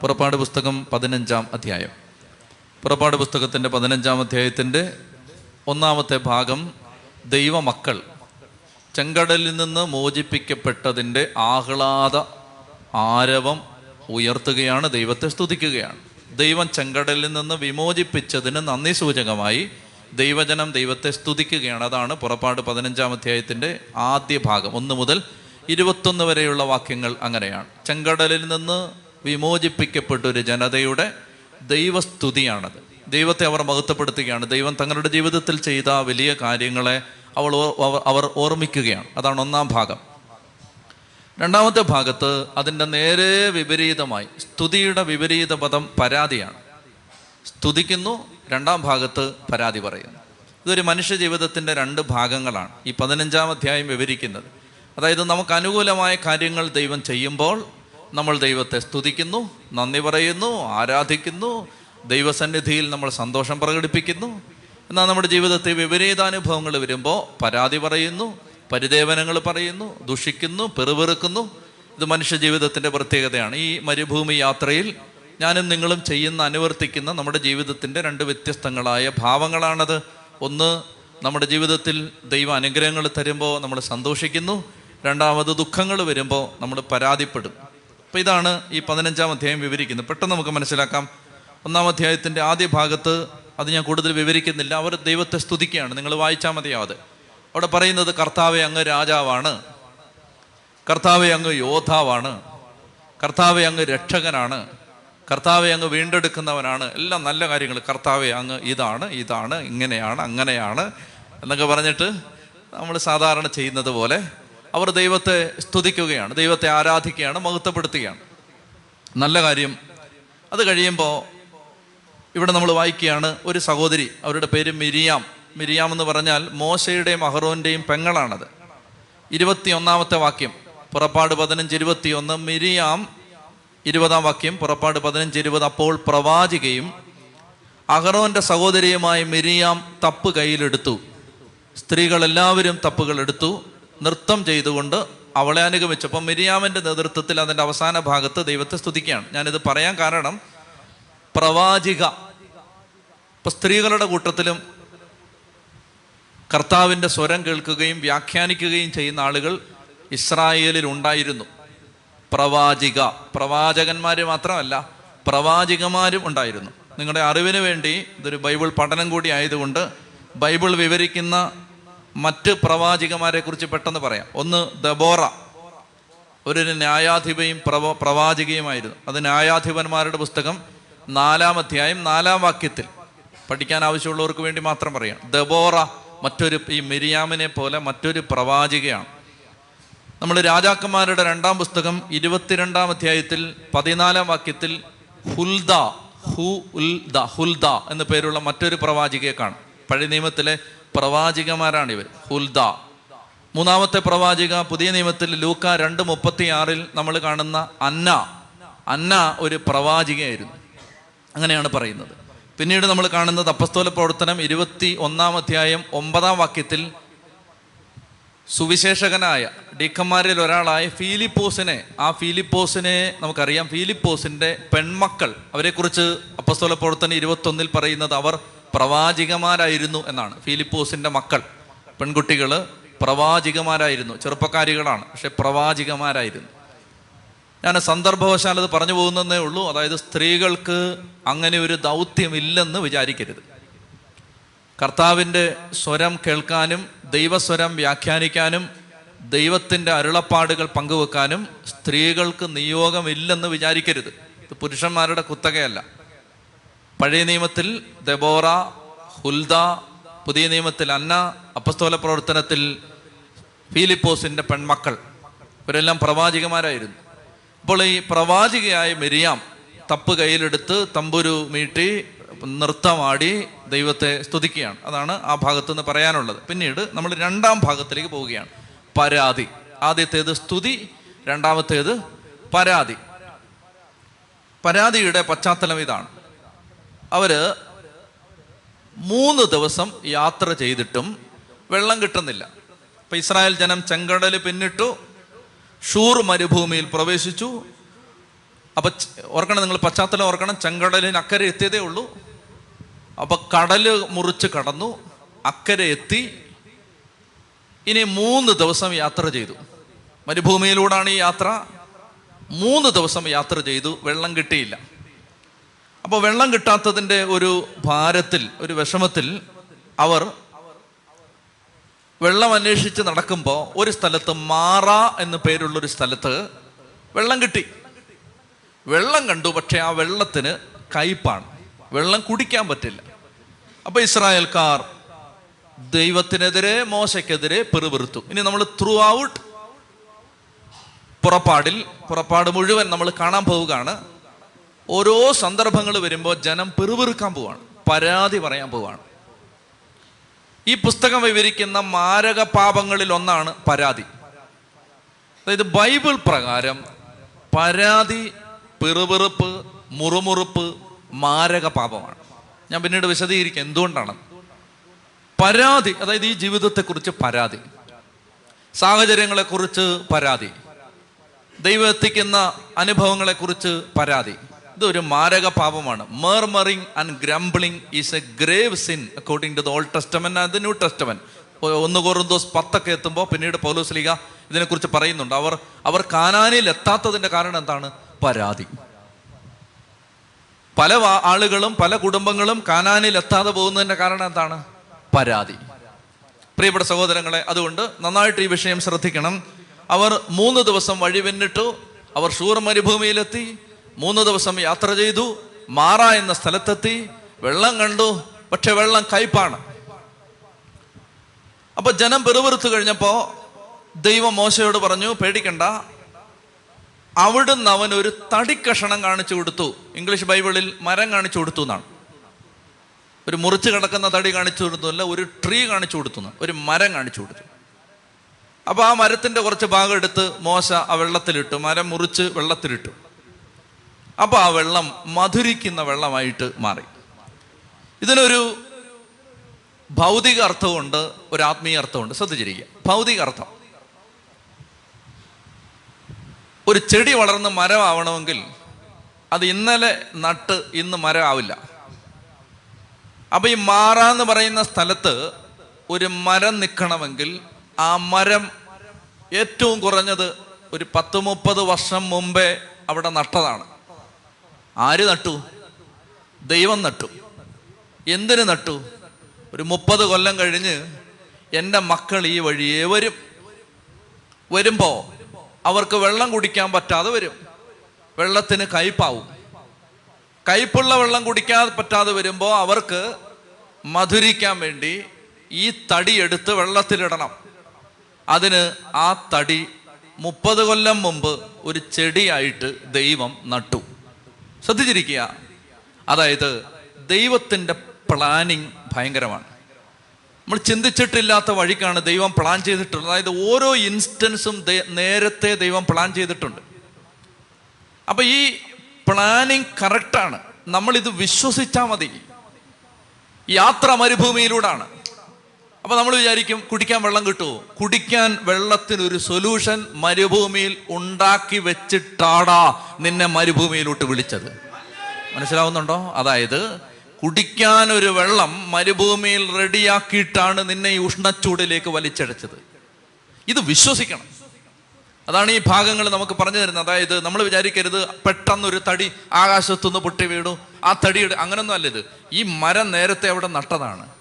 പുറപ്പാട് പുസ്തകം പതിനഞ്ചാം അധ്യായം. പുറപ്പാട് പുസ്തകത്തിന്റെ പതിനഞ്ചാം അധ്യായത്തിന്റെ ഒന്നാമത്തെ ഭാഗം ദൈവമക്കൾ ചെങ്കടലിൽ നിന്ന് മോചിപ്പിക്കപ്പെട്ടതിന്റെ ആഹ്ലാദ ആരവം ഉയർത്തുകയാണ് ദൈവത്തെ സ്തുതിക്കുകയാണ്. ദൈവം ചെങ്കടലിൽ നിന്ന് വിമോചിപ്പിച്ചതിന് നന്ദി സൂചകമായി ദൈവജനം ദൈവത്തെ സ്തുതിക്കുകയാണ്. അതാണ് പുറപ്പാട് പതിനഞ്ചാം അധ്യായത്തിന്റെ ആദ്യ ഭാഗം. ഒന്ന് മുതൽ ഇരുപത്തൊന്ന് വരെയുള്ള വാക്യങ്ങൾ അങ്ങനെയാണ്. ചെങ്കടലിൽ നിന്ന് വിമോചിപ്പിക്കപ്പെട്ട ഒരു ജനതയുടെ ദൈവസ്തുതിയാണത്. ദൈവത്തെ അവർ മഹത്വപ്പെടുത്തുകയാണ്. ദൈവം തങ്ങളുടെ ജീവിതത്തിൽ ചെയ്ത വലിയ കാര്യങ്ങളെ അവൾ അവർ ഓർമ്മിക്കുകയാണ്. അതാണ് ഒന്നാം ഭാഗം. രണ്ടാമത്തെ ഭാഗത്ത് അതിന്റെ നേരെ വിപരീതമായി സ്തുതിയുടെ വിപരീത പദം പരാതിയാണ്. സ്തുതിക്കുന്നു രണ്ടാം ഭാഗത്ത് പരാതി പറയുന്നു. ഇതൊരു മനുഷ്യ ജീവിതത്തിന്റെ രണ്ട് ഭാഗങ്ങളാണ് ഈ പതിനഞ്ചാം അധ്യായം വിവരിക്കുന്നത്. അതായത് നമുക്ക് അനുകൂലമായ കാര്യങ്ങൾ ദൈവം ചെയ്യുമ്പോൾ നമ്മൾ ദൈവത്തെ സ്തുതിക്കുന്നു നന്ദി പറയുന്നു ആരാധിക്കുന്നു ദൈവസന്നിധിയിൽ നമ്മൾ സന്തോഷം പ്രകടിപ്പിക്കുന്നു. എന്നാൽ നമ്മുടെ ജീവിതത്തിൽ വിപരീതാനുഭവങ്ങൾ വരുമ്പോൾ പരാതി പറയുന്നു പരിദേവനങ്ങൾ പറയുന്നു ദുഷിക്കുന്നു പെറുപെറുക്കുന്നു. ഇത് മനുഷ്യ ജീവിതത്തിന്റെ പ്രത്യേകതയാണ്. ഈ മരുഭൂമി യാത്രയിൽ ഞാനും നിങ്ങളും ചെയ്യുന്ന അനുവർത്തിക്കുന്ന നമ്മുടെ ജീവിതത്തിന്റെ രണ്ട് വ്യത്യസ്തങ്ങളായ ഭാവങ്ങളാണത്. ഒന്ന് നമ്മുടെ ജീവിതത്തിൽ ദൈവ അനുഗ്രഹങ്ങൾ തരുമ്പോൾ നമ്മൾ സന്തോഷിക്കുന്നു. രണ്ടാമത് ദുഃഖങ്ങൾ വരുമ്പോൾ നമ്മൾ പരാതിപ്പെടും. അപ്പോൾ ഇതാണ് ഈ പതിനഞ്ചാം അധ്യായം വിവരിക്കുന്നത്. പെട്ടെന്ന് നമുക്ക് മനസ്സിലാക്കാം. ഒന്നാം അധ്യായത്തിന്റെ ആദ്യ ഭാഗത്ത് അത് ഞാൻ കൂടുതൽ വിവരിക്കുന്നില്ല. അവർ ദൈവത്തെ സ്തുതിക്കുകയാണ്. നിങ്ങൾ വായിച്ചാൽ മതിയാവത്. അവിടെ പറയുന്നത് കർത്താവെ അങ്ങ് രാജാവാണ്. കർത്താവെ അങ്ങ് യോദ്ധാവാണ്. കർത്താവെ അങ്ങ് രക്ഷകനാണ്. കർത്താവെ അങ്ങ് വീണ്ടെടുക്കുന്നവനാണ്. എല്ലാം നല്ല കാര്യങ്ങൾ. കർത്താവെ അങ്ങ് ഇതാണ് ഇതാണ് ഇങ്ങനെയാണ് അങ്ങനെയാണ് എന്നൊക്കെ പറഞ്ഞിട്ട് നമ്മൾ സാധാരണ ചെയ്യുന്നത് പോലെ അവർ ദൈവത്തെ സ്തുതിക്കുകയാണ് ദൈവത്തെ ആരാധിക്കുകയാണ് മഹത്വപ്പെടുത്തുകയാണ്. നല്ല കാര്യം. അത് കഴിയുമ്പോൾ ഇവിടെ നമ്മൾ വായിക്കുകയാണ് ഒരു സഹോദരി അവരുടെ പേര് മിരിയാം. മിരിയാം എന്ന് പറഞ്ഞാൽ മോശയുടെയും അഹ്റോന്റെയും പെങ്ങളാണത്. ഇരുപത്തി ഒന്നാമത്തെ വാക്യം പുറപ്പാട് പതിനഞ്ച് ഇരുപത്തിയൊന്ന് മിരിയാം ഇരുപതാം വാക്യം പുറപ്പാട് പതിനഞ്ച് ഇരുപത് അപ്പോൾ പ്രവാചികയും അഹറോന്റെ സഹോദരിയുമായ മിരിയാം തപ്പ് കയ്യിലെടുത്തു. സ്ത്രീകളെല്ലാവരും തപ്പുകൾ എടുത്തു. നൃത്തം ചെയ്തുകൊണ്ട് അവളെ അനുഗമിച്ചപ്പോൾ മിരിയാമിന്റെ നേതൃത്വത്തിൽ അതിന്റെ അവസാന ഭാഗത്ത് ദൈവത്തെ സ്തുതിക്കുകയാണ്. ഞാനിത് പറയാൻ കാരണം പ്രവാചിക. ഇപ്പൊ സ്ത്രീകളുടെ കൂട്ടത്തിലും കർത്താവിന്റെ സ്വരം കേൾക്കുകയും വ്യാഖ്യാനിക്കുകയും ചെയ്യുന്ന ആളുകൾ ഇസ്രായേലിൽ ഉണ്ടായിരുന്നു. പ്രവാചിക. പ്രവാചകന്മാർ മാത്രമല്ല പ്രവാചികമാരും ഉണ്ടായിരുന്നു. നിങ്ങളുടെ അറിവിന് വേണ്ടി ഇതൊരു ബൈബിൾ പഠനം കൂടി ആയതുകൊണ്ട് ബൈബിൾ വിവരിക്കുന്ന മറ്റ് പ്രവാചികമാരെ കുറിച്ച് പെട്ടെന്ന് പറയാം. ഒന്ന് ദബോറ. ഒരു ന്യായാധിപയും പ്രവ പ്രവാചികയുമായിരുന്നു. അത് ന്യായാധിപന്മാരുടെ പുസ്തകം നാലാം അധ്യായം നാലാം വാക്യത്തിൽ. പഠിക്കാൻ ആവശ്യമുള്ളവർക്ക് വേണ്ടി മാത്രം പറയാം. ദബോറ മറ്റൊരു ഈ മിരിയാമിനെ പോലെ മറ്റൊരു പ്രവാചികയാണ്. നമ്മൾ രാജാക്കന്മാരുടെ രണ്ടാം പുസ്തകം ഇരുപത്തിരണ്ടാം അധ്യായത്തിൽ പതിനാലാം വാക്യത്തിൽ ഹുൽദ ഹു ഉൽദ ഹുൽദ എന്ന പേരുള്ള മറ്റൊരു പ്രവാചികയെ കാണും. പഴയ നിയമത്തിലെ പ്രവാചികമാരാണ് ഇവർ ഹുൽദ. മൂന്നാമത്തെ പ്രവാചിക പുതിയ നിയമത്തിൽ ലൂക്ക രണ്ട് മുപ്പത്തി ആറിൽ നമ്മൾ കാണുന്ന അന്ന. അന്ന ഒരു പ്രവാചികയായിരുന്നു. അങ്ങനെയാണ് പറയുന്നത്. പിന്നീട് നമ്മൾ കാണുന്നത് അപ്പസ്തോല പ്രവർത്തനം ഇരുപത്തി ഒന്നാം അധ്യായം ഒമ്പതാം വാക്യത്തിൽ സുവിശേഷകനായ ഡീക്കന്മാരിൽ ഒരാളായ ഫീലിപ്പോസിനെ ആ ഫീലിപ്പോസിനെ നമുക്കറിയാം. ഫീലിപ്പോസിന്റെ പെൺമക്കൾ. അവരെക്കുറിച്ച് അപ്പസ്തോല പ്രവർത്തനം ഇരുപത്തൊന്നിൽ പറയുന്നത് അവർ പ്രവാചികമാരായിരുന്നു എന്നാണ്. ഫിലിപ്പോസിന്റെ മക്കൾ പെൺകുട്ടികൾ പ്രവാചികമാരായിരുന്നു ചെറുപ്പക്കാരികളാണ് പക്ഷെ പ്രവാചികമാരായിരുന്നു ഞാൻ സന്ദർഭവശാൽ അത് പറഞ്ഞു പോകുന്നതേ ഉള്ളൂ. അതായത് സ്ത്രീകൾക്ക് അങ്ങനെ ഒരു ദൗത്യമില്ലെന്ന് വിചാരിക്കരുത്. കർത്താവിന്റെ സ്വരം കേൾക്കാനും ദൈവസ്വരം വ്യാഖ്യാനിക്കാനും ദൈവത്തിന്റെ അരുളപ്പാടുകൾ പങ്കുവെക്കാനും സ്ത്രീകൾക്ക് നിയോഗമില്ലെന്ന് വിചാരിക്കരുത്. ഇത് പുരുഷന്മാരുടെ കുത്തകയല്ല. പഴയ നിയമത്തിൽ ദബോറ ഹുൽദ പുതിയ നിയമത്തിൽ അന്ന അപ്പസ്തോല പ്രവർത്തനത്തിൽ ഫീലിപ്പോസിന്റെ പെൺമക്കൾ. ഇവരെല്ലാം പ്രവാചികമാരായിരുന്നു അപ്പോൾ ഈ പ്രവാചികയായ മെരിയാം തപ്പ് കയ്യിലെടുത്ത് തമ്പുരു മീട്ടി നൃത്തമാടി ദൈവത്തെ സ്തുതിക്കുകയാണ്. അതാണ് ആ ഭാഗത്ത് നിന്ന് പറയാനുള്ളത്. പിന്നീട് നമ്മൾ രണ്ടാം ഭാഗത്തിലേക്ക് പോവുകയാണ്. പരാതി. ആദ്യത്തേത് സ്തുതി രണ്ടാമത്തേത് പരാതി. പരാതിയുടെ പശ്ചാത്തലം ഇതാണ്. അവർ മൂന്ന് ദിവസം യാത്ര ചെയ്തിട്ടും വെള്ളം കിട്ടുന്നില്ല. ഇപ്പൊ ഇസ്രായേൽ ജനം ചെങ്കടൽ പിന്നിട്ടു ഷൂർ മരുഭൂമിയിൽ പ്രവേശിച്ചു. അപ്പൊ ഓർക്കണം നിങ്ങൾ പശ്ചാത്തലം ഓർക്കണം ചെങ്കടലിന് അക്കരെ എത്തിയതേ ഉള്ളൂ. അപ്പൊ കടൽ മുറിച്ച് കടന്നു അക്കരെ എത്തി ഇനി മൂന്ന് ദിവസം യാത്ര ചെയ്തു. മരുഭൂമിയിലൂടാണ് ഈ യാത്ര. മൂന്ന് ദിവസം യാത്ര ചെയ്തു വെള്ളം കിട്ടിയില്ല. അപ്പോൾ വെള്ളം കിട്ടാത്തതിന്റെ ഒരു ഭാരത്തിൽ ഒരു വിഷമത്തിൽ അവർ വെള്ളം അന്വേഷിച്ച് നടക്കുമ്പോൾ ഒരു സ്ഥലത്ത് മാറ എന്ന് പേരുള്ള ഒരു സ്ഥലത്ത് വെള്ളം കിട്ടി. വെള്ളം കണ്ടു പക്ഷേ ആ വെള്ളത്തിന് കയ്പാണ്. വെള്ളം കുടിക്കാൻ പറ്റില്ല. അപ്പോൾ ഇസ്രായേൽക്കാർ ദൈവത്തിനെതിരെ മോശയ്ക്കെതിരെ പെറുപെറുത്തു. ഇനി നമ്മൾ ത്രൂ ഔട്ട് പുറപ്പാടിൽ പുറപ്പാട് മുഴുവൻ നമ്മൾ കാണാൻ പോവുകയാണ്. ഓരോ സന്ദർഭങ്ങൾ വരുമ്പോൾ ജനം പെറുപെറുക്കാൻ പോവാണ്. പരാതി പറയാൻ പോവാണ്. ഈ പുസ്തകം വിവരിക്കുന്ന മാരക പാപങ്ങളിൽ ഒന്നാണ് പരാതി. അതായത് ബൈബിൾ പ്രകാരം പരാതി പെറുപെറുപ്പ് മുറുമുറുപ്പ് മാരക പാപമാണ്. ഞാൻ പിന്നീട് വിശദീകരിക്കും എന്തുകൊണ്ടാണ്. പരാതി അതായത് ഈ ജീവിതത്തെക്കുറിച്ച് പരാതി. സാഹചര്യങ്ങളെക്കുറിച്ച് പരാതി. ദൈവം എത്തിക്കുന്ന അനുഭവങ്ങളെക്കുറിച്ച് പരാതി. ഇതൊരു മാരക പാപമാണ് murmuring and grumbling is a grave sin according to the old testament and the new testament ഒന്ന് കോറിന്തോസ് പത്തൊക്കെ എത്തുമ്പോൾ പിന്നീട് പൗലോസ് ലീഗ ഇതിനെക്കുറിച്ച് പറയുന്നുണ്ട്. അവർ അവർ കാനാനിൽ എത്താത്തതിന്റെ കാരണം എന്താണ്? പരാതി. പല ആളുകളും പല കുടുംബങ്ങളും കാനാനിൽ എത്താതെ പോകുന്നതിന്റെ കാരണം എന്താണ്? പരാതി. പ്രിയപ്പെട്ട സഹോദരങ്ങളെ അതുകൊണ്ട് നന്നായിട്ട് ഈ വിഷയം ശ്രദ്ധിക്കണം. അവർ മൂന്ന് ദിവസം വഴി പിന്നിട്ടു അവർ ഷൂർ മരുഭൂമിയിലെത്തി മൂന്ന് ദിവസം യാത്ര ചെയ്തു മാറ എന്ന സ്ഥലത്തെത്തി വെള്ളം കണ്ടു പക്ഷെ വെള്ളം കയ്പാണ്. അപ്പൊ ജനം പെറുപെറുത്തു കഴിഞ്ഞപ്പോ ദൈവം മോശയോട് പറഞ്ഞു പേടിക്കണ്ട. അവിടുന്ന് അവൻ ഒരു തടിക്കഷണം കാണിച്ചു കൊടുത്തു. ഇംഗ്ലീഷ് ബൈബിളിൽ മരം കാണിച്ചു കൊടുത്തു എന്നാണ്. ഒരു മുറിച്ച് കിടക്കുന്ന തടി കാണിച്ചു കൊടുത്തു അല്ല ഒരു ട്രീ കാണിച്ചു കൊടുത്തു ഒരു മരം കാണിച്ചു കൊടുത്തു. അപ്പൊ ആ മരത്തിന്റെ കുറച്ച് ഭാഗം എടുത്ത് മോശ ആ വെള്ളത്തിലിട്ടു മരം മുറിച്ച് വെള്ളത്തിലിട്ടു. അപ്പൊ ആ വെള്ളം മധുരിക്കുന്ന വെള്ളമായിട്ട് മാറി. ഇതിനൊരു ഭൗതിക അർത്ഥമുണ്ട് ഒരു ആത്മീയ അർത്ഥമുണ്ട് ശ്രദ്ധിച്ചിരിക്കുക. ഭൗതിക അർത്ഥം ഒരു ചെടി വളർന്ന് മരമാവണമെങ്കിൽ അത് ഇന്നലെ നട്ട് ഇന്ന് മരമാവില്ല. അപ്പൊ ഈ മാറാന്ന് പറയുന്ന സ്ഥലത്ത് ഒരു മരം നിൽക്കണമെങ്കിൽ ആ മരം ഏറ്റവും കുറഞ്ഞത് ഒരു പത്ത് മുപ്പത് വർഷം മുമ്പേ അവിടെ നട്ടതാണ്. ആര് നട്ടു? ദൈവം നട്ടു. എന്തിനു നട്ടു? ഒരു മുപ്പത് കൊല്ലം കഴിഞ്ഞ് എന്റെ മക്കൾ ഈ വഴിയേ വരും. വരുമ്പോൾ അവർക്ക് വെള്ളം കുടിക്കാൻ പറ്റാതെ വരും. വെള്ളത്തിന് കയ്പാവും. കയ്പുള്ള വെള്ളം കുടിക്കാൻ പറ്റാതെ വരുമ്പോൾ അവർക്ക് മധുരിക്കാൻ വേണ്ടി ഈ തടി എടുത്ത് വെള്ളത്തിലിടണം. അതിന് ആ തടി മുപ്പത് കൊല്ലം മുമ്പ് ഒരു ചെടിയായിട്ട് ദൈവം നട്ടു. ശ്രദ്ധിച്ചിരിക്കുക. അതായത് ദൈവത്തിന്റെ പ്ലാനിങ് ഭയങ്കരമാണ്. നമ്മൾ ചിന്തിച്ചിട്ടില്ലാത്ത വഴിക്കാണ് ദൈവം പ്ലാൻ ചെയ്തിട്ടുള്ളത്. അതായത് ഓരോ ഇൻസ്റ്റൻസും നേരത്തെ ദൈവം പ്ലാൻ ചെയ്തിട്ടുണ്ട്. അപ്പം ഈ പ്ലാനിങ് കറക്റ്റാണ് നമ്മളിത് വിശ്വസിച്ചാൽ മതി. യാത്ര മരുഭൂമിയിലൂടാണ് അപ്പൊ നമ്മൾ വിചാരിക്കും കുടിക്കാൻ വെള്ളം കിട്ടുമോ കുടിക്കാൻ വെള്ളത്തിന് ഒരു സൊല്യൂഷൻ മരുഭൂമിയിൽ ഉണ്ടാക്കി വെച്ചിട്ടാടാ നിന്നെ മരുഭൂമിയിലോട്ട് വിളിച്ചത്. മനസ്സിലാവുന്നുണ്ടോ? അതായത് കുടിക്കാൻ ഒരു വെള്ളം മരുഭൂമിയിൽ റെഡിയാക്കിയിട്ടാണ് നിന്നെ ഈ ഉഷ്ണച്ചൂടിലേക്ക് വലിച്ചഴച്ചത് ഇത് വിശ്വസിക്കണം. അതാണ് ഈ ഭാഗങ്ങൾ നമുക്ക് പറഞ്ഞു തരുന്നത്. അതായത് നമ്മൾ വിചാരിക്കരുത് പെട്ടെന്നൊരു തടി ആകാശത്തുനിന്ന് പൊട്ടി വീണു. ആ തടിയുടെ അങ്ങനൊന്നും അല്ല ഇത്. ഈ മരം നേരത്തെ അവിടെ നട്ടതാണ്.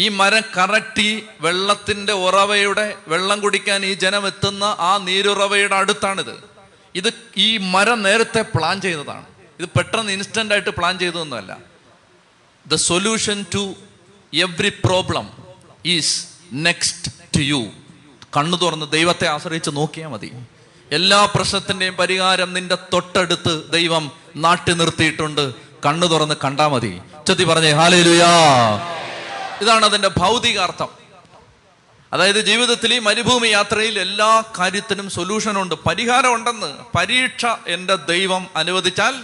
ഈ മരം കറക്റ്റ് വെള്ളത്തിന്റെ ഉറവയുടെ വെള്ളം കുടിക്കാൻ ഈ ജനം എത്തുന്ന ആ നീരുറവയുടെ അടുത്താണിത്. ഇത് ഈ മരം നേരത്തെ പ്ലാൻ ചെയ്തതാണ്. ഇത് പെട്ടെന്ന് ഇൻസ്റ്റന്റ് ആയിട്ട് plan ചെയ്തതൊന്നുമല്ല. The solution to every problem is next to you കണ്ണു തുറന്ന് ദൈവത്തെ ആശ്രയിച്ച് നോക്കിയാൽ മതി. എല്ലാ പ്രശ്നത്തിന്റെയും പരിഹാരം നിന്റെ തൊട്ടടുത്ത് ദൈവം നാട്ടി നിർത്തിയിട്ടുണ്ട്. കണ്ണു തുറന്ന് കണ്ടാ മതി. ചെത്തി പറഞ്ഞേ ഹാലേലുയാ ഇതാണ് അതിന്റെ ഭൗതികാർത്ഥം. അതായത് ജീവിതത്തിൽ ഈ മരുഭൂമി യാത്രയിൽ എല്ലാ കാര്യത്തിനും പരിഹാരം ഉണ്ടെന്ന് പരീക്ഷ എന്റെ ദൈവം അനുവദിച്ചാൽ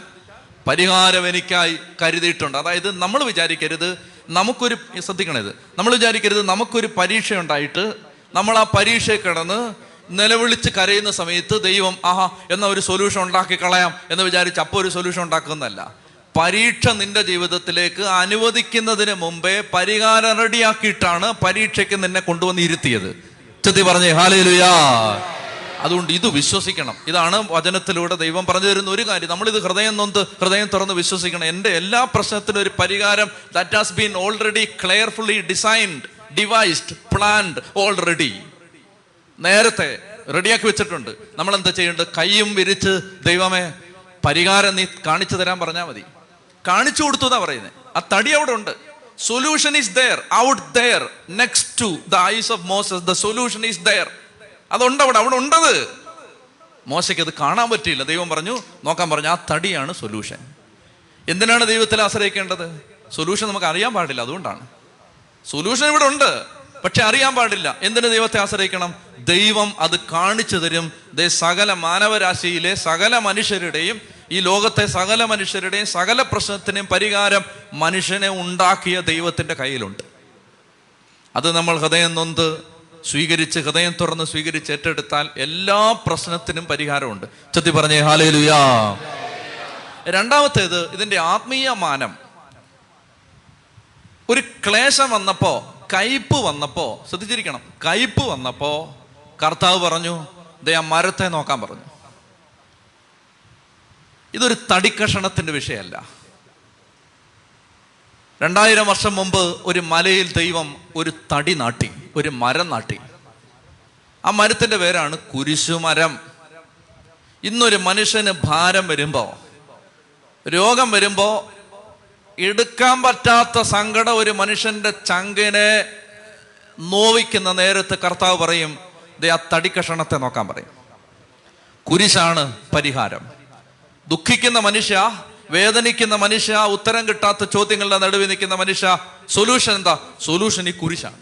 പരിഹാരം എനിക്കായി കരുതിയിട്ടുണ്ട്. അതായത് നമ്മൾ വിചാരിക്കരുത് നമുക്കൊരു ശ്രദ്ധിക്കണത്. നമ്മൾ വിചാരിക്കരുത് നമുക്കൊരു പരീക്ഷ ഉണ്ടായിട്ട് നമ്മൾ ആ പരീക്ഷയെ കിടന്ന് നിലവിളിച്ച് കരയുന്ന സമയത്ത് ദൈവം ആഹാ എന്ന ഒരു സൊല്യൂഷൻ ഉണ്ടാക്കി കളയാം എന്ന് വിചാരിച്ച് അപ്പോൾ ഒരു സൊല്യൂഷൻ ഉണ്ടാക്കുന്നതല്ല. പരീക്ഷ നിന്റെ ജീവിതത്തിലേക്ക് അനുവദിക്കുന്നതിന് മുമ്പേ പരിഹാരം റെഡിയാക്കിയിട്ടാണ് പരീക്ഷയ്ക്ക് നിന്നെ കൊണ്ടുവന്ന് ഇരുത്തിയത് ചെത്തി പറഞ്ഞേ ഹാലേലുയാ. അതുകൊണ്ട് ഇത് വിശ്വസിക്കണം. ഇതാണ് വചനത്തിലൂടെ ദൈവം പറഞ്ഞു തരുന്ന ഒരു കാര്യം. നമ്മൾ ഇത് ഹൃദയം നൊന്ത് ഹൃദയം തുറന്ന് വിശ്വസിക്കണം. എന്റെ എല്ലാ പ്രശ്നത്തിനും ഒരു പരിഹാരം that has been already carefully designed devised planned already നേരത്തെ റെഡിയാക്കി വെച്ചിട്ടുണ്ട്. നമ്മൾ എന്താ ചെയ്യേണ്ടത്? കൈയും വിരിച്ച് ദൈവമേ പരിഹാരം നീ കാണിച്ചു തരാൻ പറഞ്ഞാൽ മതി. കാണിച്ചു കൊടുത്തു എന്നാ പറയുന്നത് ആ തടി അവിടെ ഉണ്ട്. Solution is there out there next to the eyes of Moses the solution is there അതുണ്ട് അവിടെ അവിടെ ഉണ്ടത്. മോശയ്ക്ക് അത് കാണാൻ പറ്റിയില്ല. ദൈവം പറഞ്ഞു നോക്കാൻ പറഞ്ഞു ആ തടിയാണ് സൊല്യൂഷൻ എന്തിനാണ് ദൈവത്തിൽ ആശ്രയിക്കേണ്ടത്? സൊല്യൂഷൻ നമുക്ക് അറിയാൻ പാടില്ല അതുകൊണ്ടാണ്. സൊല്യൂഷൻ ഇവിടെ ഉണ്ട് പക്ഷെ അറിയാൻ പാടില്ല. എന്തിന് ദൈവത്തെ ആശ്രയിക്കണം? ദൈവം അത് കാണിച്ചു തരും. ദേ സകല മാനവരാശിയിലെ സകല മനുഷ്യരുടെയും ഈ ലോകത്തെ സകല മനുഷ്യരുടെയും സകല പ്രശ്നത്തിനെയും പരിഹാരം മനുഷ്യനെ ഉണ്ടാക്കിയ ദൈവത്തിന്റെ കയ്യിലുണ്ട്. അത് നമ്മൾ ഹൃദയം നൊന്ത് സ്വീകരിച്ച് ഹൃദയം തുറന്ന് സ്വീകരിച്ച് ഏറ്റെടുത്താൽ എല്ലാ പ്രശ്നത്തിനും പരിഹാരമുണ്ട്. ചത്തി പറഞ്ഞേ ഹാലേലുയാ. രണ്ടാമത്തേത് ഇതിന്റെ ആത്മീയ മാനം. ഒരു ക്ലേശം വന്നപ്പോൾ കയ്പ് വന്നപ്പോൾ ശ്രദ്ധിച്ചിരിക്കണം കയ്പ് വന്നപ്പോൾ കർത്താവ് പറഞ്ഞു ദേ ആ മരത്തെ നോക്കാൻ പറഞ്ഞു. ഇതൊരു തടിക്കഷണത്തിന്റെ വിഷയമല്ല രണ്ടായിരം വർഷം മുമ്പ് ഒരു മലയിൽ ദൈവം ഒരു തടി നാട്ടി ഒരു മരം നാട്ടി. ആ മരത്തിന്റെ പേരാണ് കുരിശുമരം. ഇന്നൊരു മനുഷ്യന് ഭാരം വരുമ്പോ രോഗം വരുമ്പോ എടുക്കാൻ പറ്റാത്ത സങ്കടം ഒരു മനുഷ്യന്റെ ചങ്കിനെ നോവിക്കുന്ന നേരത്ത് കർത്താവ് പറയും ആ തടിക്കഷണത്തെ നോക്കാൻ പറയും. കുരിശാണ് പരിഹാരം. ദുഃഖിക്കുന്ന മനുഷ്യ വേദനിക്കുന്ന മനുഷ്യ ഉത്തരം കിട്ടാത്ത ചോദ്യങ്ങളുടെ നടുവിൽ നിൽക്കുന്ന മനുഷ്യ സൊല്യൂഷൻ എന്താ? സൊല്യൂഷൻ ഈ കുരിശാണ്.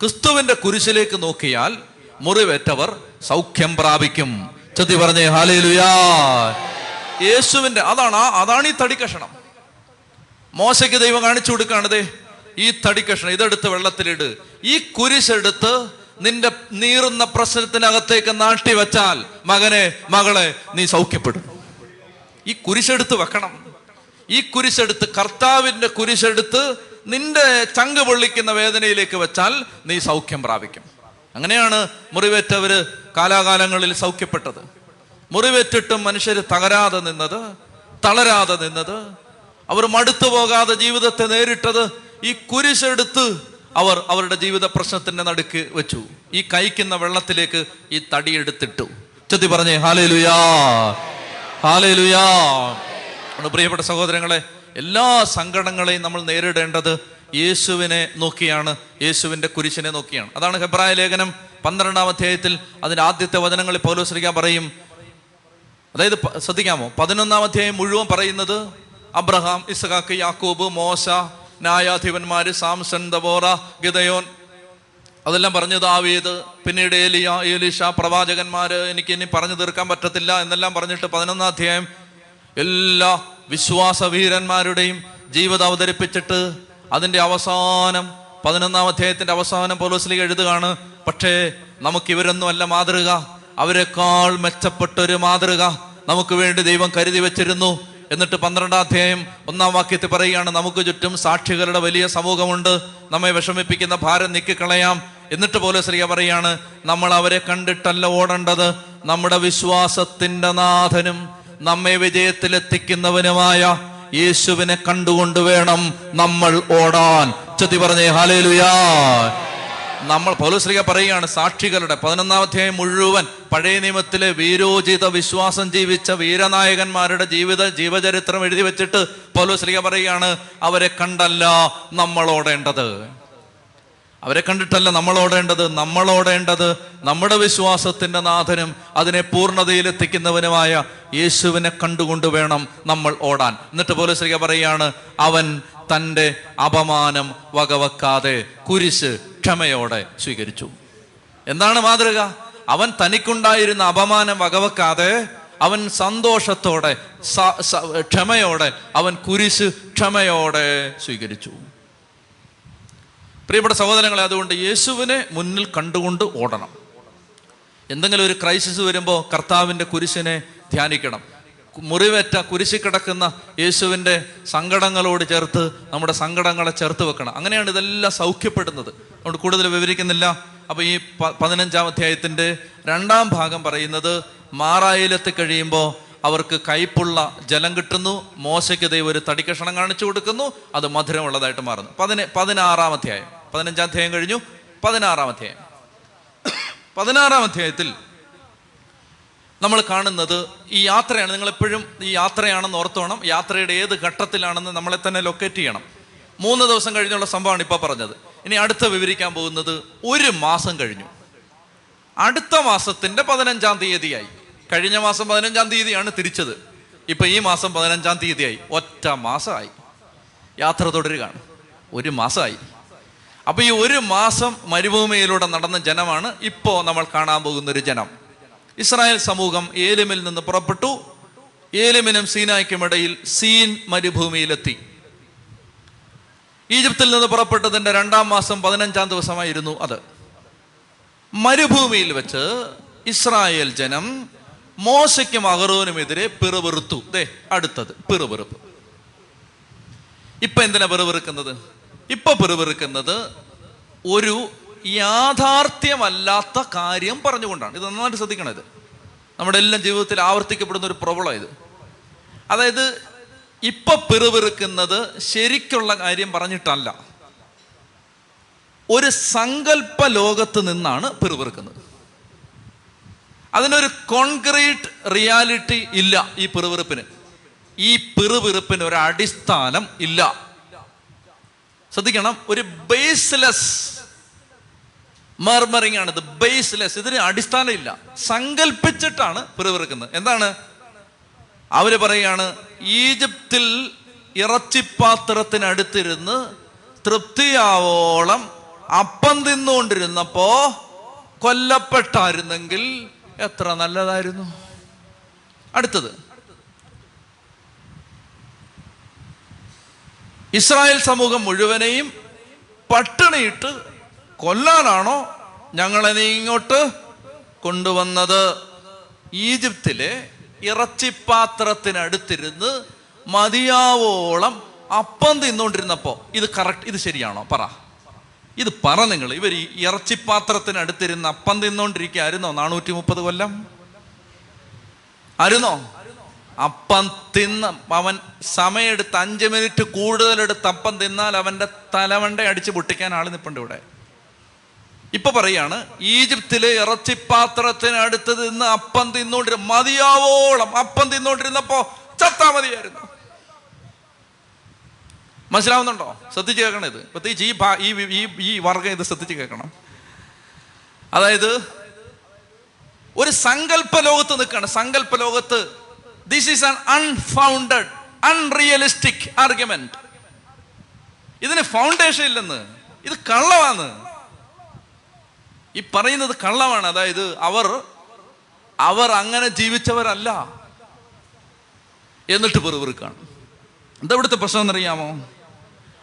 ക്രിസ്തുവിന്റെ കുരിശിലേക്ക് നോക്കിയാൽ മുറിവേറ്റവർ സൗഖ്യം പ്രാപിക്കും. ചതി പറഞ്ഞേ ഹാലേലുയാ യേശുവിന്റെ അതാണ് അതാണ് ഈ തടിക്കഷണം മോശയ്ക്ക് ദൈവം കാണിച്ചു കൊടുക്കാണതേ ഈ തടിക്കഷണം ഇതെടുത്ത് വെള്ളത്തിലിട്. ഈ കുരിശെടുത്ത് നിന്റെ നീറുന്ന പ്രശ്നത്തിനകത്തേക്ക് നാട്ടി വെച്ചാൽ മകനെ മകളെ നീ സൗഖ്യപ്പെടും. ഈ കുരിശെടുത്ത് വെക്കണം. ഈ കുരിശെടുത്ത് കർത്താവിന്റെ കുരിശെടുത്ത് നിന്റെ ചങ്ക് പൊള്ളിക്കുന്ന വേദനയിലേക്ക് വെച്ചാൽ നീ സൗഖ്യം പ്രാപിക്കും. അങ്ങനെയാണ് മുറിവേറ്റവര് കാലാകാലങ്ങളിൽ സൗഖ്യപ്പെട്ടത്. മുറിവേറ്റിട്ടും മനുഷ്യർ തകരാതെ നിന്നത് തളരാതെ നിന്നത് അവർ മടുത്തു പോകാതെ ജീവിതത്തെ നേരിട്ടത് ഈ കുരിശെടുത്ത് അവർ അവരുടെ ജീവിത പ്രശ്നത്തിന്റെ നടുക്ക് വെച്ചു. ഈ കൈക്കുന്ന വെള്ളത്തിലേക്ക് ഈ തടിയെടുത്തിട്ടു ചെത്തി പറഞ്ഞേ ഹാലേലുയാ. ഹാലേലുയാ. നമ്മുടെ പ്രിയപ്പെട്ട സഹോദരങ്ങളെ എല്ലാ സങ്കടങ്ങളെയും നമ്മൾ നേരിടേണ്ടത് യേശുവിനെ നോക്കിയാണ് യേശുവിന്റെ കുരിശിനെ നോക്കിയാണ്. അതാണ് ഹെബ്രായ ലേഖനം പന്ത്രണ്ടാം അധ്യായത്തിൽ അതിന്റെ ആദ്യത്തെ വചനങ്ങളിൽ പൗലോസ്ലിക്കാൻ പറയും. അതായത് ശ്രദ്ധിക്കാമോ? പതിനൊന്നാം അധ്യായം മുഴുവൻ പറയുന്നത് അബ്രഹാം ഇസഹാക്ക് യാക്കൂബ് മോശ ന്യായാധിപന്മാര് സാംസൺ ദബോറ ഗിതയോൻ അതെല്ലാം പറഞ്ഞു ദാവീദ്. പിന്നീട് ഏലിയ ഏലിഷ പ്രവാചകന്മാര് എനിക്ക് ഇനി പറഞ്ഞു തീർക്കാൻ പറ്റത്തില്ല എന്നെല്ലാം പറഞ്ഞിട്ട് പതിനൊന്നാം അധ്യായം എല്ലാ വിശ്വാസ വീരന്മാരുടെയും ജീവിതം അവതരിപ്പിച്ചിട്ട് അതിന്റെ അവസാനം പതിനൊന്നാം അധ്യായത്തിന്റെ അവസാനം പോലീസിലേക്ക് എഴുതുകയാണ് പക്ഷേ നമുക്ക് ഇവരൊന്നും അല്ല മാതൃക. അവരെക്കാൾ മെച്ചപ്പെട്ട ഒരു മാതൃക. നമുക്ക് വേണ്ടി ദൈവം കരുതി വെച്ചിരുന്നു. എന്നിട്ട് പന്ത്രണ്ടാം അധ്യായം ഒന്നാം വാക്യത്തിൽ പറയുകയാണ് നമുക്ക് ചുറ്റും സാക്ഷികളുടെ വലിയ സമൂഹമുണ്ട്. നമ്മെ വിഷമിപ്പിക്കുന്ന ഭാരം നീക്കിക്കളയാം. എന്നിട്ട് പോലെ ശ്രീയ പറയാണ് നമ്മൾ അവരെ കണ്ടിട്ടല്ല ഓടേണ്ടത്. നമ്മുടെ വിശ്വാസത്തിന്റെ നാഥനും നമ്മെ വിജയത്തിലെത്തിക്കുന്നവനുമായ യേശുവിനെ കണ്ടുകൊണ്ട് വേണം നമ്മൾ ഓടാൻ. ചെത്തി പറഞ്ഞേ ഹാലേലുയാ നമ്മൾ പൗലശ്രീക പറയുകയാണ് സാക്ഷികളുടെ പതിനൊന്നാം അധ്യായം മുഴുവൻ പഴയ നിയമത്തിലെ വീരോചിത വിശ്വാസം ജീവിച്ച വീരനായകന്മാരുടെ ജീവിത ജീവചരിത്രം എഴുതി വെച്ചിട്ട് പൗലശ്രീക പറയുകയാണ് അവരെ കണ്ടല്ല നമ്മൾ ഓടേണ്ടത്. അവരെ കണ്ടിട്ടല്ല നമ്മൾ ഓടേണ്ടത് നമ്മൾ ഓടേണ്ടത് നമ്മുടെ വിശ്വാസത്തിന്റെ നാഥനും അതിനെ പൂർണതയിലെത്തിക്കുന്നവനുമായ യേശുവിനെ കണ്ടുകൊണ്ട് വേണം നമ്മൾ ഓടാൻ. എന്നിട്ട് പോലെ ശ്രീക പറയാണ് അവൻ തന്റെ അപമാനം വകവെക്കാതെ കുരിശ് ക്ഷമയോടെ സ്വീകരിച്ചു. എന്താണ് മാതൃക? അവൻ തനിക്കുണ്ടായിരുന്ന അപമാനം വകവെക്കാതെ അവൻ സന്തോഷത്തോടെ ക്ഷമയോടെ അവൻ കുരിശ് ക്ഷമയോടെ സ്വീകരിച്ചു. പ്രിയപ്പെട്ട സഹോദരങ്ങളെ അതുകൊണ്ട് യേശുവിനെ മുന്നിൽ കണ്ടുകൊണ്ട് ഓടണം. എന്തെങ്കിലും ഒരു ക്രൈസിസ് വരുമ്പോൾ കർത്താവിന്റെ കുരിശിനെ ധ്യാനിക്കണം. മുറിവേറ്റ കുരിശി കിടക്കുന്ന യേശുവിന്റെ സങ്കടങ്ങളോട് ചേർത്ത് നമ്മുടെ സങ്കടങ്ങളെ ചേർത്ത് വെക്കണം. അങ്ങനെയാണ് ഇതെല്ലാം സൗഖ്യപ്പെടുന്നത്. അതുകൊണ്ട് കൂടുതൽ വിവരിക്കുന്നില്ല. അപ്പോൾ ഈ പതിനഞ്ചാം അധ്യായത്തിന്റെ രണ്ടാം ഭാഗം പറയുന്നത് മാറായിലെത്തി കഴിയുമ്പോൾ അവർക്ക് കയ്പുള്ള ജലം കിട്ടുന്നു മോശയ്ക്ക് ദൈവം ഒരു തടിക്കഷണം കാണിച്ചു കൊടുക്കുന്നു അത് മധുരമുള്ളതായിട്ട് മാറുന്നു. പതിന പതിനാറാം അധ്യായം. പതിനഞ്ചാം അധ്യായം കഴിഞ്ഞു. പതിനാറാം അധ്യായം. പതിനാറാം അധ്യായത്തിൽ നമ്മൾ കാണുന്നത് ഈ യാത്രയാണ്. നിങ്ങൾ എപ്പോഴും ഈ യാത്രയാണെന്ന് ഓർത്തോണം. യാത്രയുടെ ഏത് ഘട്ടത്തിലാണെന്ന് നമ്മളെ തന്നെ ലൊക്കേറ്റ് ചെയ്യണം. മൂന്ന് ദിവസം കഴിഞ്ഞുള്ള സംഭവമാണ് ഇപ്പോൾ പറഞ്ഞത്. ഇനി അടുത്ത വിവരിക്കാൻ പോകുന്നത് ഒരു മാസം കഴിഞ്ഞു. അടുത്ത മാസത്തിന്റെ പതിനഞ്ചാം തീയതിയായി. കഴിഞ്ഞ മാസം പതിനഞ്ചാം തീയതിയാണ് തിരിച്ചത്. ഇപ്പൊ ഈ മാസം പതിനഞ്ചാം തീയതിയായി. ഒറ്റ മാസമായി. യാത്ര തുടരുകയാണ്. ഒരു മാസമായി. അപ്പൊ ഈ ഒരു മാസം മരുഭൂമിയിലൂടെ നടന്ന ജനമാണ് ഇപ്പോ നമ്മൾ കാണാൻ പോകുന്ന ഒരു ജനം. ഇസ്രായേൽ സമൂഹം ഏലിമിൽ നിന്ന് പുറപ്പെട്ടു. ഏലിമിനും സീനായ്ക്കുമിടയിൽ സീൻ മരുഭൂമിയിലെത്തി. ഈജിപ്തിൽ നിന്ന് പുറപ്പെട്ടതിന്റെ രണ്ടാം മാസം പതിനഞ്ചാം ദിവസമായിരുന്നു അത്. മരുഭൂമിയിൽ വെച്ച് ഇസ്രായേൽ ജനം മോശയ്ക്കും അഹറോനുമെതിരെ പിറുപിറുത്തു. ദേ അടുത്തത് പിറുപിറുപ്പ്. ഇപ്പൊ എന്തിനാ പിറുപിറുക്കുന്നത്? ഇപ്പൊ പിറുപിറുക്കുന്നത് ഒരു യാഥാർത്ഥ്യമല്ലാത്ത കാര്യം പറഞ്ഞുകൊണ്ടാണ്. ഇത് നന്നായിട്ട് ശ്രദ്ധിക്കണം ഇത്. നമ്മുടെ എല്ലാം ജീവിതത്തിൽ ആവർത്തിക്കപ്പെടുന്ന ഒരു പ്രോബ്ലം ഇത്. അതായത് ഇപ്പൊ പിറുപിറുക്കുന്നത് ശരിക്കുള്ള കാര്യം പറഞ്ഞിട്ടല്ല. ഒരു സങ്കല്പ ലോകത്ത് നിന്നാണ് പിറുപിറുക്കുന്നത്. അതിനൊരു കോൺക്രീറ്റ് റിയാലിറ്റി ഇല്ല ഈ പിറുപിറുപ്പിന്. ഈ പിറുപിറുപ്പിന് ഒരു അടിസ്ഥാനം ഇല്ല. ശ്രദ്ധിക്കണം ഒരു ബേസ്ലെസ് മർമറിങ് ആണ് ഇത് ബേസ്ലെസ് ഇതിന് അടിസ്ഥാനമില്ല. സങ്കല്പിച്ചിട്ടാണ് പിറവിറക്കുന്നത് എന്താണ്? അവർ പറയുകയാണ് ഈജിപ്തിൽ ഇറച്ചിപ്പാത്രത്തിനടുത്തിരുന്ന് തൃപ്തിയാവോളം അപ്പം തിന്നുകൊണ്ടിരുന്നപ്പോ കൊല്ലപ്പെട്ടായിരുന്നെങ്കിൽ എത്ര നല്ലതായിരുന്നു. അടുത്തത്. ഇസ്രായേൽ സമൂഹം മുഴുവനെയും പട്ടിണിയിട്ട് കൊല്ലാനാണോ ഞങ്ങളെ നീ ഇങ്ങോട്ട് കൊണ്ടുവന്നത്? ഈജിപ്തിലെ ഇറച്ചിപ്പാത്രത്തിനടുത്തിരുന്ന് മതിയാവോളം അപ്പം തിന്നുകൊണ്ടിരുന്നപ്പോ ഇത് കറക്റ്റ് ഇത് ശരിയാണോ? പറ. ഇത് പറ നിങ്ങൾ ഇവർ ഈ ഇറച്ചിപ്പാത്രത്തിനടുത്തിരുന്ന് അപ്പം തിന്നുകൊണ്ടിരിക്കുക ആയിരുന്നോ നാനൂറ്റി മുപ്പത് കൊല്ലം? ആയിരുന്നോ? അപ്പം തിന്ന് അവൻ സമയമെടുത്ത് അഞ്ച് മിനിറ്റ് കൂടുതലെടുത്ത് അപ്പം തിന്നാൽ അവന്റെ തലവണ്ട അടിച്ച് പൊട്ടിക്കാൻ ആൾ നിപ്പുണ്ട് ഇവിടെ. ഇപ്പൊ പറയാണ് ഈജിപ്തിലെ ഇറച്ചിപ്പാത്രത്തിനടുത്ത് നിന്ന് അപ്പം തിന്നോണ്ടിരുന്ന മതിയാവോളം അപ്പം തിന്നോണ്ടിരുന്നപ്പോ ചത്താ മതിയായിരുന്നു. മനസ്സിലാവുന്നുണ്ടോ? ശ്രദ്ധിച്ച് കേൾക്കണം ഇത്. പ്രത്യേകിച്ച് ഈ ഈ ഈ വർഗം ഇത് ശ്രദ്ധിച്ച് കേൾക്കണം. അതായത് ഒരു സങ്കല്പ ലോകത്ത് നിൽക്കുകയാണ്. സങ്കല്പ ലോകത്ത് this is an unfounded unrealistic argument ഇതിന് ഫൗണ്ടേഷൻ ഇല്ലെന്ന്. ഇത് കള്ളമാണ് ഈ പറയുന്നത് കള്ളമാണ് അതായത് അവർ അവർ അങ്ങനെ ജീവിച്ചവരല്ല എന്നിട്ട് പെറുപെറുക്കാണ് എന്താ ഇവിടുത്തെ പ്രശ്നം എന്നറിയാമോ?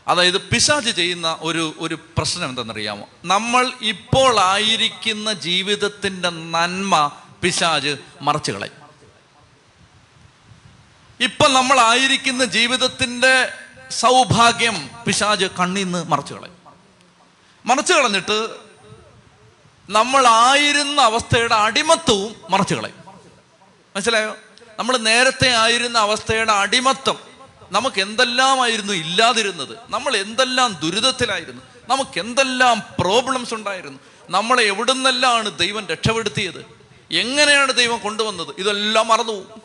അതായത് പിശാജ് ചെയ്യുന്ന ഒരു ഒരു പ്രശ്നം എന്തെന്നറിയാമോ നമ്മൾ ഇപ്പോൾ ആയിരിക്കുന്ന ജീവിതത്തിന്റെ നന്മ പിശാജ് മറച്ചു കളയും. ഇപ്പൊ നമ്മൾ ആയിരിക്കുന്ന ജീവിതത്തിന്റെ സൗഭാഗ്യം പിശാജ് കണ്ണിന്ന് മറച്ചു കളയും. മറച്ചു കളഞ്ഞിട്ട് നമ്മൾ ആയിരുന്ന അവസ്ഥയുടെ അടിമത്വവും മറച്ചു കളയും. മനസ്സിലായോ? നമ്മൾ നേരത്തെ ആയിരുന്ന അവസ്ഥയുടെ അടിമത്തം നമുക്ക് എന്തെല്ലാമായിരുന്നു ഇല്ലാതിരുന്നത്? നമ്മൾ എന്തെല്ലാം ദുരിതത്തിലായിരുന്നു? നമുക്ക് എന്തെല്ലാം പ്രോബ്ലംസ് ഉണ്ടായിരുന്നു? നമ്മളെ എവിടുന്നെല്ലാണ് ദൈവം രക്ഷപ്പെടുത്തിയത്? എങ്ങനെയാണ് ദൈവം കൊണ്ടുവന്നത്? ഇതെല്ലാം മറന്നുപോകും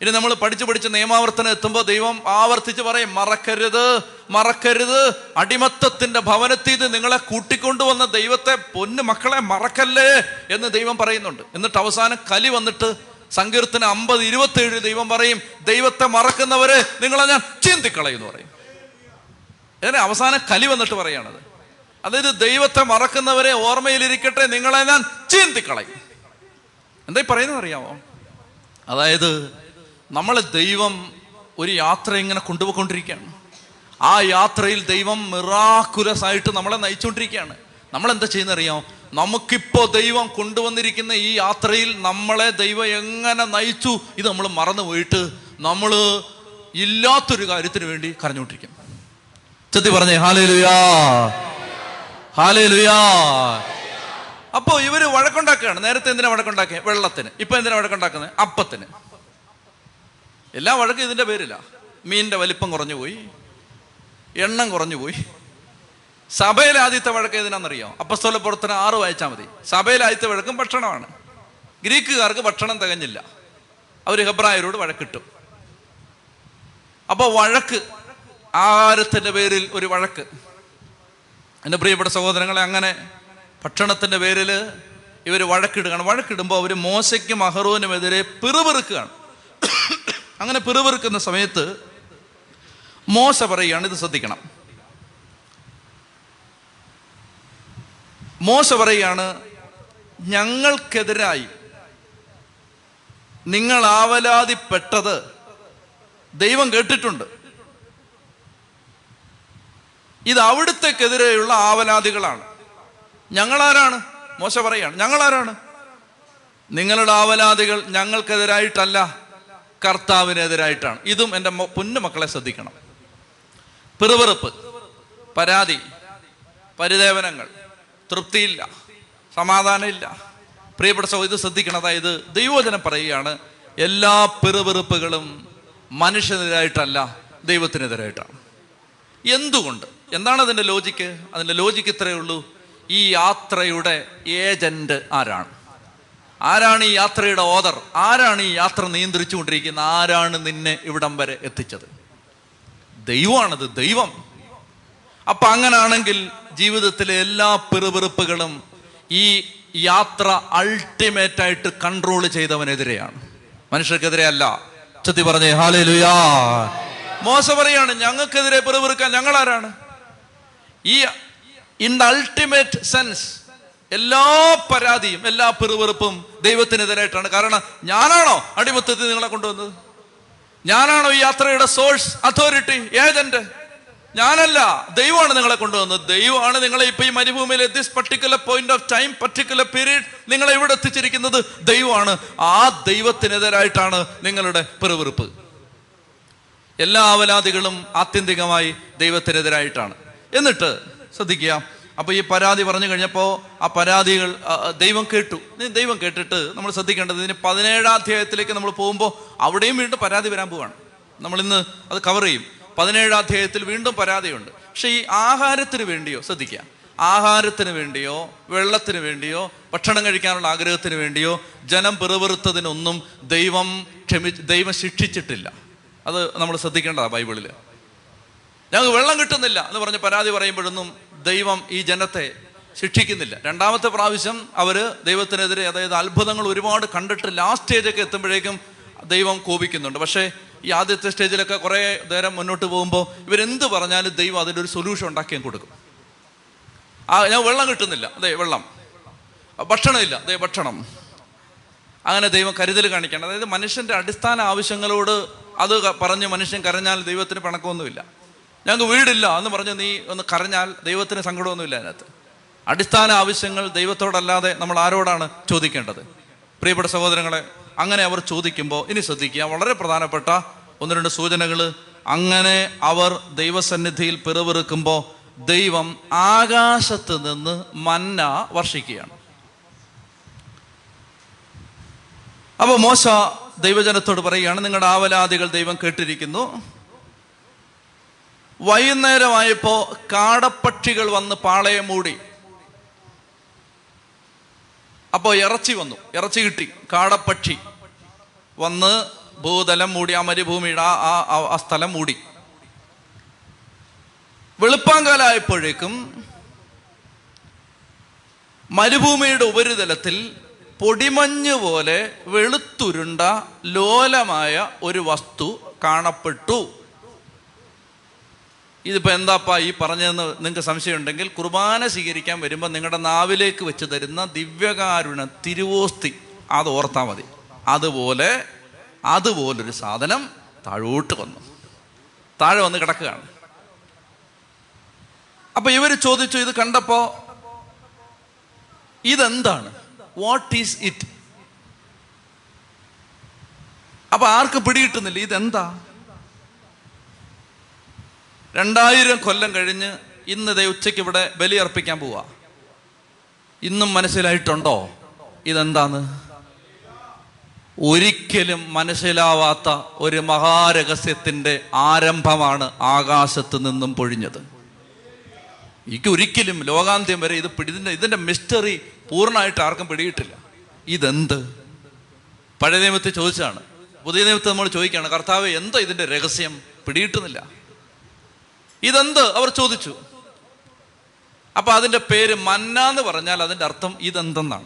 ഇനി നമ്മൾ പഠിച്ചു പഠിച്ച് നിയമാവർത്തനം എത്തുമ്പോൾ ദൈവം ആവർത്തിച്ച് പറയും മറക്കരുത് മറക്കരുത്. അടിമത്തത്തിന്റെ ഭവനത്തിൽ നിന്ന് നിങ്ങളെ കൂട്ടിക്കൊണ്ടുവന്ന ദൈവത്തെ പൊന്നു മക്കളെ മറക്കല്ലേ? എന്ന് ദൈവം പറയുന്നുണ്ട്. എന്നിട്ട് അവസാനം കലി വന്നിട്ട് സങ്കീർത്തന അമ്പത് ഇരുപത്തേഴ് ദൈവം പറയും ദൈവത്തെ മറക്കുന്നവരെ നിങ്ങളെ ഞാൻ ചിന്തിക്കളയെന്ന് പറയും. ഇതിനെ അവസാനം കലി വന്നിട്ട് പറയാണത് അതായത് ദൈവത്തെ മറക്കുന്നവരെ ഓർമ്മയിലിരിക്കട്ടെ നിങ്ങളെ ഞാൻ ചിന്തിക്കളയും. എന്തായി പറയുന്നത് അറിയാമോ? അതായത് നമ്മളെ ദൈവം ഒരു യാത്ര ഇങ്ങനെ കൊണ്ടുപോയിക്കൊണ്ടിരിക്കുകയാണ്. ആ യാത്രയിൽ ദൈവം മിറാക്കുലസ് ആയിട്ട് നമ്മളെ നയിച്ചുകൊണ്ടിരിക്കുകയാണ് നമ്മൾ എന്താ ചെയ്യുന്ന അറിയാം നമുക്കിപ്പോൾ ദൈവം കൊണ്ടുവന്നിരിക്കുന്ന ഈ യാത്രയിൽ നമ്മളെ ദൈവം എങ്ങനെ നയിച്ചു? ഇത് നമ്മൾ മറന്നു പോയിട്ട് നമ്മൾ ഇല്ലാത്തൊരു കാര്യത്തിന് വേണ്ടി കരഞ്ഞുകൊണ്ടിരിക്കും ചെത്തി പറഞ്ഞേ ഹാലേ ലുയാ ഹാലേ ലുയാ അപ്പോൾ ഇവർ വഴക്കുണ്ടാക്കുകയാണ്. നേരത്തെ എന്തിനാണ് വഴക്കുണ്ടാക്കിയത് വെള്ളത്തിന്. ഇപ്പം എന്തിനാ വഴക്കുണ്ടാക്കുന്നത്? അപ്പത്തിന്. എല്ലാ വഴക്കും ഇതിന്റെ പേരില്ല മീനിന്റെ വലിപ്പം കുറഞ്ഞു പോയി എണ്ണം കുറഞ്ഞു പോയി. സഭയിലെ ആദ്യത്തെ വഴക്ക് ഏതിനാണെന്നറിയോ അപ്പസ്തോല പുറത്തിന് ആറ് വായിച്ചാൽ മതി. സഭയിലെ ആദ്യത്തെ വഴക്കും ഭക്ഷണമാണ്. ഗ്രീക്കുകാർക്ക് ഭക്ഷണം തികഞ്ഞില്ല. അവർ ഹെബ്രായരോട് വഴക്കിട്ടു. അപ്പോൾ വഴക്ക് ആഹാരത്തിന്റെ പേരിൽ ഒരു വഴക്ക്. എന്റെ പ്രിയപ്പെട്ട സഹോദരങ്ങളെ അങ്ങനെ ഭക്ഷണത്തിന്റെ പേരിൽ ഇവർ വഴക്കിടുകയാണ്. വഴക്കിടുമ്പോൾ അവർ മോശയ്ക്കും അഹറോനുമെതിരെ പിറുപിറുക്കുകയാണ്. അങ്ങനെ പിറുപിറുക്കുന്ന സമയത്ത് മോശ പറയുകയാണ് ഇത് ശ്രദ്ധിക്കണം. മോശ പറയുകയാണ് ഞങ്ങൾക്കെതിരായി നിങ്ങൾ ആവലാതിപ്പെട്ടത് ദൈവം കേട്ടിട്ടുണ്ട്. ഇത് അവിടുത്തേക്കെതിരെയുള്ള ആവലാതികളാണ്. ഞങ്ങളാരാണ്? മോശ പറയാണ് ഞങ്ങളാരാണ്? നിങ്ങളുടെ ആവലാതികൾ ഞങ്ങൾക്കെതിരായിട്ടല്ല. കർത്താവിനെതിരായിട്ടാണ്. ഇതും എന്റെ പൊന്നു മക്കളെ ശ്രദ്ധിക്കണം. പിറുപിറുപ്പ് പരാതി പരിദേവനങ്ങൾ തൃപ്തിയില്ല സമാധാനമില്ല. പ്രിയപ്പെട്ട സഹോ ഇത് ശ്രദ്ധിക്കണം. അതായത് ദൈവവചനം പറയുകയാണ് എല്ലാ പിറുപിറുപ്പുകളും മനുഷ്യനെതിരായിട്ടല്ല ദൈവത്തിനെതിരായിട്ടാണ്. എന്തുകൊണ്ട്? എന്താണ് അതിന്റെ ലോജിക്ക് അതിന്റെ ലോജിക്ക് ഇത്രയേ ഉള്ളൂ. ഈ യാത്രയുടെ ഏജന്റ് ആരാണ്? ആരാണ് ഈ യാത്രയുടെ ഓദർ ആരാണ് ഈ യാത്ര നിയന്ത്രിച്ചു കൊണ്ടിരിക്കുന്നത് ആരാണ് നിന്നെ ഇവിടം വരെ എത്തിച്ചത്? ദൈവമാണത് ദൈവം. അപ്പൊ അങ്ങനാണെങ്കിൽ ജീവിതത്തിലെ എല്ലാ പിറുപിറുപ്പുകളും ഈ യാത്ര അൾട്ടിമേറ്റ് ആയിട്ട് കൺട്രോൾ ചെയ്തവനെതിരെയാണ്. മനുഷ്യർക്കെതിരെ അല്ല. ചത്തി പറഞ്ഞേ ഹാലേ ലുയാ മോശ പറയാണ് ഞങ്ങൾക്കെതിരെ പിറുപിറുക്കാൻ ഞങ്ങൾ ആരാണ് ഈ ഇൻ ദ അൾട്ടിമേറ്റ് സെൻസ് എല്ലാ പരാതിയും എല്ലാ പെറുവെറുപ്പും ദൈവത്തിനെതിരായിട്ടാണ്. കാരണം ഞാനാണോ അടിമത്തത്തിൽ നിങ്ങളെ കൊണ്ടുവന്നത്? ഞാനാണോ ഈ യാത്രയുടെ സോഴ്സ് അതോറിറ്റി ഏജന്റ്? ഞാനല്ല. ദൈവമാണ് നിങ്ങളെ കൊണ്ടുവന്നത്. ദൈവമാണ് നിങ്ങളെ ഇപ്പൊ ഈ മരുഭൂമിയിൽ this particular point of time particular period നിങ്ങളെ ഇവിടെ എത്തിച്ചിരിക്കുന്നത്. ദൈവമാണ്. ആ ദൈവത്തിനെതിരായിട്ടാണ് നിങ്ങളുടെ പെറുവെറുപ്പ് എല്ലാ അവലാദികളും ആത്യന്തികമായി ദൈവത്തിനെതിരായിട്ടാണ്. എന്നിട്ട് ശ്രദ്ധിക്കുക. അപ്പൊ ഈ പരാതി പറഞ്ഞു കഴിഞ്ഞപ്പോൾ ആ പരാതികൾ ദൈവം കേട്ടു. ദൈവം കേട്ടിട്ട് നമ്മൾ ശ്രദ്ധിക്കേണ്ടത് ഇതിന് പതിനേഴാം അധ്യായത്തിലേക്ക് നമ്മൾ പോകുമ്പോൾ അവിടെയും വീണ്ടും പരാതി വരാൻ പോവാണ്. നമ്മൾ ഇന്ന് അത് കവർ ചെയ്യും. പതിനേഴാം അധ്യായത്തിൽ വീണ്ടും പരാതിയുണ്ട്. പക്ഷെ ഈ ആഹാരത്തിന് വേണ്ടിയോ ശ്രദ്ധിക്കുക. ആഹാരത്തിന് വേണ്ടിയോ വെള്ളത്തിന് വേണ്ടിയോ ഭക്ഷണം കഴിക്കാനുള്ള ആഗ്രഹത്തിന് വേണ്ടിയോ ജനം പിറവെറുത്തതിനൊന്നും ദൈവം ക്ഷമി ദൈവം ശിക്ഷിച്ചിട്ടില്ല. അത് നമ്മൾ ശ്രദ്ധിക്കേണ്ടതാണ് ബൈബിളിൽ ഞങ്ങൾക്ക് വെള്ളം കിട്ടുന്നില്ല എന്ന് പറഞ്ഞ് പരാതി പറയുമ്പോഴൊന്നും ദൈവം ഈ ജനത്തെ ശിക്ഷിക്കുന്നില്ല. രണ്ടാമത്തെ പ്രാവശ്യം അവർ ദൈവത്തിനെതിരെ അതായത് അത്ഭുതങ്ങൾ ഒരുപാട് കണ്ടിട്ട് ലാസ്റ്റ് സ്റ്റേജൊക്കെ എത്തുമ്പോഴേക്കും ദൈവം കോപിക്കുന്നുണ്ട്. പക്ഷേ ഈ ആദ്യത്തെ സ്റ്റേജിലൊക്കെ കുറേ നേരം മുന്നോട്ട് പോകുമ്പോൾ ഇവരെന്ത് പറഞ്ഞാലും ദൈവം അതിന്റെ ഒരു സൊല്യൂഷൻ ഉണ്ടാക്കി അങ്ങ് കൊടുക്കും. ആ ഞാൻ വെള്ളം കിട്ടുന്നില്ല. അതെ വെള്ളം. ഭക്ഷണമില്ല. അതെ ഭക്ഷണം. അങ്ങനെ ദൈവം കരുതൽ കാണിക്കണം അതായത് മനുഷ്യന്റെ അടിസ്ഥാന ആവശ്യങ്ങളോട് അത് പറഞ്ഞ് മനുഷ്യൻ കരഞ്ഞാൽ ദൈവത്തിന് പിണക്കമൊന്നുമില്ല. ഞങ്ങൾക്ക് വീടില്ല എന്ന് പറഞ്ഞ് നീ ഒന്ന് കരഞ്ഞാൽ ദൈവത്തിന് സങ്കടമൊന്നുമില്ല അതിനകത്ത്. അടിസ്ഥാന ആവശ്യങ്ങൾ ദൈവത്തോടല്ലാതെ നമ്മൾ ആരോടാണ് ചോദിക്കേണ്ടത്? പ്രിയപ്പെട്ട സഹോദരങ്ങളെ അങ്ങനെ അവർ ചോദിക്കുമ്പോൾ ഇനി ശ്രദ്ധിക്കുക. വളരെ പ്രധാനപ്പെട്ട ഒന്ന് രണ്ട് സൂചനകൾ അങ്ങനെ അവർ ദൈവസന്നിധിയിൽ പിറവിറുക്കുമ്പോൾ ദൈവം ആകാശത്ത് നിന്ന് മന്ന വർഷിക്കുകയാണ്. അപ്പോൾ മോശ ദൈവജനത്തോട് പറയുകയാണ് നിങ്ങളുടെ ആവലാദികൾ ദൈവം കേട്ടിരിക്കുന്നു. വൈകുന്നേരമായപ്പോ കാടപ്പക്ഷികൾ വന്ന് പാളയം മൂടി. അപ്പോൾ ഇറച്ചി വന്നു. ഇറച്ചി കിട്ടി. കാടപ്പക്ഷി വന്ന് ഭൂതലം മൂടി ആ മരുഭൂമിയുടെ ആ ആ- സ്ഥലം മൂടി. വെളുപ്പാങ്കാലായപ്പോഴേക്കും മരുഭൂമിയുടെ ഉപരിതലത്തിൽ പൊടിമഞ്ഞ് പോലെ വെളുത്തുരുണ്ട ലോലമായ ഒരു വസ്തു കാണപ്പെട്ടു. ഇതിപ്പോൾ എന്താപ്പാ ഈ പറഞ്ഞതെന്ന് നിങ്ങൾക്ക് സംശയമുണ്ടെങ്കിൽ കുർബാന സ്വീകരിക്കാൻ വരുമ്പോൾ നിങ്ങളുടെ നാവിലേക്ക് വെച്ച് തരുന്ന ദിവ്യകാരുണ തിരുവോസ്തി അത് ഓർത്താൽ മതി. അതുപോലെ അതുപോലൊരു സാധനം താഴോട്ട് വന്നു. താഴെ വന്ന് കിടക്കുകയാണ്. അപ്പൊ ഇവർ ചോദിച്ചു ഇത് കണ്ടപ്പോ ഇതെന്താണ്? വാട്ട് ഈസ് ഇറ്റ് അപ്പൊ ആർക്ക് പിടികിട്ടുന്നില്ല ഇതെന്താ? രണ്ടായിരം കൊല്ലം കഴിഞ്ഞ് ഇന്ന് ദേ ഉച്ചയ്ക്ക് ഇവിടെ ബലി അർപ്പിക്കാൻ പോവാ. ഇന്നും മനസ്സിലായിട്ടുണ്ടോ? ഇതെന്താന്ന് ഒരിക്കലും മനസ്സിലാവാത്ത ഒരു മഹാരഹസ്യത്തിന്റെ ആരംഭമാണ് ആകാശത്ത് നിന്നും പൊഴിഞ്ഞത്. എനിക്ക് ഒരിക്കലും ലോകാന്ത്യം വരെ ഇത് പിടി ഇതിന്റെ ഇതിന്റെ മിസ്റ്ററി പൂർണമായിട്ട് ആർക്കും പിടിയിട്ടില്ല ഇതെന്ത്? പഴയ നിയമത്തിൽ ചോദിച്ചാണ് പുതിയ നിയമത്തിൽ നമ്മൾ ചോദിക്കുകയാണ് കർത്താവ് എന്താ ഇതിന്റെ രഹസ്യം? പിടിയിട്ടുന്നില്ല ഇതെന്ത്? അവർ ചോദിച്ചു. അപ്പൊ അതിന്റെ പേര് മന്ന എന്ന് പറഞ്ഞാൽ അതിന്റെ അർത്ഥം ഇതെന്തെന്നാണ്.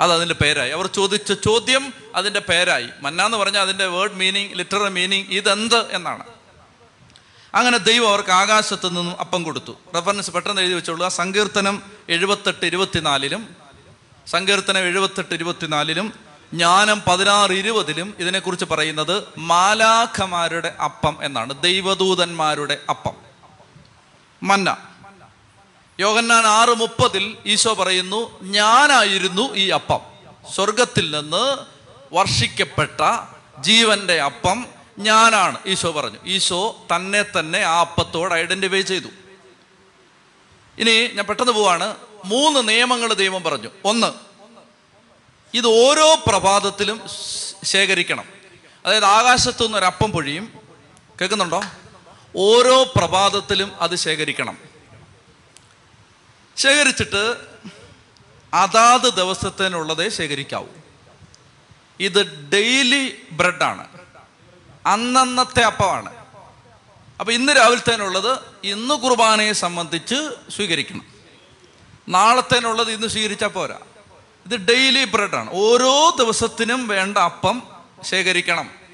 അത് അതിന്റെ പേരായി. അവർ ചോദിച്ച ചോദ്യം അതിന്റെ പേരായി. മന്ന എന്ന് പറഞ്ഞാൽ അതിന്റെ വേർഡ് മീനിങ് ലിറ്ററൽ മീനിങ് ഇതെന്ത് എന്നാണ്. അങ്ങനെ ദൈവം അവർക്ക് ആകാശത്ത് നിന്നും അപ്പം കൊടുത്തു. റെഫറൻസ് പെട്ടെന്ന് എഴുതി വെച്ചോളൂ. സങ്കീർത്തനം എഴുപത്തെട്ട് ഇരുപത്തിനാലിലും സങ്കീർത്തനം എഴുപത്തെട്ട് ഇരുപത്തിനാലിലും ജ്ഞാനം പതിനാറ് ഇരുപതിലും ഇതിനെക്കുറിച്ച് പറയുന്നത് മാലാഖമാരുടെ അപ്പം എന്നാണ്. ദൈവദൂതന്മാരുടെ അപ്പം. മന്ന. യോഹന്നാൻ ആറ് മുപ്പതിൽ ഈശോ പറയുന്നു ഞാനായിരുന്നു ഈ അപ്പം. സ്വർഗത്തിൽ നിന്ന് വർഷിക്കപ്പെട്ട ജീവന്റെ അപ്പം ഞാനാണ്. ഈശോ പറഞ്ഞു. ഈശോ തന്നെ തന്നെ ആ അപ്പത്തോട് ഐഡന്റിഫൈ ചെയ്തു. ഇനി ഞാൻ പെട്ടെന്ന് പോവാണ്. മൂന്ന് നിയമങ്ങൾ ദൈവം പറഞ്ഞു. ഒന്ന് ഇത് ഓരോ പ്രഭാതത്തിലും ശേഖരിക്കണം. അതായത് ആകാശത്തു നിന്ന് ഒരു അപ്പം പൊഴിയും. കേൾക്കുന്നുണ്ടോ? ഓരോ പ്രഭാതത്തിലും അത് ശേഖരിക്കണം. ശേഖരിച്ചിട്ട് അതാത് ദിവസത്തിനുള്ളതേ ശേഖരിക്കാവൂ. ഇത് ഡെയിലി ബ്രെഡാണ്. അന്നന്നത്തെ അപ്പമാണ്. അപ്പം ഇന്ന് രാവിലത്തേനുള്ളത് ഇന്ന് കുർബാനയെ സംബന്ധിച്ച് സ്വീകരിക്കണം. നാളത്തേനുള്ളത് ഇന്ന് സ്വീകരിച്ചാൽ പോരാ. ഇത് ഡെയിലി ബ്രെഡാണ്. ഓരോ ദിവസത്തിനും വേണ്ട അപ്പം ശേഖരിക്കണം.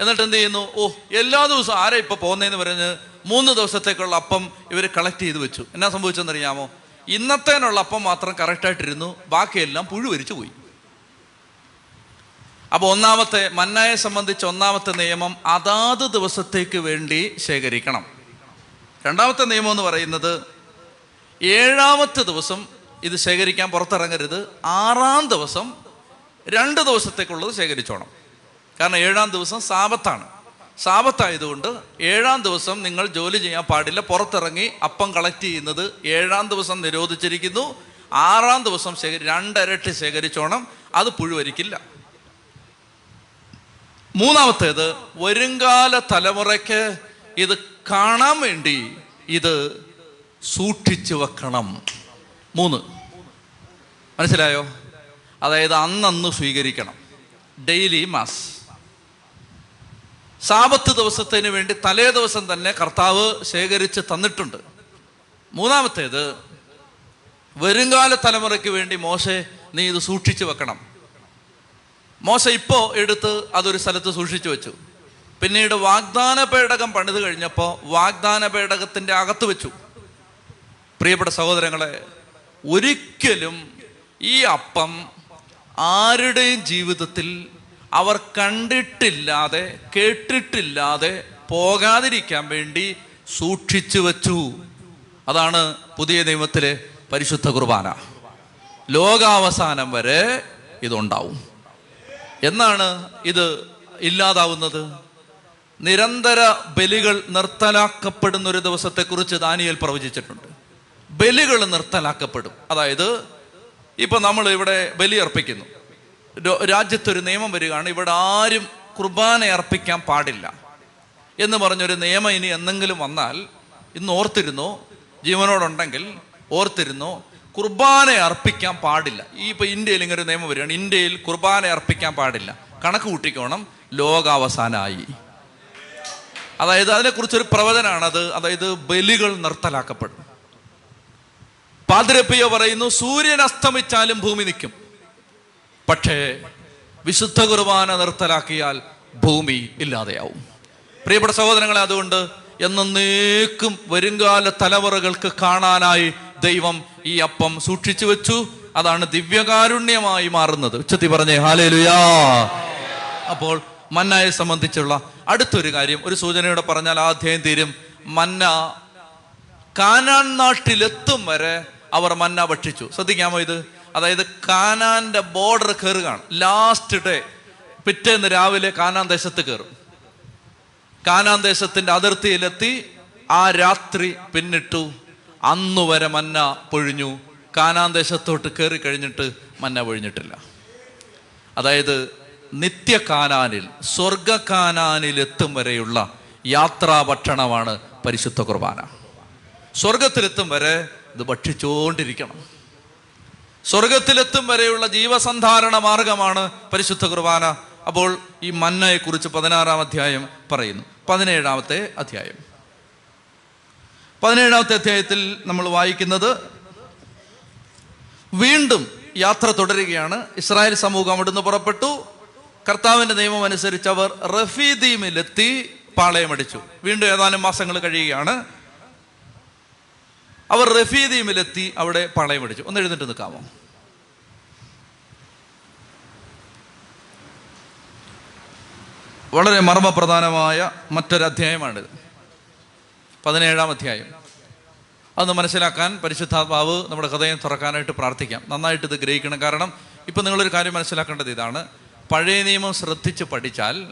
എന്നിട്ട് എന്ത് ചെയ്യുന്നു? ഓ എല്ലാ ദിവസവും ആരാ ഇപ്പൊ പോകുന്നതെന്ന് പറഞ്ഞ് മൂന്ന് ദിവസത്തേക്കുള്ള അപ്പം ഇവർ കളക്ട് ചെയ്ത് വെച്ചു. എന്നാ സംഭവിച്ചെന്നറിയാമോ ഇന്നത്തേനുള്ള അപ്പം മാത്രം കറക്റ്റായിട്ടിരുന്നു ബാക്കിയെല്ലാം പുഴുവരിച്ചു പോയി. അപ്പോൾ ഒന്നാമത്തെ മന്നായെ സംബന്ധിച്ച് ഒന്നാമത്തെ നിയമം അതാത് ദിവസത്തേക്ക് വേണ്ടി ശേഖരിക്കണം. രണ്ടാമത്തെ നിയമം എന്ന് പറയുന്നത് ഏഴാമത്തെ ദിവസം ഇത് ശേഖരിക്കാൻ പുറത്തിറങ്ങരുത്. ആറാം ദിവസം രണ്ട് ദിവസത്തേക്കുള്ളത് ശേഖരിച്ചോണം. കാരണം ഏഴാം ദിവസം സാപത്താണ് സാപത്തായതുകൊണ്ട് ഏഴാം ദിവസം നിങ്ങൾ ജോലി ചെയ്യാൻ പാടില്ല പുറത്തിറങ്ങി അപ്പം കളക്ട് ചെയ്യുന്നത് ഏഴാം ദിവസം നിരോധിച്ചിരിക്കുന്നു. ആറാം ദിവസം ശേഖരി രണ്ടരട്ടി ശേഖരിച്ചോണം അത് പുഴുവരിക്കില്ല. മൂന്നാമത്തേത് വരുംകാല തലമുറയ്ക്ക് ഇത് കാണാൻ വേണ്ടി ഇത് സൂക്ഷിച്ചു വെക്കണം. മൂന്ന്. മനസ്സിലായോ? അതായത് അന്നന്ന് സ്വീകരിക്കണം. Daily mass. സാപത്ത് ദിവസത്തിന് വേണ്ടി തലേ ദിവസം തന്നെ കർത്താവ് ശേഖരിച്ച് തന്നിട്ടുണ്ട്. മൂന്നാമത്തേത് വരുംകാല തലമുറയ്ക്ക് വേണ്ടി മോശെ നീ ഇത് സൂക്ഷിച്ചു വെക്കണം. മോശ ഇപ്പോൾ എടുത്ത് അതൊരു സ്ഥലത്ത് സൂക്ഷിച്ചു വെച്ചു. പിന്നീട് വാഗ്ദാന പേടകം പണിത് കഴിഞ്ഞപ്പോൾ വാഗ്ദാന പേടകത്തിന്റെ അകത്ത് വെച്ചു. പ്രിയപ്പെട്ട സഹോദരങ്ങളെ ഒരിക്കലും ഈ അപ്പം ആരുടെയും ജീവിതത്തിൽ അവർ കണ്ടിട്ടില്ലാതെ കേട്ടിട്ടില്ലാതെ പോകാതിരിക്കാൻ വേണ്ടി സൂക്ഷിച്ചു വച്ചു. അതാണ് പുതിയ നിയമത്തിലെ പരിശുദ്ധ കുർബാന. ലോകാവസാനം വരെ ഇതുണ്ടാവും. എന്നാണ് ഇത് ഇല്ലാതാവുന്നത്? നിരന്തര ബലികൾ നിർത്തലാക്കപ്പെടുന്ന ഒരു ദിവസത്തെക്കുറിച്ച് ദാനിയൽ പ്രവചിച്ചിട്ടുണ്ട്. ബലികൾ നിർത്തലാക്കപ്പെടും. അതായത് ഇപ്പൊ നമ്മൾ ഇവിടെ ബലി അർപ്പിക്കുന്നു. രാജ്യത്തൊരു നിയമം വരികയാണ്. ഇവിടെ ആരും കുർബാന അർപ്പിക്കാൻ പാടില്ല. എന്ന് പറഞ്ഞൊരു നിയമം ഇനി എന്തെങ്കിലും വന്നാൽ ഇന്ന് ഓർത്തിരുന്നോ ജീവനോടുണ്ടെങ്കിൽ ഓർത്തിരുന്നോ കുർബാന അർപ്പിക്കാൻ പാടില്ല. ഈ ഇപ്പൊ ഇന്ത്യയിൽ ഇങ്ങനെ ഒരു നിയമം വരികയാണ്. ഇന്ത്യയിൽ കുർബാന അർപ്പിക്കാൻ പാടില്ല. കണക്ക് കൂട്ടിക്കോണം ലോകാവസാനായി. അതായത് അതിനെക്കുറിച്ചൊരു പ്രവചനാണത്. അതായത് ബലികൾ നിർത്തലാക്കപ്പെടും. പാതിരപ്പിയ പറയുന്നു സൂര്യൻ അസ്തമിച്ചാലും ഭൂമി നിൽക്കും. പക്ഷേ വിശുദ്ധ കുർബാന നിർത്തലാക്കിയാൽ ഭൂമി ഇല്ലാതെയാവും. പ്രിയപ്പെട്ട സഹോദരങ്ങളെ അതുകൊണ്ട് എന്നേക്കും വരുംകാല തലമുറകൾക്ക് കാണാനായി ദൈവം ഈ അപ്പം സൂക്ഷിച്ചു വെച്ചു. അതാണ് ദിവ്യകാരുണ്യമായി മാറുന്നത്. ഉച്ചത്തി പറഞ്ഞേ ഹാലേലുയാ. അപ്പോൾ മന്നയെ സംബന്ധിച്ചുള്ള അടുത്തൊരു കാര്യം ഒരു സൂചനയോടെ പറഞ്ഞാൽ ആ അധ്യായം തീരും മന്ന കാനാൻ നാട്ടിലെത്തും വരെ അവർ മന്ന ഭക്ഷിച്ചു. ശ്രദ്ധിക്കാമോ ഇത്? അതായത് കാനാന്റെ ബോർഡർ കയറുകയാണ് ലാസ്റ്റ് ഡേ പിറ്റേന്ന് രാവിലെ കാനാൻ ദേശത്ത് കയറും കാനാൻ ദേശത്തിന്റെ അതിർത്തിയിലെത്തി. ആ രാത്രി പിന്നിട്ടു. അന്നു വരെ മന്ന പൊഴിഞ്ഞു. കാനാൻ ദേശത്തോട്ട് കയറി കഴിഞ്ഞിട്ട് മന്ന പൊഴിഞ്ഞിട്ടില്ല. അതായത് നിത്യ കാനാനിൽ സ്വർഗ കാനാനിൽ എത്തും വരെയുള്ള യാത്രാ ഭക്ഷണമാണ് പരിശുദ്ധ കുർബാന. സ്വർഗത്തിലെത്തും വരെ ഇത് ഭക്ഷിച്ചുകൊണ്ടിരിക്കണം സ്വർഗത്തിലെത്തും വരെയുള്ള ജീവസന്ധാരണ മാർഗമാണ് പരിശുദ്ധ കുർബാന. അപ്പോൾ ഈ മന്നയെക്കുറിച്ച് പതിനാറാം അധ്യായം പറയുന്നു. പതിനേഴാമത്തെ അധ്യായം. പതിനേഴാമത്തെ അധ്യായത്തിൽ നമ്മൾ വായിക്കുന്നത് വീണ്ടും യാത്ര തുടരുകയാണ്. ഇസ്രായേൽ സമൂഹം അവിടുന്ന് പുറപ്പെട്ടു. കർത്താവിന്റെ നിയമം അനുസരിച്ച് അവർ റഫീദീമിലെത്തി പാളയമടിച്ചു. വീണ്ടും ഏതാനും മാസങ്ങൾ കഴിയുകയാണ്. അവർ റഫീദീമിലെത്തി അവിടെ പണയം പിടിച്ചു. ഒന്ന് എഴുന്നിട്ട് നിൽക്കാമോ വളരെ മർമ്മപ്രധാനമായ മറ്റൊരു അധ്യായമാണിത് പതിനേഴാം അധ്യായം. അതൊന്ന് മനസ്സിലാക്കാൻ പരിശുദ്ധാത്മാവ് നമ്മുടെ ഹൃദയം തുറക്കാനായിട്ട് പ്രാർത്ഥിക്കാം. നന്നായിട്ട് ഇത് ഗ്രഹിക്കണം. കാരണം ഇപ്പം നിങ്ങളൊരു കാര്യം മനസ്സിലാക്കേണ്ടത് ഇതാണ്. പഴയ നിയമം ശ്രദ്ധിച്ച് പഠിച്ചാൽ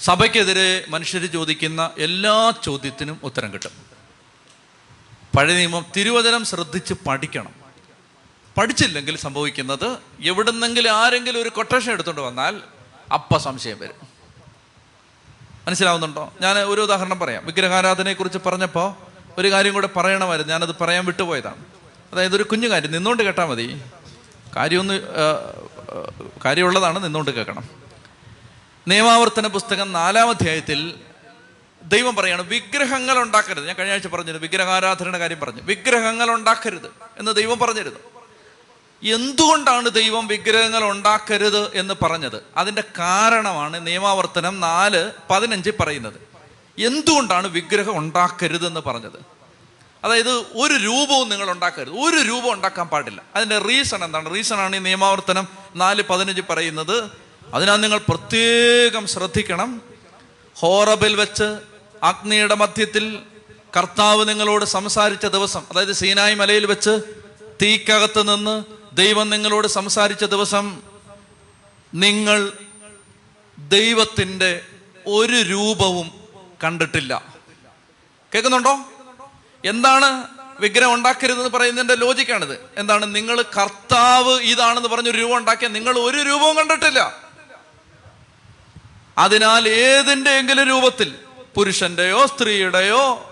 സഭയ്ക്കെതിരെ മനുഷ്യർ ചോദിക്കുന്ന എല്ലാ ചോദ്യത്തിനും ഉത്തരം കിട്ടും. പഴയ നിയമം തിരുവചനം ശ്രദ്ധിച്ച് പഠിക്കണം. പഠിച്ചില്ലെങ്കിൽ സംഭവിക്കുന്നത് എവിടുന്നെങ്കിലും ആരെങ്കിലും ഒരു കൊട്ടേഷൻ എടുത്തുകൊണ്ട് വന്നാൽ അപ്പ സംശയം വരും. മനസ്സിലാവുന്നുണ്ടോ? ഞാൻ ഒരു ഉദാഹരണം പറയാം. വിഗ്രഹാരാധനയെക്കുറിച്ച് പറഞ്ഞപ്പോൾ ഒരു കാര്യം കൂടെ പറയണമായിരുന്നു. ഞാനത് പറയാൻ വിട്ടുപോയതാണ്. അതായത് ഒരു കുഞ്ഞു കാര്യം നിന്നുകൊണ്ട് കേട്ടാൽ മതി. കാര്യമൊന്ന് കാര്യമുള്ളതാണ് നിന്നുകൊണ്ട് കേൾക്കണം. നിയമാവർത്തന പുസ്തകം നാലാം അധ്യായത്തിൽ ദൈവം പറയാണ് വിഗ്രഹങ്ങൾ ഉണ്ടാക്കരുത്. ഞാൻ കഴിഞ്ഞ ആഴ്ച പറഞ്ഞിരുന്നു വിഗ്രഹാരാധനയുടെ കാര്യം പറഞ്ഞു. വിഗ്രഹങ്ങൾ ഉണ്ടാക്കരുത് എന്ന് ദൈവം പറഞ്ഞിരുന്നു. എന്തുകൊണ്ടാണ് ദൈവം വിഗ്രഹങ്ങൾ ഉണ്ടാക്കരുത് എന്ന് പറഞ്ഞത്? അതിന്റെ കാരണമാണ് നിയമാവർത്തനം നാല് പതിനഞ്ച് പറയുന്നത്. എന്തുകൊണ്ടാണ് വിഗ്രഹം ഉണ്ടാക്കരുത് എന്ന് പറഞ്ഞത്? അതായത് ഒരു രൂപവും നിങ്ങൾ ഉണ്ടാക്കരുത്. ഒരു രൂപം ഉണ്ടാക്കാൻ പാടില്ല. അതിന്റെ റീസൺ എന്താണ്? റീസൺ ആണ് ഈ നിയമാവർത്തനം നാല് പതിനഞ്ച് പറയുന്നത്. അതിനാൽ നിങ്ങൾ പ്രത്യേകം ശ്രദ്ധിക്കണം. ഹോറബിൽ വെച്ച് അഗ്നിയുടെ മധ്യത്തിൽ കർത്താവ് നിങ്ങളോട് സംസാരിച്ച ദിവസം അതായത് സീനായി മലയിൽ വെച്ച് തീക്കകത്ത് നിന്ന് ദൈവം നിങ്ങളോട് സംസാരിച്ച ദിവസം നിങ്ങൾ ദൈവത്തിന്റെ ഒരു രൂപവും കണ്ടിട്ടില്ല. കേൾക്കുന്നുണ്ടോ? എന്താണ് വിഗ്രഹം ഉണ്ടാക്കരുതെന്ന് പറയുന്നതിന്റെ ലോജിക്കാണിത്. എന്താണ് നിങ്ങൾ കർത്താവ് ഇതാണെന്ന് പറഞ്ഞൊരു രൂപം ഉണ്ടാക്കിയ നിങ്ങൾ ഒരു രൂപവും കണ്ടിട്ടില്ല. അതിനാൽ ഏതിന്റെയെങ്കിലും രൂപത്തിൽ പുരുഷന്റെയോ സ്ത്രീയുടെയോ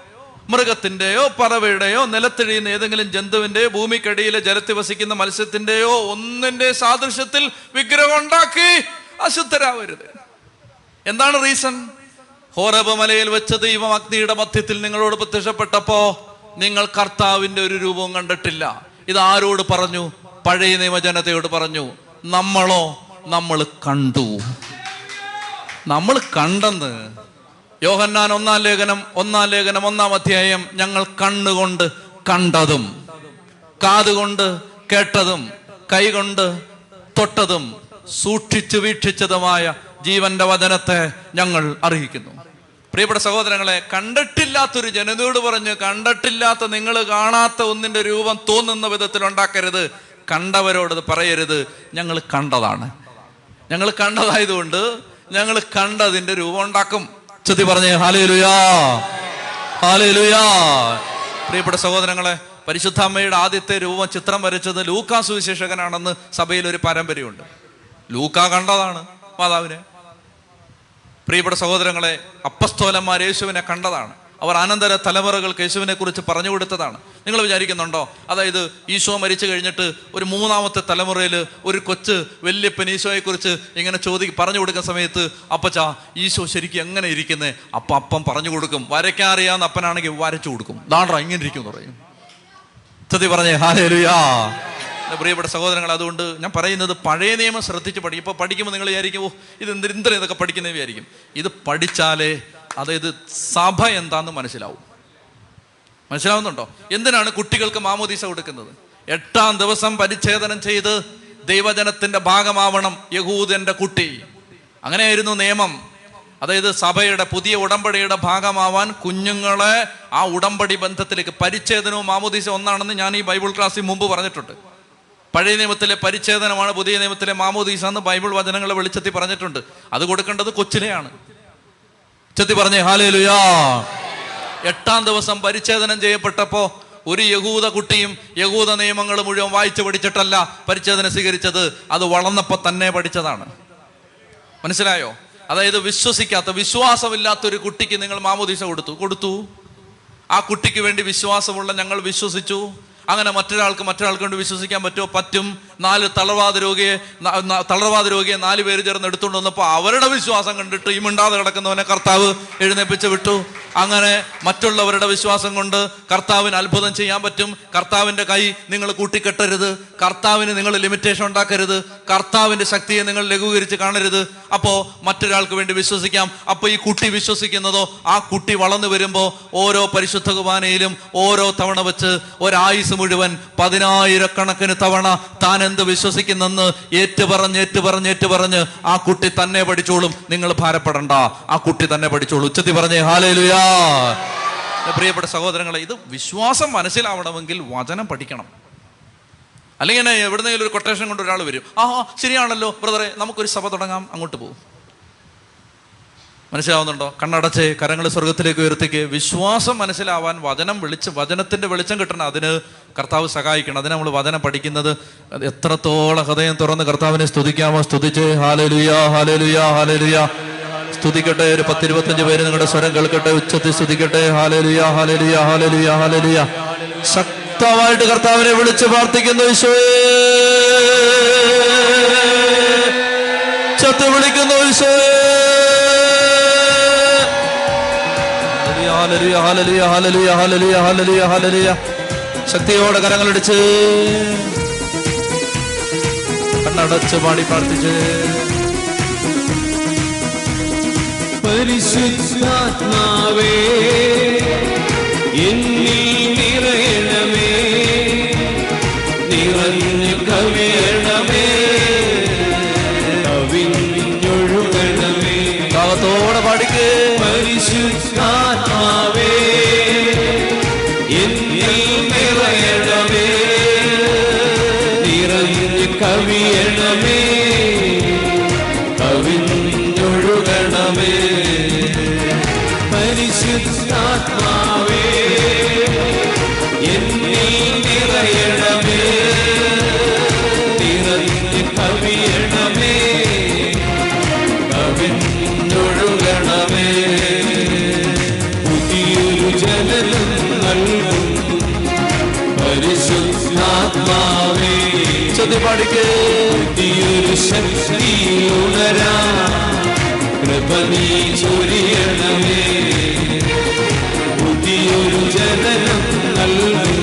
മൃഗത്തിന്റെയോ പറവയുടെയോ നിലത്തിഴിയുന്ന ഏതെങ്കിലും ജന്തുവിന്റെയോ ഭൂമിക്കടിയിലെ ജലത്തിൽ വസിക്കുന്ന മത്സ്യത്തിന്റെയോ ഒന്നിന്റെ സാദൃശ്യത്തിൽ വിഗ്രഹം ഉണ്ടാക്കി അശുദ്ധരാവരുത്. എന്താണ് റീസൺ? ഹോറബ് മലയിൽ വെച്ച ദൈവം അഗ്നിയുടെ മധ്യത്തിൽ നിങ്ങളോട് പ്രത്യക്ഷപ്പെട്ടപ്പോ നിങ്ങൾ കർത്താവിന്റെ ഒരു രൂപവും കണ്ടിട്ടില്ല. ഇത് ആരോട് പറഞ്ഞു? പഴയ നിയമജനതയോട് പറഞ്ഞു. നമ്മളോ നമ്മൾ കണ്ടു. നമ്മൾ കണ്ടെന്ന് യോഹന്നാൻ ഒന്നാം ലേഖനം ഒന്നാം ലേഖനം ഒന്നാം അധ്യായം ഞങ്ങൾ കണ്ണുകൊണ്ട് കണ്ടതും കാതുകൊണ്ട് കേട്ടതും കൈകൊണ്ട് തൊട്ടതും സൂക്ഷിച്ചു വീക്ഷിച്ചതുമായ ജീവന്റെ വചനത്തെ ഞങ്ങൾ അറിയിക്കുന്നു. പ്രിയപ്പെട്ട സഹോദരങ്ങളെ കണ്ടിട്ടില്ലാത്തൊരു ജനതയോട് പറഞ്ഞ് കണ്ടിട്ടില്ലാത്ത നിങ്ങൾ കാണാത്ത ഒന്നിന്റെ രൂപം തോന്നുന്ന വിധത്തിൽ ഉണ്ടാക്കരുത്. കണ്ടവരോട് പറയരുത്. ഞങ്ങൾ കണ്ടതാണ്. ഞങ്ങൾ കണ്ടതായതുകൊണ്ട് ഞങ്ങൾ കണ്ടതിന്റെ രൂപം ഉണ്ടാക്കും. ചുതി പറഞ്ഞേ ഹാലയിലുയാ ഹാലയിലുയാ പ്രിയപ്പെട്ട സഹോദരങ്ങളെ പരിശുദ്ധ അമ്മയുടെ ആദ്യത്തെ രൂപം ചിത്രം വരച്ചത് ലൂക്കാ സുവിശേഷകനാണെന്ന് സഭയിൽ ഒരു പാരമ്പര്യമുണ്ട് ലൂക്ക കണ്ടതാണ് മാതാവിനെ. പ്രിയപ്പെട്ട സഹോദരങ്ങളെ അപ്പസ്തോലന്മാർ യേശുവിനെ കണ്ടതാണ്. അവർ അനന്തര തലമുറകൾക്ക് യേശുവിനെ കുറിച്ച് പറഞ്ഞു കൊടുത്തതാണ്. നിങ്ങൾ വിചാരിക്കുന്നുണ്ടോ? അതായത് ഈശോ മരിച്ചു കഴിഞ്ഞിട്ട് ഒരു മൂന്നാമത്തെ തലമുറയിൽ ഒരു കൊച്ച് വല്യപ്പൻ ഈശോയെക്കുറിച്ച് ഇങ്ങനെ ചോദി പറഞ്ഞു കൊടുക്കുന്ന സമയത്ത് അപ്പച്ചാ ഈശോ ശരിക്കും എങ്ങനെ ഇരിക്കുന്നേ? അപ്പം അപ്പം പറഞ്ഞു കൊടുക്കും. വരയ്ക്കാൻ അറിയാവുന്ന അപ്പനാണെങ്കിൽ വരച്ചു കൊടുക്കും. നാടറ ഇങ്ങനെ ഇരിക്കും എന്ന് പറയും. സത്യം പറഞ്ഞേ ഹാലേലുയാ. പ്രിയപ്പെട്ട സഹോദരങ്ങൾ അതുകൊണ്ട് ഞാൻ പറയുന്നത് പഴയ നിയമം ശ്രദ്ധിച്ച് പഠിക്കും ഇപ്പോൾ പഠിക്കുമ്പോൾ നിങ്ങൾ വിചാരിക്കും ഓ ഇത് എന്ത് എന്തിനാ ഇതൊക്കെ പഠിക്കുന്നത് വിചാരിക്കും. ഇത് പഠിച്ചാലേ അതായത് സഭ എന്താന്ന് മനസ്സിലാവും. മനസ്സിലാവുന്നുണ്ടോ? എന്തിനാണ് കുട്ടികൾക്ക് മാമോദീസ കൊടുക്കുന്നത്? എട്ടാം ദിവസം പരിച്ഛേദനം ചെയ്ത് ദൈവജനത്തിന്റെ ഭാഗമാവണം യഹൂദന്റെ കുട്ടി. അങ്ങനെയായിരുന്നു നിയമം. അതായത് സഭയുടെ പുതിയ ഉടമ്പടിയുടെ ഭാഗമാവാൻ കുഞ്ഞുങ്ങളെ ആ ഉടമ്പടി ബന്ധത്തിലേക്ക് പരിച്ഛേദനവും മാമോദീസ ഒന്നാണെന്ന് ഞാൻ ഈ ബൈബിൾ ക്ലാസ്സിൽ മുമ്പ് പറഞ്ഞിട്ടുണ്ട്. പഴയ നിയമത്തിലെ പരിച്ഛേദനമാണ് പുതിയ നിയമത്തിലെ മാമോദീസ എന്ന് ബൈബിൾ വചനങ്ങളെ വെളിച്ചത്തിൽ പറഞ്ഞിട്ടുണ്ട്. അത് കൊടുക്കേണ്ടത് കൊച്ചിലെയാണ്. ചെത്തി പറഞ്ഞേ ഹാലേ ലുയാ എട്ടാം ദിവസം പരിച്ഛേദനം ചെയ്യപ്പെട്ടപ്പോ ഒരു യഹൂദ കുട്ടിയും യഹൂദ നിയമങ്ങൾ മുഴുവൻ വായിച്ചു പഠിച്ചിട്ടല്ല പരിച്ഛേദന സ്വീകരിച്ചത്. അത് വളർന്നപ്പോ തന്നെ പഠിച്ചതാണ്. മനസ്സിലായോ? അതായത് വിശ്വസിക്കാത്ത വിശ്വാസമില്ലാത്ത ഒരു കുട്ടിക്ക് നിങ്ങൾ മാമോദീസ കൊടുത്തു. കൊടുത്തു. ആ കുട്ടിക്ക് വേണ്ടി വിശ്വാസമുള്ള ഞങ്ങൾ വിശ്വസിച്ചു. അങ്ങനെ മറ്റൊരാൾക്ക് മറ്റൊരാൾക്ക് കൊണ്ട് വിശ്വസിക്കാൻ പറ്റുമോ? പറ്റും. നാല് തളർവാദ രോഗിയെ തളർവാദ രോഗിയെ നാല് പേര് ചേർന്ന് എടുത്തുകൊണ്ട് വന്നപ്പോൾ അവരുടെ വിശ്വാസം കണ്ടിട്ട് ഈ മിണ്ടാതെ കിടക്കുന്നവനെ കർത്താവ് എഴുന്നേപ്പിച്ച് വിട്ടു. അങ്ങനെ മറ്റുള്ളവരുടെ വിശ്വാസം കൊണ്ട് കർത്താവിന് അത്ഭുതം ചെയ്യാൻ പറ്റും. കർത്താവിന്റെ കൈ നിങ്ങൾ കൂട്ടിക്കെട്ടരുത്. കർത്താവിന് നിങ്ങൾ ലിമിറ്റേഷൻ ഉണ്ടാക്കരുത്. കർത്താവിന്റെ ശക്തിയെ നിങ്ങൾ ലഘൂകരിച്ച് കാണരുത്. അപ്പോൾ മറ്റൊരാൾക്ക് വേണ്ടി വിശ്വസിക്കാം. അപ്പോൾ ഈ കുട്ടി വിശ്വസിക്കുന്നതോ ആ കുട്ടി വളർന്നു വരുമ്പോൾ ഓരോ പരിശുദ്ധ കുർബാനയിലും ഓരോ തവണ വെച്ച് ഒരായുസ് മുഴുവൻ പതിനായിരക്കണക്കിന് തവണ താൻ എന്ത് വിശ്വസിക്കുന്നെന്ന് ഏറ്റുപറഞ്ഞ് ഏറ്റുപറഞ്ഞ് ഏറ്റുപറഞ്ഞ് ആ കുട്ടി തന്നെ പഠിച്ചോളും. നിങ്ങൾ ഭാരപ്പെടണ്ട. ആ കുട്ടി തന്നെ പഠിച്ചോളൂ. ഉച്ചത്തി പറഞ്ഞേ ഹാലേലുയാ. പ്രിയപ്പെട്ട സഹോദരങ്ങളെ ഇത് വിശ്വാസം മനസ്സിലാവണമെങ്കിൽ വചനം പഠിക്കണം. അല്ലെങ്കിൽ എവിടുന്നെങ്കിലും ഒരു കൊട്ടേഷൻ കൊണ്ട് ഒരാൾ വരും. ആ, ശരിയാണല്ലോ ബ്രദറെ നമുക്കൊരു സഭ തുടങ്ങാം. അങ്ങോട്ട് പോകും. മനസ്സിലാവുന്നുണ്ടോ? കണ്ണടച്ച് കരങ്ങൾ സ്വർഗത്തിലേക്ക് ഉയർത്തിക്ക്. വിശ്വാസം മനസ്സിലാവാൻ വചനം വിളിച്ച് വചനത്തിന്റെ വെളിച്ചം കിട്ടണം. അതിന് കർത്താവ് സഹായിക്കണം. അതിന് നമ്മൾ വചനം പഠിക്കുന്നത് എത്രത്തോളം ഹൃദയം തുറന്ന് കർത്താവിനെ സ്തുതിക്കാമോ? സ്തുതിച്ച് ഹാലലുയാ ഹാലലുയാ ഹാലലുയാ. സ്തുതിക്കട്ടെ ഒരു പത്തിരുപത്തഞ്ച് പേര് നിങ്ങളുടെ സ്വരം കേൾക്കട്ടെ ഉച്ചത്തിൽ സ്തുതിക്കട്ടെ. ഹാലലുയാ ഹാലലുയാ ഹാലലുയാ ഹാലലുയാ. ശക്തമായിട്ട് കർത്താവിനെ വിളിച്ച് പ്രാർത്ഥിക്കുന്നു ഈശോയേ. ചത്ത് വിളിക്കുന്നു ഈശോയേ. ഹല്ലേലൂയ, ഹല്ലേലൂയ, ഹല്ലേലൂയ. ശക്തിയോടെ കരങ്ങളടിച്ച് കണ്ണടച്ച് പാടി പ്രാർത്ഥിച്ച് പരിശുദ്ധാത്മാവേ എന്നിൽ കൃപ നീ ചൊരിയണമേ പുതിയൊരു ജനനം നൽകും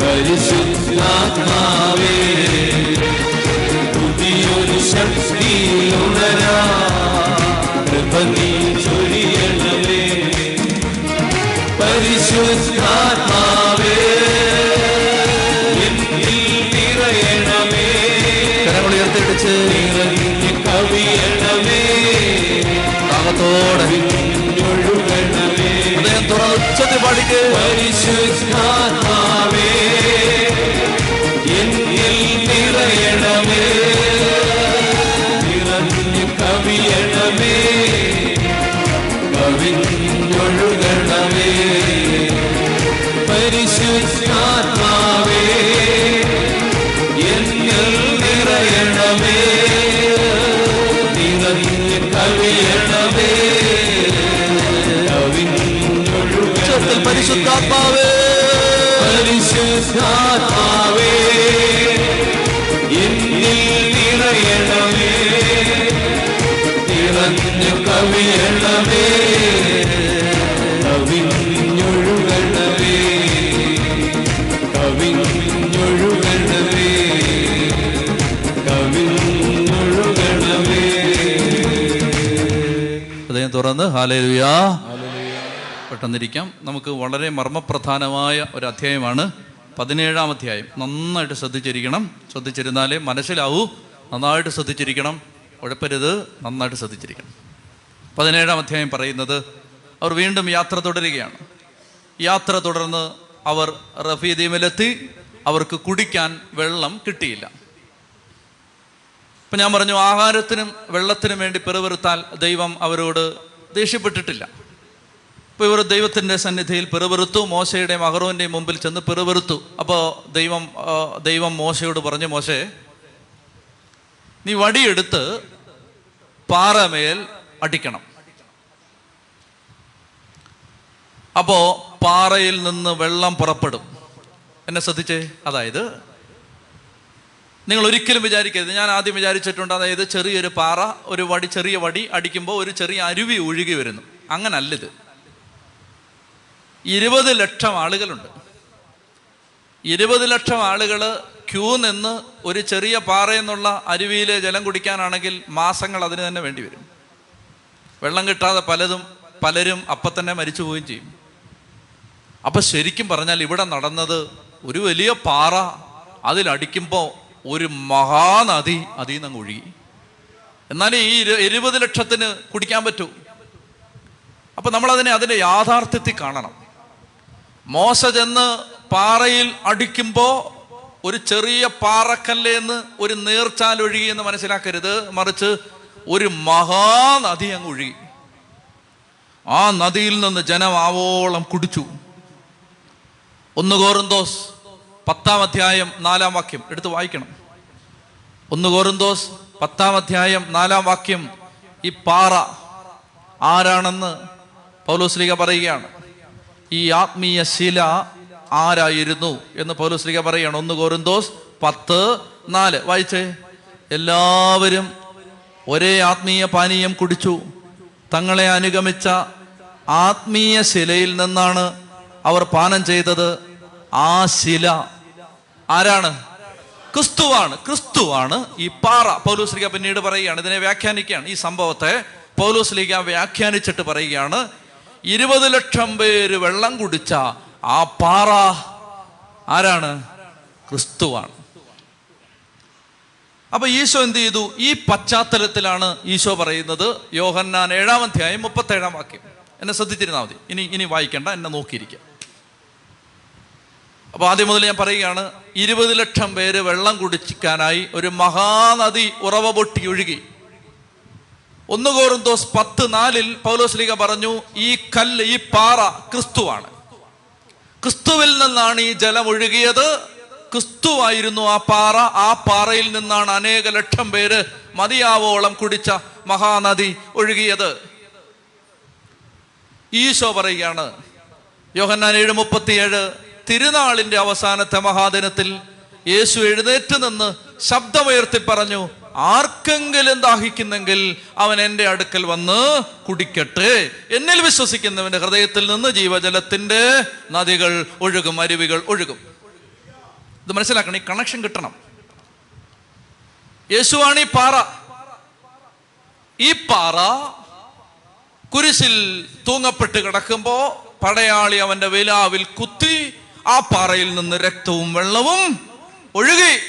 പരിശുദ്ധാത്മാവേ പുതിയൊരു ശക്തി ഉണരാ കൃപ നീ ചൊരിയണമേ പരിശുദ്ധാത്മാവേ തുറന്ന്. ഹാലേലുയാ പെട്ടെന്നിരിക്കാം. നമുക്ക് വളരെ മർമ്മപ്രധാനമായ ഒരു അധ്യായമാണ് പതിനേഴാം അധ്യായം നന്നായിട്ട് ശ്രദ്ധിച്ചിരിക്കണം. ശ്രദ്ധിച്ചിരുന്നാലേ മനസ്സിലാവൂ. നന്നായിട്ട് ശ്രദ്ധിച്ചിരിക്കണം. ഉഴപ്പരുത്. നന്നായിട്ട് ശ്രദ്ധിച്ചിരിക്കണം. പതിനേഴാം അധ്യായം പറയുന്നത് അവർ വീണ്ടും യാത്ര തുടരുകയാണ്. യാത്ര തുടർന്ന് അവർ റഫീദീമിലെത്തി. അവർക്ക് കുടിക്കാൻ വെള്ളം കിട്ടിയില്ല. ഇപ്പം ഞാൻ പറഞ്ഞു ആഹാരത്തിനും വെള്ളത്തിനും വേണ്ടി പിറവിറുത്താൽ ദൈവം അവരോട് ദേഷ്യപ്പെട്ടിട്ടില്ല. ഇപ്പോൾ ഇവർ ദൈവത്തിന്റെ സന്നിധിയിൽ പിറവെറുത്തു മോശയുടെയും അഹറോന്റെയും മുമ്പിൽ ചെന്ന് പിറവെറുത്തു അപ്പോൾ ദൈവം ദൈവം മോശയോട് പറഞ്ഞു മോശേ നീ വടിയെടുത്ത് പാറമേൽ അടിക്കണം. അപ്പോ പാറയിൽ നിന്ന് വെള്ളം പുറപ്പെടും. എന്നെ ശ്രദ്ധിച്ചേ? അതായത് നിങ്ങൾ ഒരിക്കലും വിചാരിക്കരുത്. ഞാൻ ആദ്യം വിചാരിച്ചിട്ടുണ്ട് അതായത് ചെറിയൊരു പാറ ഒരു വടി ചെറിയ വടി അടിക്കുമ്പോൾ ഒരു ചെറിയ അരുവി ഒഴുകി വരുന്നു. അങ്ങനല്ലിത്. ഇരുപത് ലക്ഷം ആളുകളുണ്ട്. ഇരുപത് ലക്ഷം ആളുകൾ ക്യൂ നിന്ന് ഒരു ചെറിയ പാറയെന്നുള്ള അരുവിയിലെ ജലം കുടിക്കാനാണെങ്കിൽ മാസങ്ങൾ അതിന് തന്നെ വേണ്ടി വരും. വെള്ളം കിട്ടാതെ പലതും പലരും അപ്പം തന്നെ മരിച്ചു പോവുകയും ചെയ്യും. അപ്പം ശരിക്കും പറഞ്ഞാൽ ഇവിടെ നടന്നത് ഒരു വലിയ പാറ അതിലടിക്കുമ്പോൾ ഒരു മഹാനദി അതിൽ നിന്ന് ഒഴുകി. എന്നാൽ ഈ എഴുപത് ലക്ഷത്തിന് കുടിക്കാൻ പറ്റൂ. അപ്പൊ നമ്മൾ അതിനെ അതിന്റെ യാഥാർത്ഥ്യത്തിൽ കാണണം. മോശ ചെന്ന് പാറയിൽ അടിക്കുമ്പോ ഒരു ചെറിയ പാറക്കല്ലേന്ന് ഒരു നേർച്ചാൽ ഒഴുകി എന്ന് മനസ്സിലാക്കരുത്. മറിച്ച് ഒരു മഹാനദി അങ്ങ് ഒഴുകി. ആ നദിയിൽ നിന്ന് ജനം ആവോളം കുടിച്ചു. ഒന്ന് കോറിന്തോസ് പത്താം അധ്യായം നാലാം വാക്യം. എടുത്ത് വായിക്കണം. ഒന്ന് കോറിന്തോസ് പത്താം അധ്യായം നാലാം വാക്യം. ഈ പാറ ആരാണെന്ന് പൗലോസ്ലിക പറയുകയാണ്. ഈ ആത്മീയ ശില ആരായിരുന്നു എന്ന് പൗലോസ്ലിക പറയുകയാണ്. ഒന്ന് കോറിന്തോസ് പത്ത് നാല്. വായിച്ചേ. എല്ലാവരും ഒരേ ആത്മീയ പാനീയം കുടിച്ചു. തങ്ങളെ അനുഗമിച്ച ആത്മീയ ശിലയിൽ നിന്നാണ് അവർ പാനം ചെയ്തത്. ആ ശില ആരാണ്? ക്രിസ്തുവാണ്. ക്രിസ്തുവാണ് ഈ പാറ. പൗലോസ്ലിക പിന്നീട് പറയുകയാണ് ഇതിനെ വ്യാഖ്യാനിക്കുകയാണ്. ഈ സംഭവത്തെ പൗലോസ്ലിക വ്യാഖ്യാനിച്ചിട്ട് പറയുകയാണ് ഇരുപത് ലക്ഷം പേര് വെള്ളം കുടിച്ച ആ പാറ ആരാണ്? ക്രിസ്തുവാണ്. അപ്പൊ ഈശോ എന്ത് ചെയ്തു? ഈ പശ്ചാത്തലത്തിലാണ് ഈശോ പറയുന്നത് യോഹന്നാൻ ഏഴാം അധ്യായം മുപ്പത്തേഴാം വാക്യം. എന്നെ ശ്രദ്ധിച്ചിരുന്നാൽ മതി. ഇനി ഇനി വായിക്കണ്ട എന്നെ നോക്കിയിരിക്കുക അപ്പൊ ആദ്യം മുതൽ ഞാൻ പറയുകയാണ് ഇരുപത് ലക്ഷം പേര് വെള്ളം കുടിച്ചിക്കാനായി ഒരു മഹാനദി ഉറവ പൊട്ടി ഒഴുകി. ഒന്ന് കോറിന്തോസ് പത്ത് നാലിൽ പൗലോസ്ലിക പറഞ്ഞു ഈ കല്ല് ഈ പാറ ക്രിസ്തുവാണ്. ക്രിസ്തുവിൽ നിന്നാണ് ഈ ജലം ഒഴുകിയത് ക്രിസ്തുവായിരുന്നു ആ പാറ ആ പാറയിൽ നിന്നാണ് അനേക ലക്ഷം പേര് മതിയാവോളം കുടിച്ച മഹാനദി ഒഴുകിയത്. ഈശോ പറയുകയാണ് യോഹന്നാൻ ഏഴ് മുപ്പത്തിയേഴ് തിരുനാളിന്റെ അവസാനത്തെ മഹാദിനത്തിൽ യേശു എഴുന്നേറ്റ് നിന്ന് ശബ്ദമുയർത്തി പറഞ്ഞു ആർക്കെങ്കിലും ദാഹിക്കുന്നെങ്കിൽ അവൻ എന്റെ അടുക്കൽ വന്ന് കുടിക്കട്ടെ. എന്നിൽ വിശ്വസിക്കുന്നവന്റെ ഹൃദയത്തിൽ നിന്ന് ജീവജലത്തിന്റെ നദികൾ ഒഴുകും അരുവികൾ ഒഴുകും. ഇത് മനസ്സിലാക്കണം ഈ കണക്ഷൻ കിട്ടണം. യേശുവാണ് ഈ പാറ. ഈ പാറ കുരിശിൽ തൂങ്ങപ്പെട്ട് കിടക്കുമ്പോ പടയാളി അവന്റെ വിലാവിൽ കുത്തി ആ പാറയിൽ നിന്ന് രക്തവും വെള്ളവും ഒഴുകി.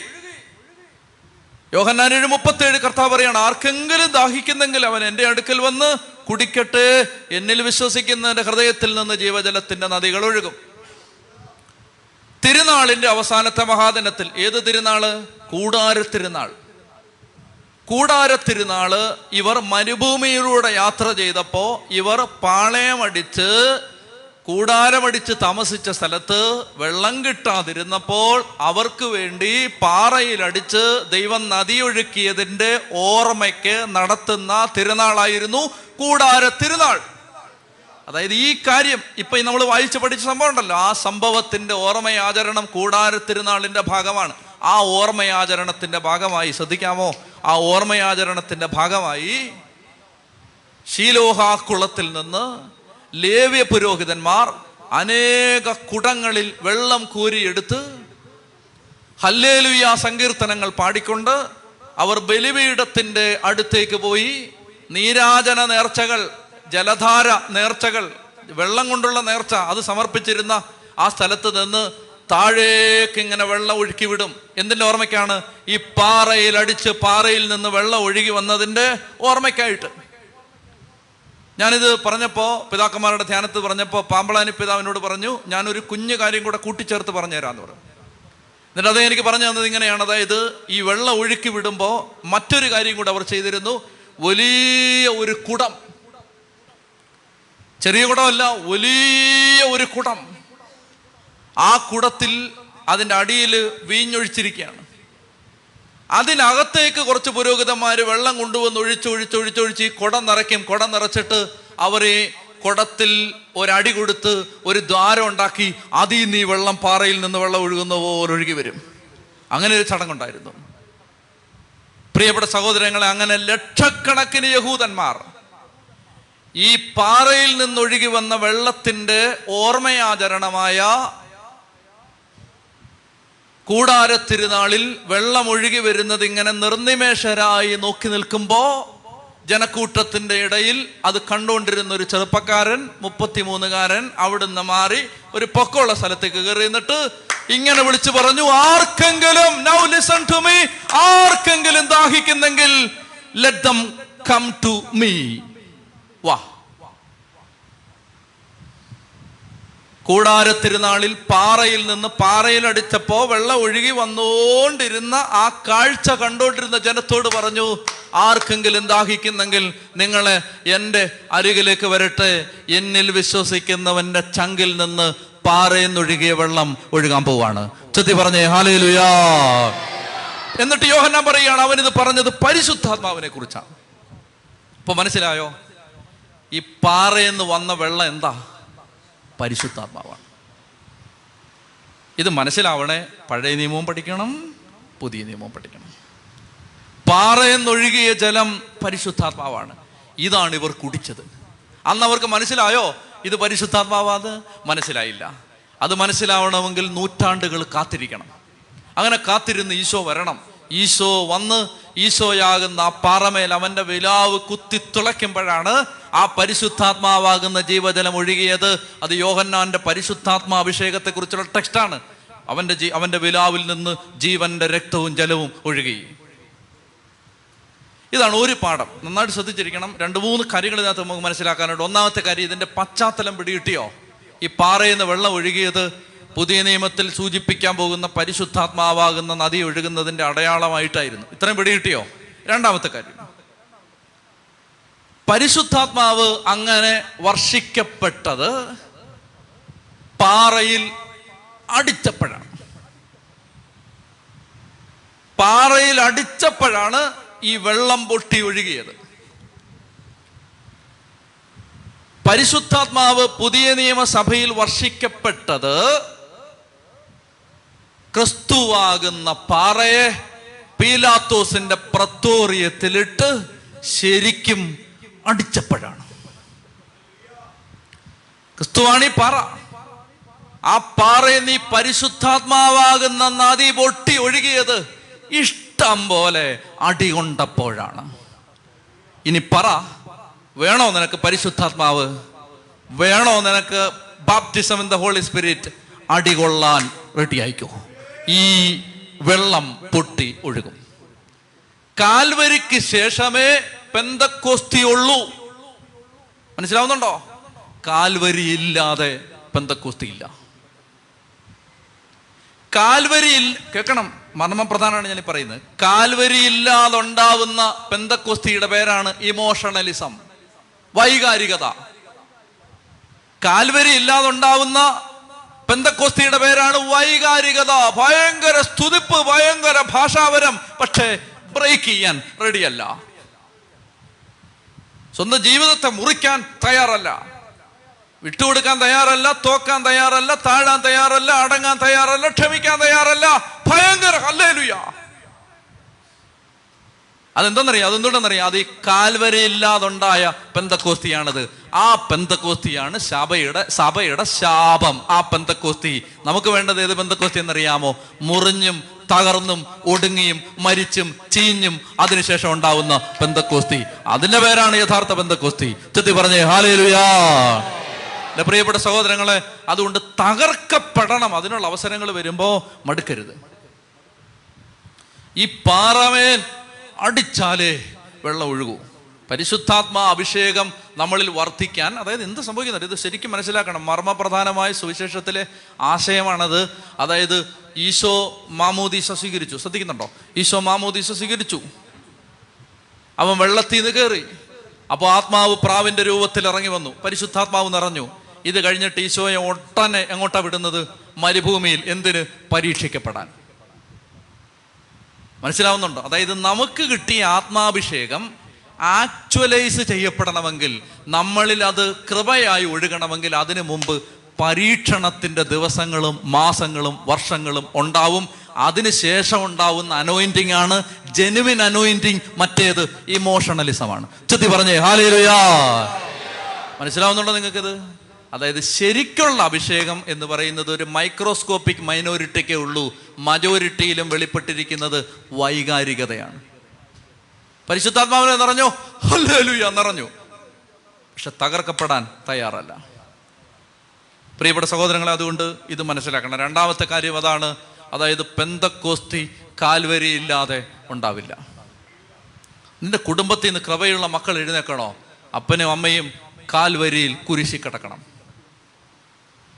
യോഹന്നാൻ ഏഴ് മുപ്പത്തേഴ് കർത്താവ് പറയാണ് ആർക്കെങ്കിലും ദാഹിക്കുന്നെങ്കിൽ അവൻ എന്റെ അടുക്കൽ വന്ന് കുടിക്കട്ടെ എന്നിൽ വിശ്വസിക്കുന്നതിന്റെ ഹൃദയത്തിൽ നിന്ന് ജീവജലത്തിന്റെ നദികൾ ഒഴുകും. തിരുനാളിന്റെ അവസാനത്തെ മഹാദിനത്തിൽ ഏത് തിരുനാൾ? കൂടാര തിരുനാൾ. കൂടാര തിരുനാൾ ഇവർ മരുഭൂമിയിലൂടെ യാത്ര ചെയ്തപ്പോൾ ഇവർ പാളയമടിച്ച് കൂടാരമടിച്ച് താമസിച്ച സ്ഥലത്ത് വെള്ളം കിട്ടാതിരുന്നപ്പോൾ അവർക്ക് വേണ്ടി പാറയിലടിച്ച് ദൈവം നദിയൊഴുക്കിയതിന്റെ ഓർമ്മയ്ക്ക് നടത്തുന്ന തിരുനാളായിരുന്നു കൂടാര തിരുനാൾ. അതായത് ഈ കാര്യം ഇപ്പൊ നമ്മൾ വായിച്ചു പഠിച്ച സംഭവം ഉണ്ടല്ലോ. ആ സംഭവത്തിന്റെ ഓർമ്മയാചരണം കൂടാര തിരുനാളിന്റെ ഭാഗമാണ്. ആ ഓർമ്മയാചരണത്തിന്റെ ഭാഗമായി ശ്രദ്ധിക്കാമോ? ആ ഓർമ്മയാചരണത്തിന്റെ ഭാഗമായി ശീലോഹാ ശീലോഹാക്കുളത്തിൽ നിന്ന് ലേവ്യ പുരോഹിതന്മാർ അനേക കുടങ്ങളിൽ വെള്ളം കോരിയെടുത്ത് ഹല്ലേലുയ സങ്കീർത്തനങ്ങൾ പാടിക്കൊണ്ട് അവർ ബലിപീഠത്തിന്റെ അടുത്തേക്ക് പോയി. നീരാജന നേർച്ചകൾ ജലധാര നേർച്ചകൾ വെള്ളം കൊണ്ടുള്ള നേർച്ച അത് സമർപ്പിച്ചിരുന്ന ആ സ്ഥലത്ത് നിന്ന് താഴേക്ക് ഇങ്ങനെ വെള്ളം ഒഴുക്കി വിടും എന്തിന്റെ ഓർമ്മയ്ക്കാണ്? ഈ പാറയിൽ അടിച്ച് പാറയിൽ നിന്ന് വെള്ളം ഒഴുകി വന്നതിന്റെ ഓർമ്മയ്ക്കായിട്ട്. ഞാനിത് പറഞ്ഞപ്പോൾ പിതാക്കന്മാരുടെ ധ്യാനത്ത് പറഞ്ഞപ്പോൾ പാമ്പളാനി പിതാവിനോട് പറഞ്ഞു ഞാനൊരു കുഞ്ഞു കാര്യം കൂടെ കൂട്ടിച്ചേർത്ത് പറഞ്ഞു തരാമെന്ന് പറഞ്ഞു. എന്നിട്ട് അദ്ദേഹം എനിക്ക് പറഞ്ഞു തന്നത് ഇങ്ങനെയാണ്. അതായത് ഈ വെള്ളം ഒഴുക്കി വിടുമ്പോൾ മറ്റൊരു കാര്യം കൂടെ അവർ ചെയ്തിരുന്നു. വലിയ ഒരു കുടം. ചെറിയ കുടമല്ല വലിയ ഒരു കുടം. ആ കുടത്തിൽ അതിന്റെ അടിയിൽ വീഞ്ഞൊഴിച്ചിരിക്കുകയാണ്. അതിനകത്തേക്ക് കുറച്ച് പുരോഹിതന്മാര് വെള്ളം കൊണ്ടുവന്ന് ഒഴിച്ച് ഒഴിച്ച് ഒഴിച്ചൊഴിച്ച് ഈ കുടം നിറയ്ക്കും. കുടം നിറച്ചിട്ട് അവർ ഈ കുടത്തിൽ ഒരടി കൊടുത്ത് ഒരു ദ്വാരം ഉണ്ടാക്കി അതിൽ നിന്ന് ഈ വെള്ളം പാറയിൽ നിന്ന് വെള്ളം ഒഴുകുന്ന പോലെ ഒഴുകി വരും. അങ്ങനെ ഒരു ചടങ്ങുണ്ടായിരുന്നു. പ്രിയപ്പെട്ട സഹോദരങ്ങളെ അങ്ങനെ ലക്ഷക്കണക്കിന് യഹൂദന്മാർ ഈ പാറയിൽ നിന്നൊഴുകി വന്ന വെള്ളത്തിന്റെ ഓർമ്മയാചരണമായ കൂടാര തിരുനാളിൽ വെള്ളം വരുന്നത് ഇങ്ങനെ നിർനിമേഷരായി നോക്കി നിൽക്കുമ്പോൾ ജനക്കൂട്ടത്തിന്റെ ഇടയിൽ അത് കണ്ടുകൊണ്ടിരുന്ന ഒരു ചെറുപ്പക്കാരൻ മുപ്പത്തിമൂന്നുകാരൻ അവിടുന്ന് മാറി ഒരു പൊക്കമുള്ള സ്ഥലത്തേക്ക് കയറി നിന്നിട്ട് ഇങ്ങനെ വിളിച്ചു പറഞ്ഞു ആർക്കെങ്കിലും നൗ ലിസൺ ടു മീ ആർക്കെങ്കിലും ദാഹിക്കുന്നെങ്കിൽ let them come to me വാ. കൂടാര തിരുനാളിൽ പാറയിൽ നിന്ന് പാറയിലടിച്ചപ്പോ വെള്ളം ഒഴുകി വന്നുകൊണ്ടിരുന്ന ആ കാഴ്ച കണ്ടോണ്ടിരുന്ന ജനത്തോട് പറഞ്ഞു ആർക്കെങ്കിലും ദാഹിക്കുന്നെങ്കിൽ നിങ്ങളെ എന്റെ അരികിലേക്ക് വരട്ടെ. എന്നിൽ വിശ്വസിക്കുന്നവന്റെ ചങ്കിൽ നിന്ന് പാറയിൽ നിന്നൊഴുകിയ വെള്ളം ഒഴുകാൻ പോവാണ്. ചെത്തി പറഞ്ഞേ ഹാലയിലുയാ എന്നിട്ട് യോഹന്നാൻ പറയുകയാണ് അവനിത് പറഞ്ഞത് പരിശുദ്ധാത്മാവിനെ കുറിച്ചാണ്. ഇപ്പൊ മനസ്സിലായോ? ഈ പാറയെന്ന് വന്ന വെള്ളം എന്താ? പരിശുദ്ധാത്മാവാണ്. ഇത് മനസ്സിലാവണേ പഴയ നിയമവും പഠിക്കണം പുതിയ നിയമവും പഠിക്കണം. പാറയെന്നൊഴുകിയ ജലം പരിശുദ്ധാത്മാവാണ്. ഇതാണ് ഇവർ കുടിച്ചത്. അന്ന് അവർക്ക് മനസ്സിലായോ ഇത് പരിശുദ്ധാത്മാവാത്? മനസ്സിലായില്ല. അത് മനസ്സിലാവണമെങ്കിൽ നൂറ്റാണ്ടുകൾ കാത്തിരിക്കണം. അങ്ങനെ കാത്തിരുന്ന് ഈശോ വരണം. ഈശോ വന്ന് ഈശോയാകുന്ന ആ പാറമേൽ അവന്റെ വിലാവ് കുത്തി തുളയ്ക്കുമ്പോഴാണ് ആ പരിശുദ്ധാത്മാവാകുന്ന ജീവജലം ഒഴുകിയത് അത് യോഹന്നാന്റെ പരിശുദ്ധാത്മാഭിഷേകത്തെ കുറിച്ചുള്ള ടെക്സ്റ്റാണ്. അവന്റെ ജീ അവന്റെ വിലാവിൽ നിന്ന് ജീവന്റെ രക്തവും ജലവും ഒഴുകി. ഇതാണ് ഒരു പാഠം. നന്നായിട്ട് ശ്രദ്ധിച്ചിരിക്കണം. രണ്ട് മൂന്ന് കാര്യങ്ങൾ ഇതിനകത്ത് നമുക്ക് മനസ്സിലാക്കാനുണ്ട്. ഒന്നാമത്തെ കാര്യം ഇതിന്റെ പശ്ചാത്തലം പിടികിട്ടിയോ? ഈ പാറയിൽ നിന്ന് വെള്ളം ഒഴുകിയത് പുതിയ നിയമത്തിൽ സൂചിപ്പിക്കാൻ പോകുന്ന പരിശുദ്ധാത്മാവാകുന്ന നദി ഒഴുകുന്നതിന്റെ അടയാളമായിട്ടായിരുന്നു. ഇത്രയും പിടികിട്ടിയോ? രണ്ടാമത്തെ കാര്യം. പരിശുദ്ധാത്മാവ് അങ്ങനെ വർഷിക്കപ്പെട്ടത് പാറയിൽ അടിച്ചപ്പോഴാണ്. പാറയിൽ അടിച്ചപ്പോഴാണ് ഈ വെള്ളം പൊട്ടി ഒഴുകിയത്. പരിശുദ്ധാത്മാവ് പുതിയ നിയമസഭയിൽ വർഷിക്കപ്പെട്ടത് ക്രിസ്തുവാകുന്ന പാറയെ പീലാത്തോസിന്റെ പ്രത്തോറിയത്തിലിട്ട് ശരിക്കും അടിച്ചപ്പോഴാണ്. ക്രിസ്തുവാണി പാറ. ആ പാറയിൽ നീ പരിശുദ്ധാത്മാവാകുന്ന നദി പൊട്ടി ഒഴുകിയത് ഇഷ്ടം പോലെ അടി കൊണ്ടപ്പോഴാണ്. ഇനി പറ വേണോ നിനക്ക് പരിശുദ്ധാത്മാവ്? വേണോ നിനക്ക് baptism in the holy spirit അടികൊള്ളാൻ റെഡിയായിക്കോ ഈ വെള്ളം പൊട്ടി ഒഴുകും. കാൽവരിക്ക് ശേഷമേ പെന്തക്കോസ്തിയുള്ളൂ. മനസ്സിലാവുന്നുണ്ടോ? കാൽവരി ഇല്ലാതെ പെന്തക്കോസ്തി ഇല്ല കാൽവരിയിൽ കേൾക്കണം മർമ്മപ്രധാനമാണ് ഞാൻ പറയുന്നത്. കാൽവരി ഇല്ലാതെ ഉണ്ടാവുന്ന പെന്തക്കോസ്തിയുടെ പേരാണ് ഇമോഷണലിസം വൈകാരികത. കാൽവരി ഇല്ലാതെ ഉണ്ടാവുന്ന പെന്തക്കോസ്തിയുടെ പേരാണ് വൈകാരികത. ഭയങ്കര സ്തുതിപ്പ് ഭയങ്കര ഭാഷാവരം പക്ഷേ ബ്രേക്ക് ചെയ്യാൻ റെഡിയല്ല സ്വന്തം ജീവിതത്തെ മുറിക്കാൻ തയ്യാറല്ല. വിട്ടുകൊടുക്കാൻ തയ്യാറല്ല തോക്കാൻ തയ്യാറല്ല താഴാൻ തയ്യാറല്ല അടങ്ങാൻ തയ്യാറല്ല ക്ഷമിക്കാൻ തയ്യാറല്ല. ഭയങ്കര ഹല്ലേലൂയ. അതെന്തെന്നറിയാം? അതെന്തുകൊണ്ടെന്നറിയാം അത് ഈ കാൽവരയില്ലാതുണ്ടായ പെന്തക്കോസ്തിയാണത്. ആ പെന്തക്കോസ്തിയാണ് സഭയുടെ സഭയുടെ ശാപം. ആ പെന്തക്കോസ്തി. നമുക്ക് വേണ്ടത് ഏത് പെന്തക്കോസ്തി എന്നറിയാമോ? മുറിഞ്ഞും തകർന്നും ഒടുങ്ങിയും മരിച്ചും ചീഞ്ഞും അതിനുശേഷം ഉണ്ടാവുന്ന പെന്തക്കോസ്തി. അതിന്റെ പേരാണ് യഥാർത്ഥ പെന്തക്കോസ്തി. ചെത്തി പറഞ്ഞേ ഹാലേലുയാ. എന്റെ പ്രിയപ്പെട്ട സഹോദരങ്ങളെ അതുകൊണ്ട് തകർക്കപ്പെടണം. അതിനുള്ള അവസരങ്ങൾ വരുമ്പോൾ മടുക്കരുത്. ഈ പാറമേൽ അടിച്ചാലേ വെള്ളം ഒഴുകൂ. പരിശുദ്ധാത്മാ അഭിഷേകം നമ്മളിൽ വർദ്ധിക്കാൻ അതായത് എന്ത് സംഭവിക്കുന്നത് ഇത് ശരിക്കും മനസ്സിലാക്കണം. മർമ്മപ്രധാനമായ സുവിശേഷത്തിലെ ആശയമാണത്. അതായത് ഈശോ മാമോദീശ സ്വീകരിച്ചു. ശ്രദ്ധിക്കുന്നുണ്ടോ? ഈശോ മാമോദീശ സ്വീകരിച്ചു. അവൻ വെള്ളത്തിൽ നിന്ന് കയറി അപ്പോൾ ആത്മാവ് പ്രാവിന്റെ രൂപത്തിൽ ഇറങ്ങി വന്നു. പരിശുദ്ധാത്മാവ് നിറഞ്ഞു. ഇത് കഴിഞ്ഞിട്ട് ഈശോയെ ഒട്ടനെ എങ്ങോട്ടാണ് വിടുന്നത്? മരുഭൂമിയിൽ. എന്തിന്? പരീക്ഷിക്കപ്പെടാൻ. മനസ്സിലാവുന്നുണ്ടോ? അതായത് നമുക്ക് കിട്ടിയ ആത്മാഭിഷേകം ആക്ച്വലൈസ് ചെയ്യപ്പെടണമെങ്കിൽ നമ്മളിൽ അത് കൃപയായി ഒഴുകണമെങ്കിൽ അതിനു മുമ്പ് പരീക്ഷണത്തിന്റെ ദിവസങ്ങളും മാസങ്ങളും വർഷങ്ങളും ഉണ്ടാവും. അതിനുശേഷം ഉണ്ടാവുന്ന അനോയിന്റിംഗ് ആണ് ജെനുവിൻ അനോയിന്റിംഗ് മറ്റേത് ഇമോഷണലിസമാണ് ചെത്തി പറഞ്ഞേ ഹാലേലുയാ മനസ്സിലാവുന്നുണ്ടോ നിങ്ങൾക്കിത്? അതായത് ശരിക്കുള്ള അഭിഷേകം എന്ന് പറയുന്നത് ഒരു മൈക്രോസ്കോപ്പിക് മൈനോറിറ്റിക്കേ ഉള്ളൂ. മജോറിറ്റിയിലും വെളിപ്പെട്ടിരിക്കുന്നത് വൈകാരികതയാണ്. പരിശുദ്ധാത്മാവിനെ നിറഞ്ഞോ. ഹല്ലേലൂയ നിറഞ്ഞു. പക്ഷെ തകർക്കപ്പെടാൻ തയ്യാറല്ല. പ്രിയപ്പെട്ട സഹോദരങ്ങളെ അതുകൊണ്ട് ഇത് മനസ്സിലാക്കണം. രണ്ടാമത്തെ കാര്യം അതാണ്. അതായത് പെന്തക്കോസ്തി കാൽവരി ഇല്ലാതെ ഉണ്ടാവില്ല. നിന്റെ കുടുംബത്തിൽ നിന്ന് കൃപയുള്ള മക്കൾ എഴുന്നേക്കണോ അപ്പനും അമ്മയും കാൽവരിയിൽ കുരിശി കിടക്കണം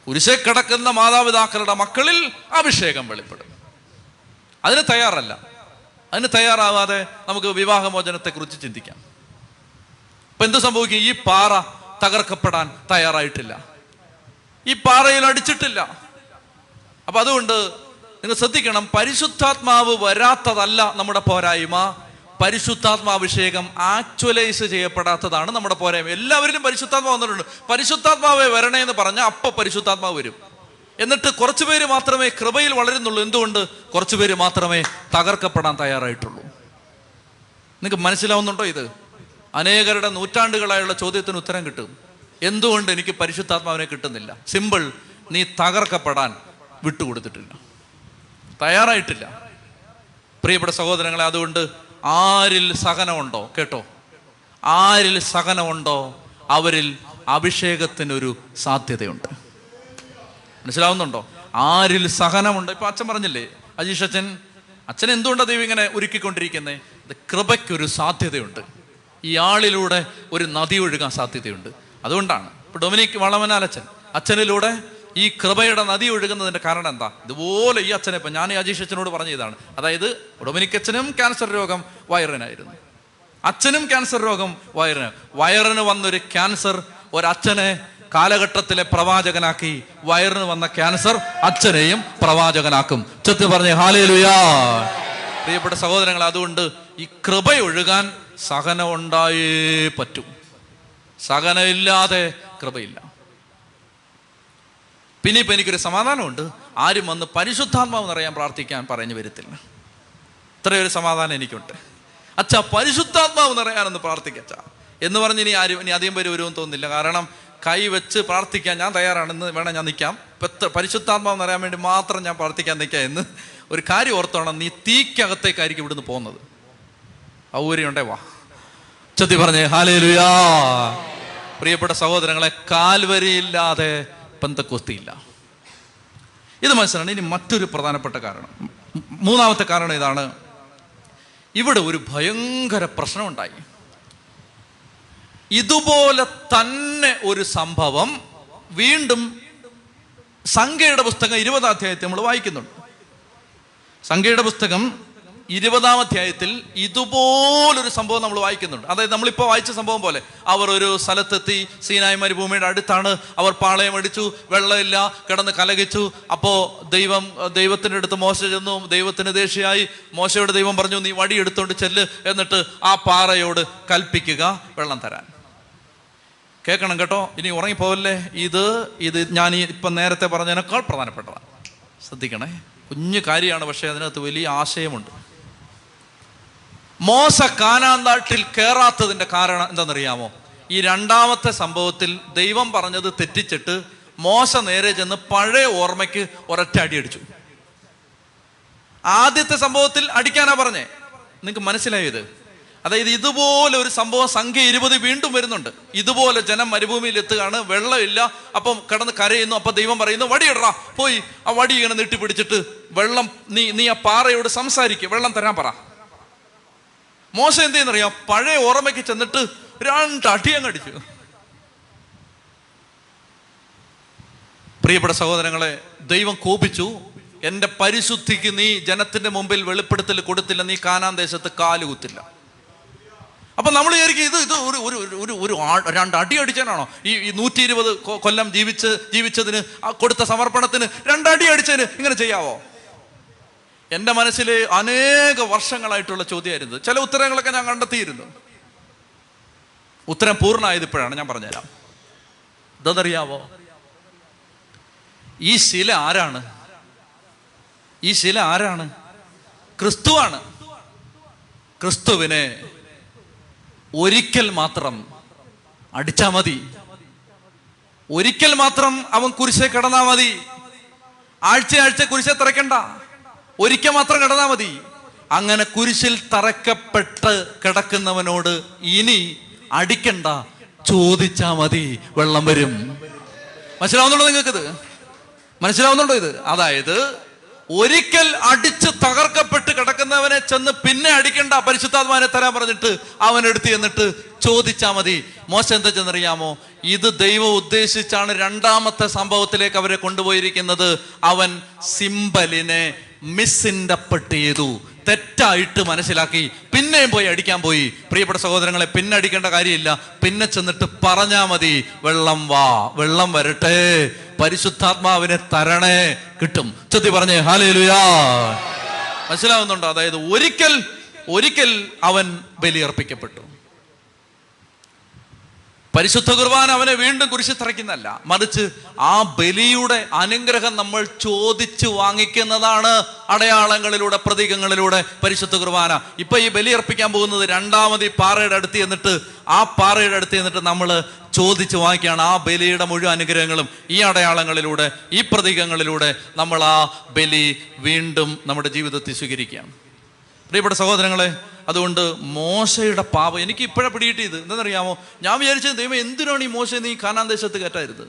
കുരിശെ കിടക്കുന്ന മാതാപിതാക്കളുടെ മക്കളിൽ അഭിഷേകം വെളിപ്പെടും. അതിന് തയ്യാറല്ല. അതിന് തയ്യാറാവാതെ നമുക്ക് വിവാഹമോചനത്തെക്കുറിച്ച് ചിന്തിക്കാം. ഇപ്പൊ എന്ത് സംഭവിക്കും? ഈ പാറ തകർക്കപ്പെടാൻ തയ്യാറായിട്ടില്ല. ഈ പാറയിൽ അടിച്ചിട്ടില്ല. അപ്പൊ അതുകൊണ്ട് നിങ്ങൾ ശ്രദ്ധിക്കണം പരിശുദ്ധാത്മാവ് വരാത്തതല്ല നമ്മുടെ പോരായ്മ. പരിശുദ്ധാത്മാഭിഷേകം ആക്ച്വലൈസ് ചെയ്യപ്പെടാത്തതാണ് നമ്മുടെ പോരായ്മ. എല്ലാവരിലും പരിശുദ്ധാത്മാവ് വന്നിട്ടുണ്ട്. പരിശുദ്ധാത്മാവെ വരണേ എന്ന് പറഞ്ഞാൽ അപ്പൊ പരിശുദ്ധാത്മാവ് വരും. എന്നിട്ട് കുറച്ചു പേര് മാത്രമേ കൃപയിൽ വളരുന്നുള്ളൂ. എന്തുകൊണ്ട്? കുറച്ചു പേര് മാത്രമേ തകർക്കപ്പെടാൻ തയ്യാറായിട്ടുള്ളൂ. നിങ്ങൾക്ക് മനസ്സിലാവുന്നുണ്ടോ ഇത്? അനേകരുടെ നൂറ്റാണ്ടുകളായുള്ള ചോദ്യത്തിന് ഉത്തരം കിട്ടും. എന്തുകൊണ്ട് എനിക്ക് പരിശുദ്ധാത്മാവിനെ കിട്ടുന്നില്ല? സിമ്പിൾ നീ തകർക്കപ്പെടാൻ വിട്ടുകൊടുത്തിട്ടില്ല. തയ്യാറായിട്ടില്ല. പ്രിയപ്പെട്ട സഹോദരങ്ങളെ അതുകൊണ്ട് ആരിൽ സഹനമുണ്ടോ? കേട്ടോ. ആരിൽ സഹനമുണ്ടോ? അവരിൽ അഭിഷേകത്തിനൊരു സാധ്യതയുണ്ട്. മനസ്സിലാവുന്നുണ്ടോ? ആരിൽ സഹനമുണ്ട്? ഇപ്പൊ അച്ഛൻ പറഞ്ഞില്ലേ അജീഷ് അച്ഛൻ അച്ഛൻ എന്തുകൊണ്ടാണ് ദൈവം ഇങ്ങനെ ഒരുക്കിക്കൊണ്ടിരിക്കുന്നത് ഇത് കൃപയ്ക്കൊരു സാധ്യതയുണ്ട്. ഈ ആളിലൂടെ ഒരു നദി ഒഴുകാൻ സാധ്യതയുണ്ട്. അതുകൊണ്ടാണ്. ഇപ്പൊ ഡൊമിനിക് വളമനാലച്ഛൻ അച്ഛനിലൂടെ ഈ കൃപയുടെ നദി ഒഴുകുന്നതിന്റെ കാരണം എന്താ? ഇതുപോലെ ഈ അച്ഛനെ ഇപ്പം ഞാൻ ഈ അജീഷ് അച്ഛനോട് പറഞ്ഞ ഇതാണ് അതായത് ഡൊമിനിക് അച്ഛനും ക്യാൻസർ രോഗം വയറിനായിരുന്നു അച്ഛനും ക്യാൻസർ രോഗം വയറിന് വയറിന് വന്നൊരു ക്യാൻസർ ഒരച്ഛനെ കാലഘട്ടത്തിലെ പ്രവാചകനാക്കി. വയറിന് വന്ന ക്യാൻസർ അച്ഛനെയും പ്രവാചകനാക്കും. ചെത്ത് പറഞ്ഞേ ഹാലേലുയാ. പ്രിയപ്പെട്ട സഹോദരങ്ങൾ അതുകൊണ്ട് ഈ കൃപ ഒഴുകാൻ ഉണ്ടായേ പറ്റൂ. സഹനമില്ലാതെ കൃപയില്ല. പിന്നെ ഇപ്പം എനിക്കൊരു സമാധാനമുണ്ട്. ആരും വന്ന് പരിശുദ്ധാത്മാവ് നിറയാൻ പ്രാർത്ഥിക്കാൻ പറഞ്ഞു വരത്തില്ല. ഇത്രയൊരു സമാധാനം എനിക്കുണ്ട്. അച്ഛാ പരിശുദ്ധാത്മാവ് നിറയാനെന്ന് പ്രാർത്ഥിക്കച്ച എന്ന് പറഞ്ഞ് ഇനി ആരും ഇനി അധികം പേര് വരുമെന്ന് തോന്നുന്നില്ല. കാരണം കൈ വെച്ച് പ്രാർത്ഥിക്കാൻ ഞാൻ തയ്യാറാണെന്ന് വേണം ഞാൻ നിൽക്കാം. എത്ര പരിശുദ്ധാത്മാവ് നിറയാൻ വേണ്ടി മാത്രം ഞാൻ പ്രാർത്ഥിക്കാൻ നിൽക്കാം എന്ന് ഒരു കാര്യം ഓർത്തോണം. നീ തീക്കകത്തേക്കായിരിക്കും ഇവിടുന്ന് പോകുന്നത്. ഔര്യമുണ്ടേ വാ. ചത്തി പറഞ്ഞേ ഹാലേ ലുയാ പ്രിയപ്പെട്ട സഹോദരങ്ങളെ കാൽവരിയില്ലാതെ പെന്തക്കോസ്തിയില്ല ഇത് മനസ്സിലാണ്? ഇനി മറ്റൊരു പ്രധാനപ്പെട്ട കാരണം. മൂന്നാമത്തെ കാരണം ഇതാണ്. ഇവിടെ ഒരു ഭയങ്കര പ്രശ്നമുണ്ടായി. ഇതുപോലെ തന്നെ ഒരു സംഭവം വീണ്ടും സംഖ്യയുടെ പുസ്തകം ഇരുപതാം അധ്യായത്തെ നമ്മൾ വായിക്കുന്നുണ്ട്. സംഖ്യയുടെ പുസ്തകം ഇരുപതാം അധ്യായത്തിൽ ഇതുപോലൊരു സംഭവം നമ്മൾ വായിക്കുന്നുണ്ട്. അതായത് നമ്മളിപ്പോൾ വായിച്ച സംഭവം പോലെ അവർ ഒരു സ്ഥലത്തെത്തി സീനായ മരുഭൂമിയുടെ അടുത്താണ്. അവർ പാളയം അടിച്ചു വെള്ളമില്ല കിടന്ന് കലകിച്ചു അപ്പോൾ ദൈവം ദൈവത്തിന്റെ അടുത്ത് മോശ ചെന്നു ദൈവത്തിന് ദേഷ്യമായി മോശയുടെ ദൈവം പറഞ്ഞു നീ വടി എടുത്തോണ്ട് ചെല്ല് എന്നിട്ട് ആ പാറയോട് കൽപ്പിക്കുക വെള്ളം തരാൻ. കേൾക്കണം കേട്ടോ? ഇനി ഉറങ്ങിപ്പോവല്ലേ? ഇത് ഇത് ഞാൻ ഇപ്പം നേരത്തെ പറഞ്ഞതിനേക്കാൾ പ്രധാനപ്പെട്ടതാണ്. ശ്രദ്ധിക്കണേ. കുഞ്ഞു കാര്യമാണ് പക്ഷേ അതിനകത്ത് വലിയ ആശയമുണ്ട്. മോശ കാനാന്താട്ടിൽ കയറാത്തതിന്റെ കാരണം എന്താണെന്നറിയാമോ? ഈ രണ്ടാമത്തെ സംഭവത്തിൽ ദൈവം പറഞ്ഞത് തെറ്റിച്ചിട്ട് മോശ നേരെ ചെന്ന് പഴയ ഓർമ്മയ്ക്ക് ഒരൊറ്റ അടി അടിച്ചു. ആദ്യത്തെ സംഭവത്തിൽ അടിക്കാനാ പറഞ്ഞേ? നിങ്ങൾക്ക് മനസ്സിലായത് അതായത് ഇതുപോലെ ഒരു സംഭവം സംഖ്യ ഇരുപത് വീണ്ടും വരുന്നുണ്ട്. ഇതുപോലെ ജനം മരുഭൂമിയിൽ എത്തുകയാണ് വെള്ളമില്ല അപ്പം കിടന്ന് കരയുന്നു അപ്പൊ ദൈവം പറയുന്നു വടിയിടറാ പോയി ആ വടി ഇങ്ങനെ നീട്ടി പിടിച്ചിട്ട് വെള്ളം നീ നീ ആ പാറയോട് സംസാരിക്കുക വെള്ളം തരാൻ പറ. മോശം എന്ത് ചെയ്യുന്നറിയാം പഴയ ഓർമ്മയ്ക്ക് ചെന്നിട്ട് രണ്ട് അടിയങ്ങ് അടിച്ചു. പ്രിയപ്പെട്ട സഹോദരങ്ങളെ ദൈവം കോപിച്ചു. എന്റെ പരിശുദ്ധിക്ക് നീ ജനത്തിന്റെ മുമ്പിൽ വെളിപ്പെടുത്തൽ കൊടുത്തില്ല. നീ കാനാൻ ദേശത്ത് കാലുകുത്തില്ല അപ്പൊ നമ്മൾ വിചാരിക്കും ഇത് ഇത് ഒരു ഒരു ഒരു- ഒരു രണ്ട് അടി അടിച്ചതിനാണോ? ഈ ഈ നൂറ്റി ഇരുപത് കൊല്ലം ജീവിച്ച് ജീവിച്ചതിന് കൊടുത്ത സമർപ്പണത്തിന് രണ്ടടി അടിച്ചതിന് ഇങ്ങനെ ചെയ്യാവോ? എന്റെ മനസ്സിൽ അനേക വർഷങ്ങളായിട്ടുള്ള ചോദ്യമായിരുന്നു. ചില ഉത്തരങ്ങളൊക്കെ ഞാൻ കണ്ടെത്തിയിരുന്നു. ഉത്തരം പൂർണമായത് ഇപ്പോഴാണ് ഞാൻ പറഞ്ഞുതരാം. ഇതെന്നറിയാവോ ഈ ശില ആരാണ്? ഈ ശില ആരാണ്? ക്രിസ്തുവാണ്. ക്രിസ്തുവിനെ ഒരിക്കൽ മാത്രം അടിച്ചാ മതി. ഒരിക്കൽ മാത്രം അവൻ കുരിശെ കിടന്നാ മതി. ആഴ്ച ആഴ്ച കുരിശെ തറയ്ക്കണ്ട ഒരിക്കൽ മാത്രം കിടന്നാൽ മതി. അങ്ങനെ കുരിശിൽ തറക്കപ്പെട്ട് കിടക്കുന്നവനോട് ഇനി അടിക്കണ്ട ചോദിച്ചാ മതി വെള്ളം വരും. മനസ്സിലാവുന്നുണ്ടോ ഇത് മനസ്സിലാവുന്നുണ്ടോ ഇത്? അതായത് ഒരിക്കൽ അടിച്ച് തകർക്കപ്പെട്ട് കിടക്കുന്നവനെ ചെന്ന് പിന്നെ അടിക്കണ്ട പരിശുദ്ധാത്മാനെ തരാൻ പറഞ്ഞിട്ട് അവൻ എടുത്ത് എന്നിട്ട് ചോദിച്ചാ മതി. മോശം എന്താ ചെന്നറിയാമോ? ഇത് ദൈവം ഉദ്ദേശിച്ചാണ് രണ്ടാമത്തെ സംഭവത്തിലേക്ക് അവരെ കൊണ്ടുപോയിരിക്കുന്നത്. അവൻ സിംബലിനെ മിസ്ഇന്റർപ്രട്ട് ചെയ്തു തെറ്റായിട്ട് മനസ്സിലാക്കി പിന്നെയും പോയി അടിക്കാൻ പോയി. പ്രിയപ്പെട്ട സഹോദരങ്ങളെ പിന്നെ അടിക്കേണ്ട കാര്യമില്ല. പിന്നെ ചെന്നിട്ട് പറഞ്ഞാ മതി വെള്ളം വാ വെള്ളം വരട്ടെ പരിശുദ്ധാത്മാവിനെ തരണേ കിട്ടും. ചെത്തി പറഞ്ഞേ ഹാലേലുയാ. മനസ്സിലാവുന്നുണ്ടോ? അതായത് ഒരിക്കൽ ഒരിക്കൽ അവൻ ബലിയർപ്പിക്കപ്പെട്ടു. പരിശുദ്ധ കുർബാന അവനെ വീണ്ടും കുരിശിത്തറയ്ക്കുന്നല്ല മറിച്ച് ആ ബലിയുടെ അനുഗ്രഹം നമ്മൾ ചോദിച്ചു വാങ്ങിക്കുന്നതാണ് അടയാളങ്ങളിലൂടെ പ്രതീകങ്ങളിലൂടെ പരിശുദ്ധ കുർബാന. ഇപ്പൊ ഈ ബലി അർപ്പിക്കാൻ പോകുന്നത് രണ്ടാമത് ഈ പാറയുടെ അടുത്ത് എന്നിട്ട് ആ പാറയുടെ അടുത്ത് എന്നിട്ട് നമ്മൾ ചോദിച്ചു വാങ്ങിക്കുകയാണ് ആ ബലിയുടെ മുഴുവൻ അനുഗ്രഹങ്ങളും ഈ അടയാളങ്ങളിലൂടെ ഈ പ്രതീകങ്ങളിലൂടെ നമ്മൾ ആ ബലി വീണ്ടും നമ്മുടെ ജീവിതത്തിൽ സ്വീകരിക്കുകയാണ്. പ്രിയപ്പെട്ട സഹോദരങ്ങളെ അതുകൊണ്ട് മോശയുടെ പാപം എനിക്ക് ഇപ്പോഴാണ് പിടികിട്ടിയത്. എന്തെന്നറിയാമോ ഞാൻ വിചാരിച്ചത് ദൈവം എന്തിനാണ് ഈ മോശ നീ കാനാൻ ദേശത്ത് കയറ്റായിരുന്നത്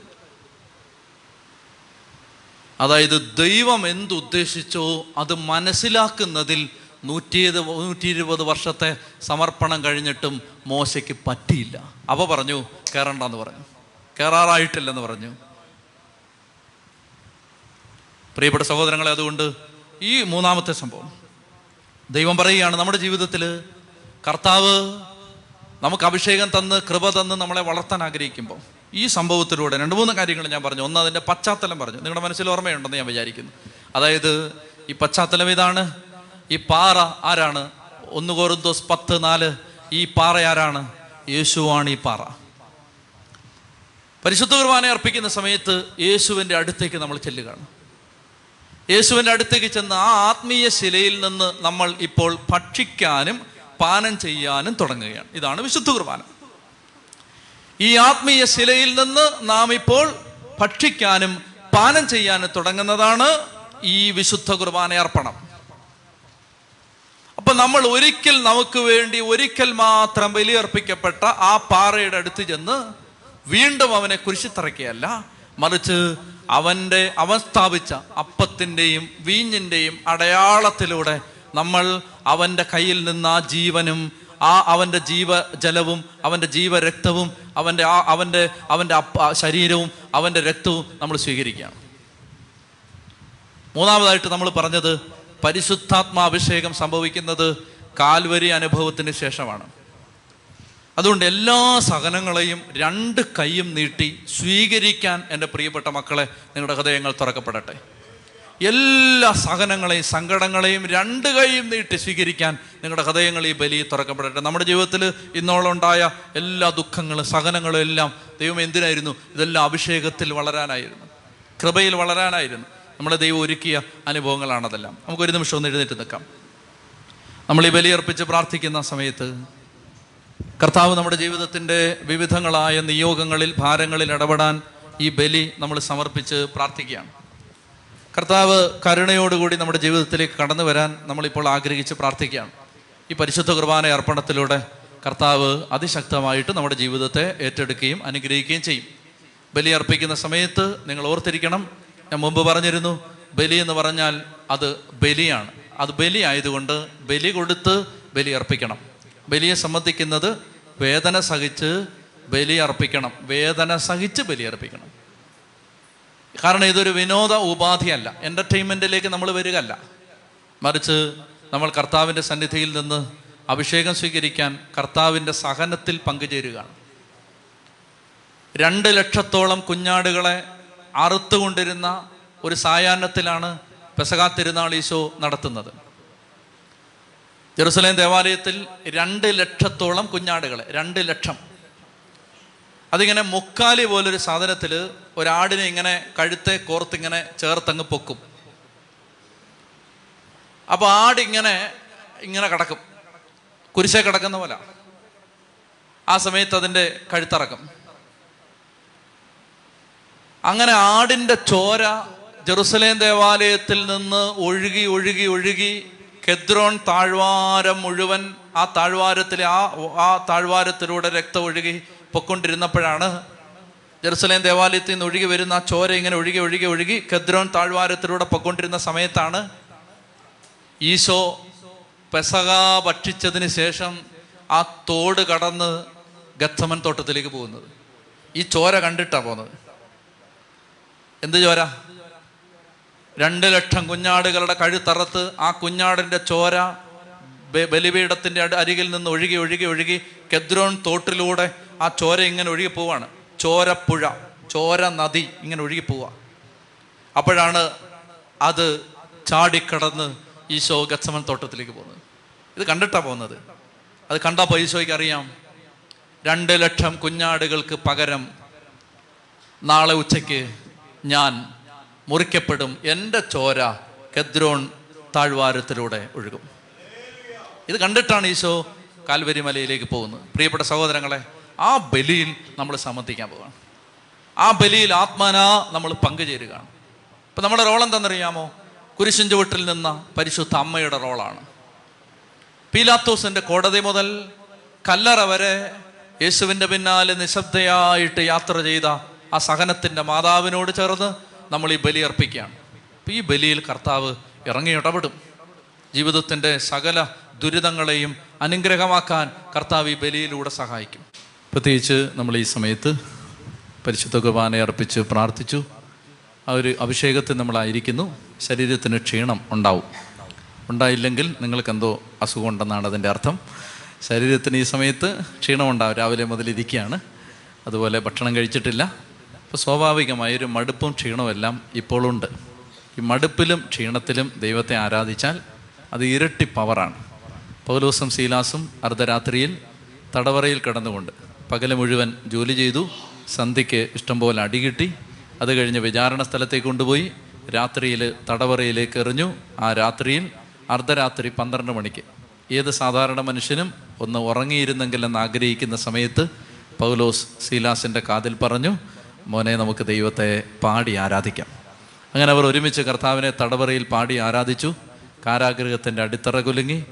അതായത് ദൈവം എന്തുദ്ദേശിച്ചോ അത് മനസ്സിലാക്കുന്നതിൽ നൂറ്റി നൂറ്റി ഇരുപത് വർഷത്തെ സമർപ്പണം കഴിഞ്ഞിട്ടും മോശയ്ക്ക് പറ്റിയില്ല. അവ പറഞ്ഞു കയറണ്ടെന്ന് പറഞ്ഞു. കയറാറായിട്ടില്ലെന്ന് പറഞ്ഞു. പ്രിയപ്പെട്ട സഹോദരങ്ങളെ അതുകൊണ്ട് ഈ മൂന്നാമത്തെ സംഭവം. ദൈവം പറയുകയാണ് നമ്മുടെ ജീവിതത്തിൽ കർത്താവ് നമുക്ക് അഭിഷേകം തന്ന് കൃപ തന്ന് നമ്മളെ വളർത്താൻ ആഗ്രഹിക്കുമ്പോൾ ഈ സംഭവത്തിലൂടെ രണ്ട് മൂന്ന് കാര്യങ്ങൾ ഞാൻ പറഞ്ഞു. ഒന്ന് അതിന്റെ പശ്ചാത്തലം പറഞ്ഞു. നിങ്ങളുടെ മനസ്സിൽ ഓർമ്മയുണ്ടെന്ന് ഞാൻ വിചാരിക്കുന്നു. അതായത് ഈ പശ്ചാത്തലം ഇതാണ് ഈ പാറ ആരാണ്? ഒന്ന് കോരുന്തോസ് പത്ത് നാല്. ഈ പാറ ആരാണ്? യേശുവാണ് ഈ പാറ. പരിശുദ്ധ കുർബാന അർപ്പിക്കുന്ന സമയത്ത് യേശുവിന്റെ അടുത്തേക്ക് നമ്മൾ ചെല്ലുകയാണ്. യേശുവിന്റെ അടുത്തേക്ക് ചെന്ന ആ ആത്മീയ ശിലയിൽ നിന്ന് നമ്മൾ ഇപ്പോൾ ഭക്ഷിക്കാനും പാനം ചെയ്യാനും തുടങ്ങുകയാണ്. ഇതാണ് വിശുദ്ധ കുർബാന. ഈ ആത്മീയ ശിലയിൽ നിന്ന് നാം ഇപ്പോൾ ഭക്ഷിക്കാനും പാനം ചെയ്യാനും തുടങ്ങുന്നതാണ് ഈ വിശുദ്ധ കുർബാന അർപ്പണം. അപ്പൊ നമ്മൾ ഒരിക്കൽ നമുക്ക് വേണ്ടി ഒരിക്കൽ മാത്രം ബലിയർപ്പിക്കപ്പെട്ട ആ പാറയുടെ അടുത്ത് ചെന്ന് വീണ്ടും അവനെ കുരിശിത്തറയ്ക്കുകയല്ല മറിച്ച് അവന്റെ അവൻ സ്ഥാപിച്ച അപ്പത്തിന്റെയും വീഞ്ഞിന്റെയും അടയാളത്തിലൂടെ നമ്മൾ അവന്റെ കയ്യിൽ നിന്ന് ആ ജീവനും ആ അവന്റെ ജീവജലവും അവന്റെ ജീവരക്തവും അവന്റെ ആ അവന്റെ അവന്റെ അപ്പ ശരീരവും അവന്റെ രക്തവും നമ്മൾ സ്വീകരിക്കുകയാണ്. മൂന്നാമതായിട്ട് നമ്മൾ പറഞ്ഞത് പരിശുദ്ധാത്മാഭിഷേകം സംഭവിക്കുന്നത് കാൽവരി അനുഭവത്തിന് ശേഷമാണ്. അതുകൊണ്ട് എല്ലാ സഹനങ്ങളെയും രണ്ട് കൈയും നീട്ടി സ്വീകരിക്കാൻ എന്റെ പ്രിയപ്പെട്ട മക്കളെ നിങ്ങളുടെ ഹൃദയങ്ങൾ തുറക്കപ്പെടട്ടെ. എല്ലാ സഹനങ്ങളെയും സങ്കടങ്ങളെയും രണ്ട് കൈയും നീട്ടി സ്വീകരിക്കാൻ നിങ്ങളുടെ ഹൃദയങ്ങൾ ഈ ബലി തുറക്കപ്പെടട്ടെ. നമ്മുടെ ജീവിതത്തിൽ ഇന്നോളം ഉണ്ടായ എല്ലാ ദുഃഖങ്ങളും സഹനങ്ങളും എല്ലാം ദൈവം എന്തിനായിരുന്നു? ഇതെല്ലാം അഭിഷേകത്തിൽ വളരാനായിരുന്നു. കൃപയിൽ വളരാനായിരുന്നു. നമ്മളെ ദൈവം ഒരുക്കിയ അനുഭവങ്ങളാണതെല്ലാം. നമുക്കൊരു നിമിഷം ഒന്ന് എഴുന്നേറ്റ് നിൽക്കാം. നമ്മൾ ഈ ബലിയർപ്പിച്ച് പ്രാർത്ഥിക്കുന്ന സമയത്ത് കർത്താവ് നമ്മുടെ ജീവിതത്തിന്റെ വിവിധങ്ങളായ നിയോഗങ്ങളിൽ ഭാരങ്ങളിൽ ഇടപെടാൻ ഈ ബലി നമ്മൾ സമർപ്പിച്ച് പ്രാർത്ഥിക്കുകയാണ്. കർത്താവ് കരുണയോടുകൂടി നമ്മുടെ ജീവിതത്തിലേക്ക് കടന്നു വരാൻ നമ്മളിപ്പോൾ ആഗ്രഹിച്ച് പ്രാർത്ഥിക്കുകയാണ്. ഈ പരിശുദ്ധ കുർബാന അർപ്പണത്തിലൂടെ കർത്താവ് അതിശക്തമായിട്ട് നമ്മുടെ ജീവിതത്തെ ഏറ്റെടുക്കുകയും അനുഗ്രഹിക്കുകയും ചെയ്യും. ബലി അർപ്പിക്കുന്ന സമയത്ത് നിങ്ങൾ ഓർത്തിരിക്കണം ഞാൻ മുമ്പ് പറഞ്ഞിരുന്നു ബലി എന്ന് പറഞ്ഞാൽ അത് ബലിയാണ്. അത് ബലി ആയതുകൊണ്ട് ബലി കൊടുത്ത് ബലി അർപ്പിക്കണം. ബലിയെ സംബന്ധിക്കുന്നത് വേദന സഹിച്ച് ബലി അർപ്പിക്കണം. വേദന സഹിച്ച് ബലി അർപ്പിക്കണം. കാരണം ഇതൊരു വിനോദ ഉപാധിയല്ല. എന്റർടൈൻമെന്റിലേക്ക് നമ്മൾ വരികയല്ല. മറിച്ച് നമ്മൾ കർത്താവിന്റെ സന്നിധിയിൽ നിന്ന് അഭിഷേകം സ്വീകരിക്കാൻ കർത്താവിന്റെ സഹനത്തിൽ പങ്കുചേരുകയാണ്. രണ്ട് ലക്ഷത്തോളം കുഞ്ഞാടുകളെ അറുത്തുകൊണ്ടിരുന്ന ഒരു സായാഹ്നത്തിലാണ് പെസകാ തിരുനാൾ ഈശോ നടത്തുന്നത്. ജെറുസലേം ദേവാലയത്തിൽ രണ്ട് ലക്ഷത്തോളം കുഞ്ഞാടുകളെ രണ്ട് ലക്ഷം. അതിങ്ങനെ മുക്കാലി പോലൊരു സാധനത്തിൽ ഒരാടിനെ ഇങ്ങനെ കഴുത്തെ കോർത്തിങ്ങനെ ചേർത്തങ്ങ് പൊക്കും. അപ്പോൾ ആടിങ്ങനെ ഇങ്ങനെ കിടക്കും. കുരിശേ കിടക്കുന്ന പോലെ. ആ സമയത്ത് അതിന്റെ കഴുത്തറക്കും. അങ്ങനെ ആടിന്റെ ചോര ജെറുസലേം ദേവാലയത്തിൽ നിന്ന് ഒഴുകി ഒഴുകി ഒഴുകി കെദ്രോൺ താഴ്വാരം മുഴുവൻ ആ താഴ്വാരത്തിലെ ആ ആ താഴ്വാരത്തിലൂടെ രക്തം ഒഴുകി പൊക്കൊണ്ടിരുന്നപ്പോഴാണ് ജെറുസലേം ദേവാലയത്തിൽ നിന്ന് ഒഴുകി വരുന്ന ആ ചോര ഇങ്ങനെ ഒഴുകി ഒഴുകി ഒഴുകി കെദ്രോൺ താഴ്വാരത്തിലൂടെ പൊക്കൊണ്ടിരുന്ന സമയത്താണ് ഈശോ പെസക ഭക്ഷിച്ചതിന് ശേഷം ആ തോട് കടന്ന് ഗത്തമൻ തോട്ടത്തിലേക്ക് പോകുന്നത്. ഈ ചോര കണ്ടിട്ടാണ് പോകുന്നത് എന്ത് ചോര? രണ്ട് ലക്ഷം കുഞ്ഞാടുകളുടെ കഴുത്തറത്ത് ആ കുഞ്ഞാടിന്റെ ചോര ബലിപീഠത്തിന്റെ അരികിൽ നിന്ന് ഒഴുകി ഒഴുകി ഒഴുകി കെദ്രോൺ തോട്ടിലൂടെ ആ ചോര ഇങ്ങനെ ഒഴുകി പോവാണ്. ചോരപ്പുഴ ചോര നദി ഇങ്ങനെ ഒഴുകി പോവുക അപ്പോഴാണ് അത് ചാടിക്കടന്ന് ഈശോ ഗച്ചമൻ തോട്ടത്തിലേക്ക് പോകുന്നത്. ഇത് കണ്ടിട്ടാണ് പോകുന്നത്. അത് കണ്ടപ്പോൾ ഈശോയ്ക്ക് അറിയാം. രണ്ട് ലക്ഷം കുഞ്ഞാടുകൾക്ക് പകരം നാളെ ഉച്ചയ്ക്ക് ഞാൻ മുറിക്കപ്പെടും. എന്റെ ചോര കെദ്രോൺ താഴ്വാരത്തിലൂടെ ഒഴുകും. ഇത് കണ്ടിട്ടാണ് ഈശോ കാൽവരി മലയിലേക്ക് പോകുന്നത്. പ്രിയപ്പെട്ട സഹോദരങ്ങളെ ആ ബലിയിൽ നമ്മൾ സംബന്ധിക്കാൻ പോവുകയാണ് ആ ബലിയിൽ ആത്മാനാ നമ്മൾ പങ്കുചേരുകയാണ്. ഇപ്പം നമ്മുടെ റോൾ എന്താണെന്നറിയാമോ? കുരിശിൻ ചുവട്ടിൽ നിന്ന പരിശുദ്ധ അമ്മയുടെ റോളാണ് പീലാത്തോസിന്റെ കോടതി മുതൽ കല്ലറ വരെ യേശുവിന്റെ പിന്നാലെ നിശബ്ദയായിട്ട് യാത്ര ചെയ്ത ആ സഹനത്തിന്റെ മാതാവിനോട് ചേർന്ന് നമ്മൾ ഈ ബലി അർപ്പിക്കുകയാണ്. അപ്പം ഈ ബലിയിൽ കർത്താവ് ഇറങ്ങി ഇടപെടും ജീവിതത്തിന്റെ സകല ദുരിതങ്ങളെയും അനുഗ്രഹമാക്കാൻ കർത്താവ് ഈ ബലിയിലൂടെ സഹായിക്കും. പ്രത്യേകിച്ച് നമ്മൾ ഈ സമയത്ത് പരിശുദ്ധ കുർബാനെ അർപ്പിച്ച് പ്രാർത്ഥിച്ചു. ആ ഒരു അഭിഷേകത്തിൽ നമ്മളായിരിക്കുന്നു. ശരീരത്തിന് ക്ഷീണം ഉണ്ടാവും. ഉണ്ടായില്ലെങ്കിൽ നിങ്ങൾക്ക് എന്തോ അസുഖം ഉണ്ടെന്നാണ് അതിന്റെ അർത്ഥം. ശരീരത്തിന് ഈ സമയത്ത് ക്ഷീണം ഉണ്ടാവും രാവിലെ മുതൽ ഇരിക്കുകയാണ്. അതുപോലെ ഭക്ഷണം കഴിച്ചിട്ടില്ല. അപ്പോൾ സ്വാഭാവികമായൊരു മടുപ്പും ക്ഷീണവും എല്ലാം ഇപ്പോഴുണ്ട് ഈ മടുപ്പിലും ക്ഷീണത്തിലും ദൈവത്തെ ആരാധിച്ചാൽ അത് ഇരട്ടി പവറാണ്. പൗലോസും ശീലാസും അർദ്ധരാത്രിയിൽ തടവറയിൽ കിടന്നുകൊണ്ട് പകൽ മുഴുവൻ ജോലി ചെയ്തു സന്ധ്യയ്ക്ക് ഇഷ്ടംപോലെ അടികിട്ടി അത് കഴിഞ്ഞ് വിചാരണ സ്ഥലത്തേക്ക് കൊണ്ടുപോയി രാത്രിയിൽ തടവറയിലേക്ക് എറിഞ്ഞു. ആ രാത്രിയിൽ അർദ്ധരാത്രി പന്ത്രണ്ട് മണിക്ക്. ഏത് സാധാരണ മനുഷ്യനും ഒന്ന് ഉറങ്ങിയിരുന്നെങ്കിൽ എന്ന് ആഗ്രഹിക്കുന്ന സമയത്ത് പൗലോസ് സീലാസിന്റെ കാതിൽ പറഞ്ഞു മോനെ നമുക്ക് ദൈവത്തെ പാടി ആരാധിക്കാം. അങ്ങനെ അവർ ഒരുമിച്ച് കർത്താവിനെ തടവറയിൽ പാടി ആരാധിച്ചു. കാരാഗ്രഹത്തിന്റെ അടിത്തറ കുലുങ്ങി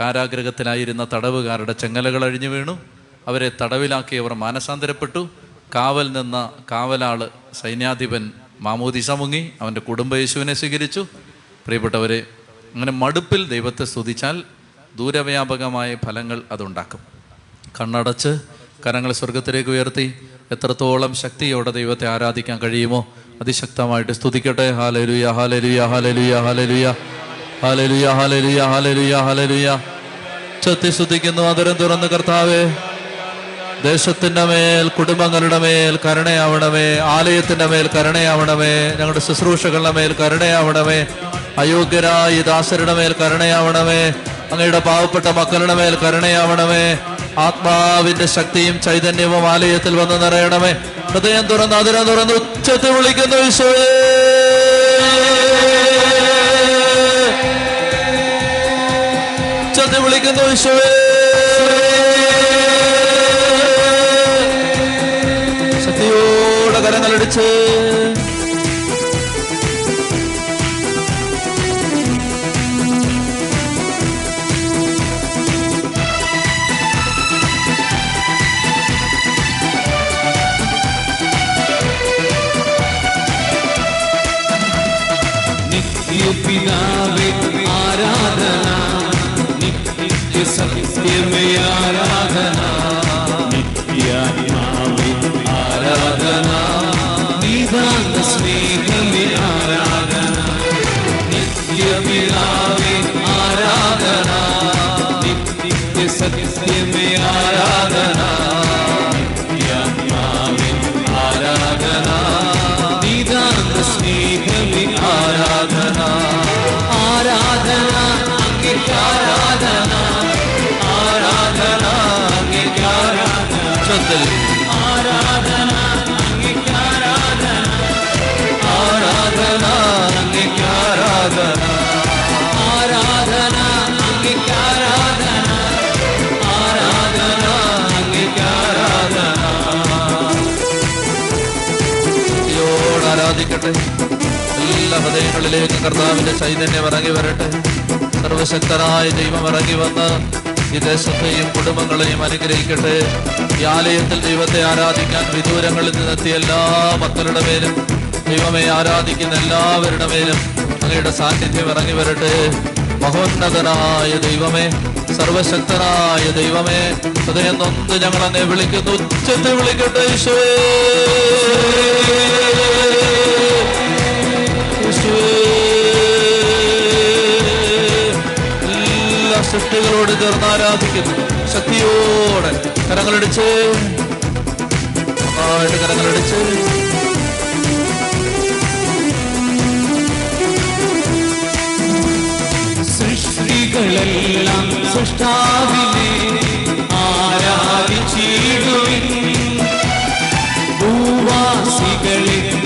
കാരാഗ്രഹത്തിലായിരുന്ന തടവുകാരുടെ ചെങ്ങലകൾ അഴിഞ്ഞു വീണു. അവരെ തടവിലാക്കി അവർ മാനസാന്തരപ്പെട്ടു. കാവൽ നിന്ന കാവലാൾ സൈന്യാധിപൻ മാമോദിസ മുങ്ങി. അവന്റെ കുടുംബ യേശുവിനെ സ്വീകരിച്ചു. പ്രിയപ്പെട്ടവരെ അങ്ങനെ മടുപ്പിൽ ദൈവത്തെ സ്തുതിച്ചാൽ ദൂരവ്യാപകമായ ഫലങ്ങൾ അതുണ്ടാക്കും. കണ്ണടച്ച് കരങ്ങൾ സ്വർഗത്തിലേക്ക് ഉയർത്തി. എത്രത്തോളം ശക്തിയോടെ ദൈവത്തെ ആരാധിക്കാൻ കഴിയുമോ അതിശക്തമായിട്ട് സ്തുതിക്കട്ടെ. ഹാലലുയ ഹാലലുയ ഹാലലുയ ഹാലലുയ ഹാലലുയ ഹാലലുയ ഹാലലുയ ഹാലലുയ ചത്തി സ്തുതിക്കുന്നു അതരം തുറന്ന് കർത്താവേ. ദേശത്തിന്റെ മേൽ കുടുംബങ്ങളുടെ മേൽ കരുണയാവണമേ. ആലയത്തിന്റെ മേൽ കരുണയാവണമേ. ഞങ്ങളുടെ ശുശ്രൂഷകളുടെ മേൽ കരുണയാവണമേ. അയോഗ്യരായ ദാസരുടെ മേൽ കരുണയാവണമേ. അങ്ങയുടെ പാവപ്പെട്ട മക്കളുടെ മേൽ കരുണയാവണമേ. ആത്മാവിന്റെ ശക്തിയും ചൈതന്യവും ആലയത്തിൽ വന്ന് നിറയണമേ. ഹൃദയം തുറന്ന് അതിരം തുറന്ന് ഉച്ചത്തിൽ വിളിക്കുന്നു ഈശോയേ. ഉച്ചത്തിൽ വിളിക്കുന്നു ഈശോയേ. ശക്തിയോടെ കരങ്ങളടിച്ച് ആരാധിക്കട്ടെ എല്ലാ ഹൃദയങ്ങളിലേക്ക് കർത്താവിന്റെ ചൈതന്യം ഇറങ്ങി വരട്ടെ. സർവശക്തനായ ദൈവം ഇറങ്ങി വന്ന് ഈ ദേശത്തെയും കുടുംബങ്ങളെയും അനുഗ്രഹിക്കട്ടെ. ഈ ആലയത്തിൽ ദൈവത്തെ ആരാധിക്കാൻ വിദൂരങ്ങളിൽ നിന്നെത്തിയ എല്ലാ മക്കളുടെ മേലും ദൈവമെ ആരാധിക്കുന്ന എല്ലാവരുടെ മേലും അങ്ങയുടെ സാന്നിധ്യം ഇറങ്ങി വരട്ടെ. മഹോന്നതനായ ദൈവമേ സർവശക്തനായ ദൈവമേ ഹൃദയം നൊന്ന് ഞങ്ങൾ അങ്ങെ വിളിക്കുന്നു. ഉച്ചത്തെ വിളിക്കട്ടെ ഈശോയേ. സൃഷ്ടികളോട് ചേർന്ന് ആരാധിക്കുന്നു. ശക്തിയോടെ കരങ്ങളടിച്ച്. നന്നായിട്ട് കരങ്ങളടിച്ച്. സൃഷ്ടികളെല്ലാം സൃഷ്ടാവിനെ ആരാധിച്ചിടുവിൻ. ഭൂവാസികളെ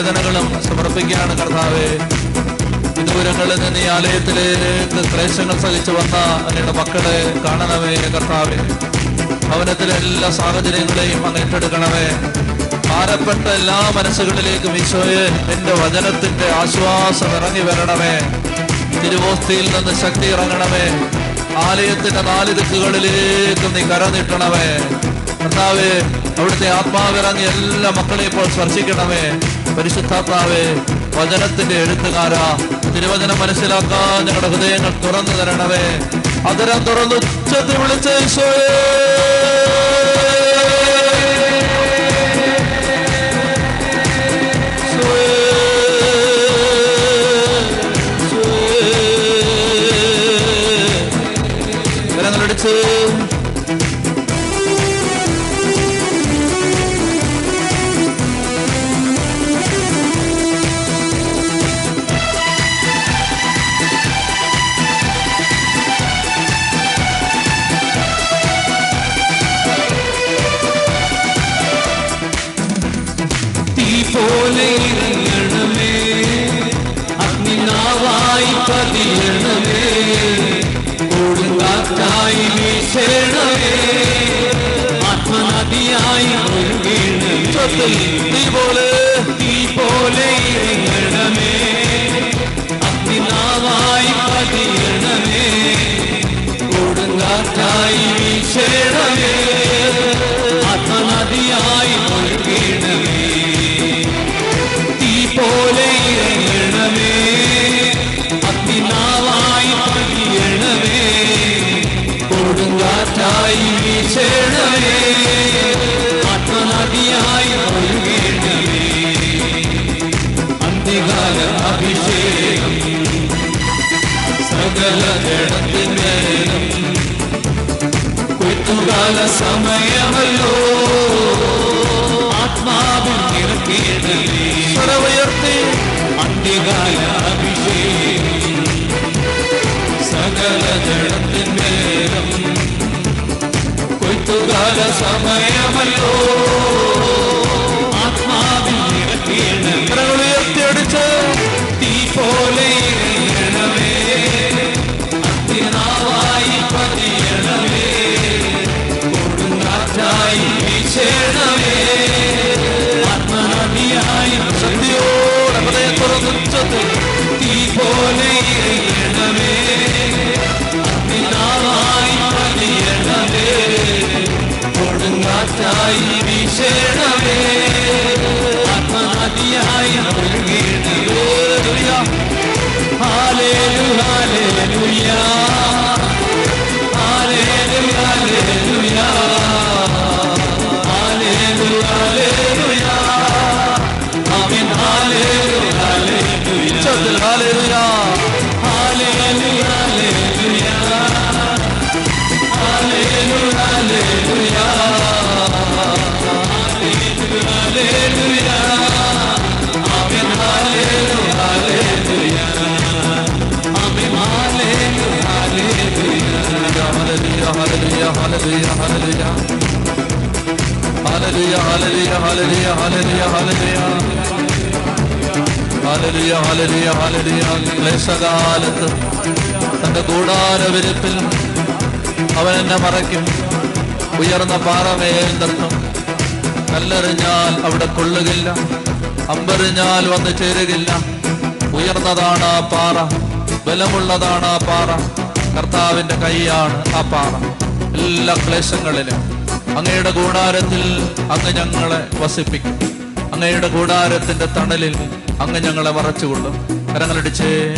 വേദനകളും സമർപ്പിക്കുകയാണ് കർത്താവെ. വിദൂരങ്ങളിൽ നിന്ന് ഈ ആലയത്തിലേക്ക് ക്ലേശങ്ങൾ സഹിച്ചു വന്ന അങ്ങയുടെ മക്കളെ കാണണമേ കർത്താവെ. ഭവനത്തിലെ എല്ലാ സാഹചര്യങ്ങളെയും അങ്ങ് ഏറ്റെടുക്കണമേ. ഭാരപ്പെട്ട എല്ലാ മനസ്സുകളിലേക്കും ഈശോയെ എന്റെ വചനത്തിന്റെ ആശ്വാസം ഇറങ്ങി വരണമേ. തിരുവോസ്തിയിൽ നിന്ന് ശക്തി ഇറങ്ങണമേ. ആലയത്തിന്റെ നാല് ദിക്കുകളിലേക്ക് നീ കര നീട്ടണമേ. കർത്താവേ അവിടുത്തെ ആത്മാവിറങ്ങി എല്ലാ മക്കളെയും ഇപ്പോൾ സ്പർശിക്കണമേ. പരിശുദ്ധാത്മാവേ വചനത്തിന്റെ എഴുത്തുകാരാ തിരുവചനം മനസ്സിലാക്കാൻ ഞങ്ങളുടെ ഹൃദയങ്ങൾ തുറന്നു തരണമേ. അതരം തുറന്നു ഉച്ചത്തിൽ വിളിച്ച believe. amanhã amanhã Yeah. ഹലരിയ ഹലരിയ ഹലരിയ ക്ലേശകാലത്ത് തന്റെ കൂടാരവിരിപ്പിൽ അവൻ എന്നെ മറയ്ക്കും. ഉയർന്ന പാറമേൽ കല്ലെറിഞ്ഞാൽ അവിടെ കൊള്ളുകില്ല. അമ്പെറിഞ്ഞാൽ വന്നു ചേരുകില്ല. ഉയർന്നതാണ് ആ പാറ. ബലമുള്ളതാണ് ആ പാറ. കർത്താവിന്റെ കൈയാണ് ആ പാറ. എല്ലാ ക്ലേശങ്ങളിലും അങ്ങയുടെ കൂടാരത്തിൽ അങ്ങ് ഞങ്ങളെ വസിപ്പിക്കും. അങ്ങയുടെ കൂടാരത്തിന്റെ തണലിൽ അങ്ങ് ഞങ്ങളെ മറച്ചുകൊള്ളും. കരങ്ങളടിച്ചേ.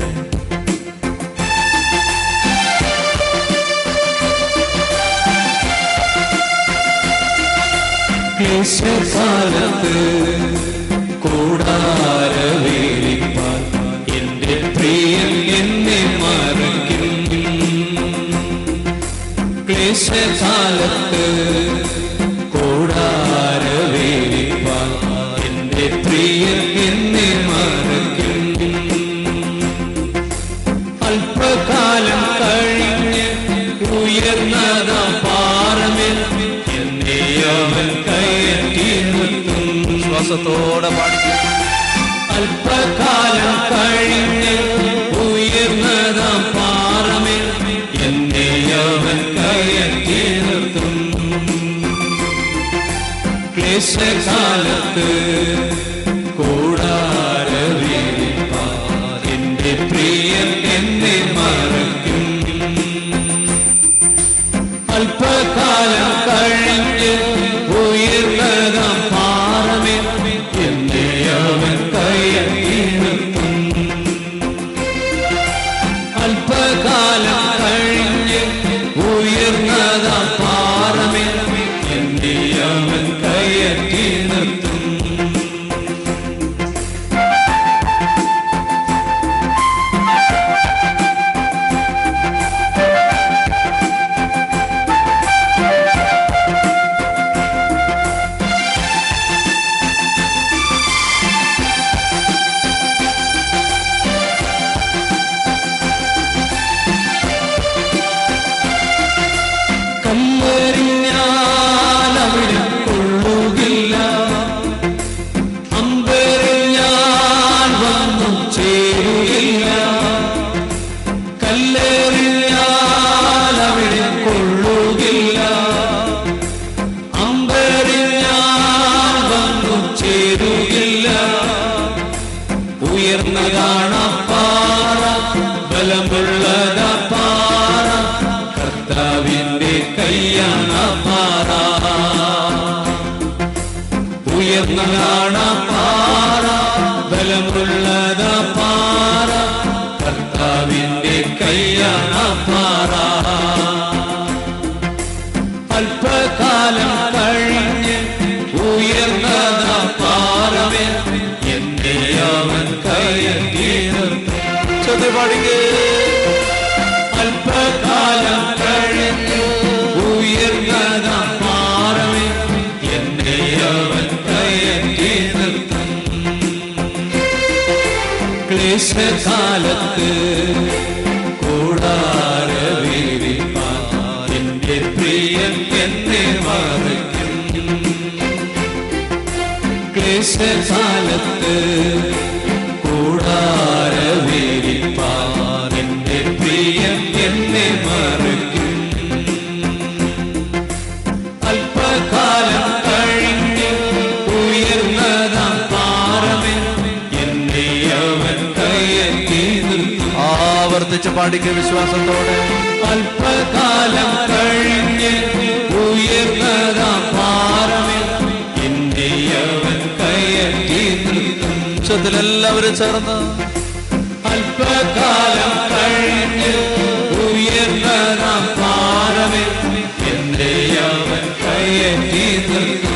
ാലത്ത് കൂടാരവേലിപ്പാൽ എന്റെ പ്രിയൻ എന്നെ മറക്കും ക്ലേശകാലത്ത് സ്നേഹത്തോടെ പാടി. അല്പകാലം കഴിഞ്ഞ് ഉയർന്നതാം പാറമേ എന്നെ അവൻ കയറ്റി നിർത്തും. ക്ലേശകാലം Father. പാടിക്ക് വിശ്വാസത്തോടെ. അല്പകാലം കഴിഞ്ഞ് ഉയർന്നതാം കയറ്റി ഉച്ചത്തിലെല്ലാവരും ചേർന്ന് അല്പകാലം കഴിഞ്ഞ് ഉയർന്ന പാറമേ എന്റെ അവൻ കയറ്റി നിൽക്കും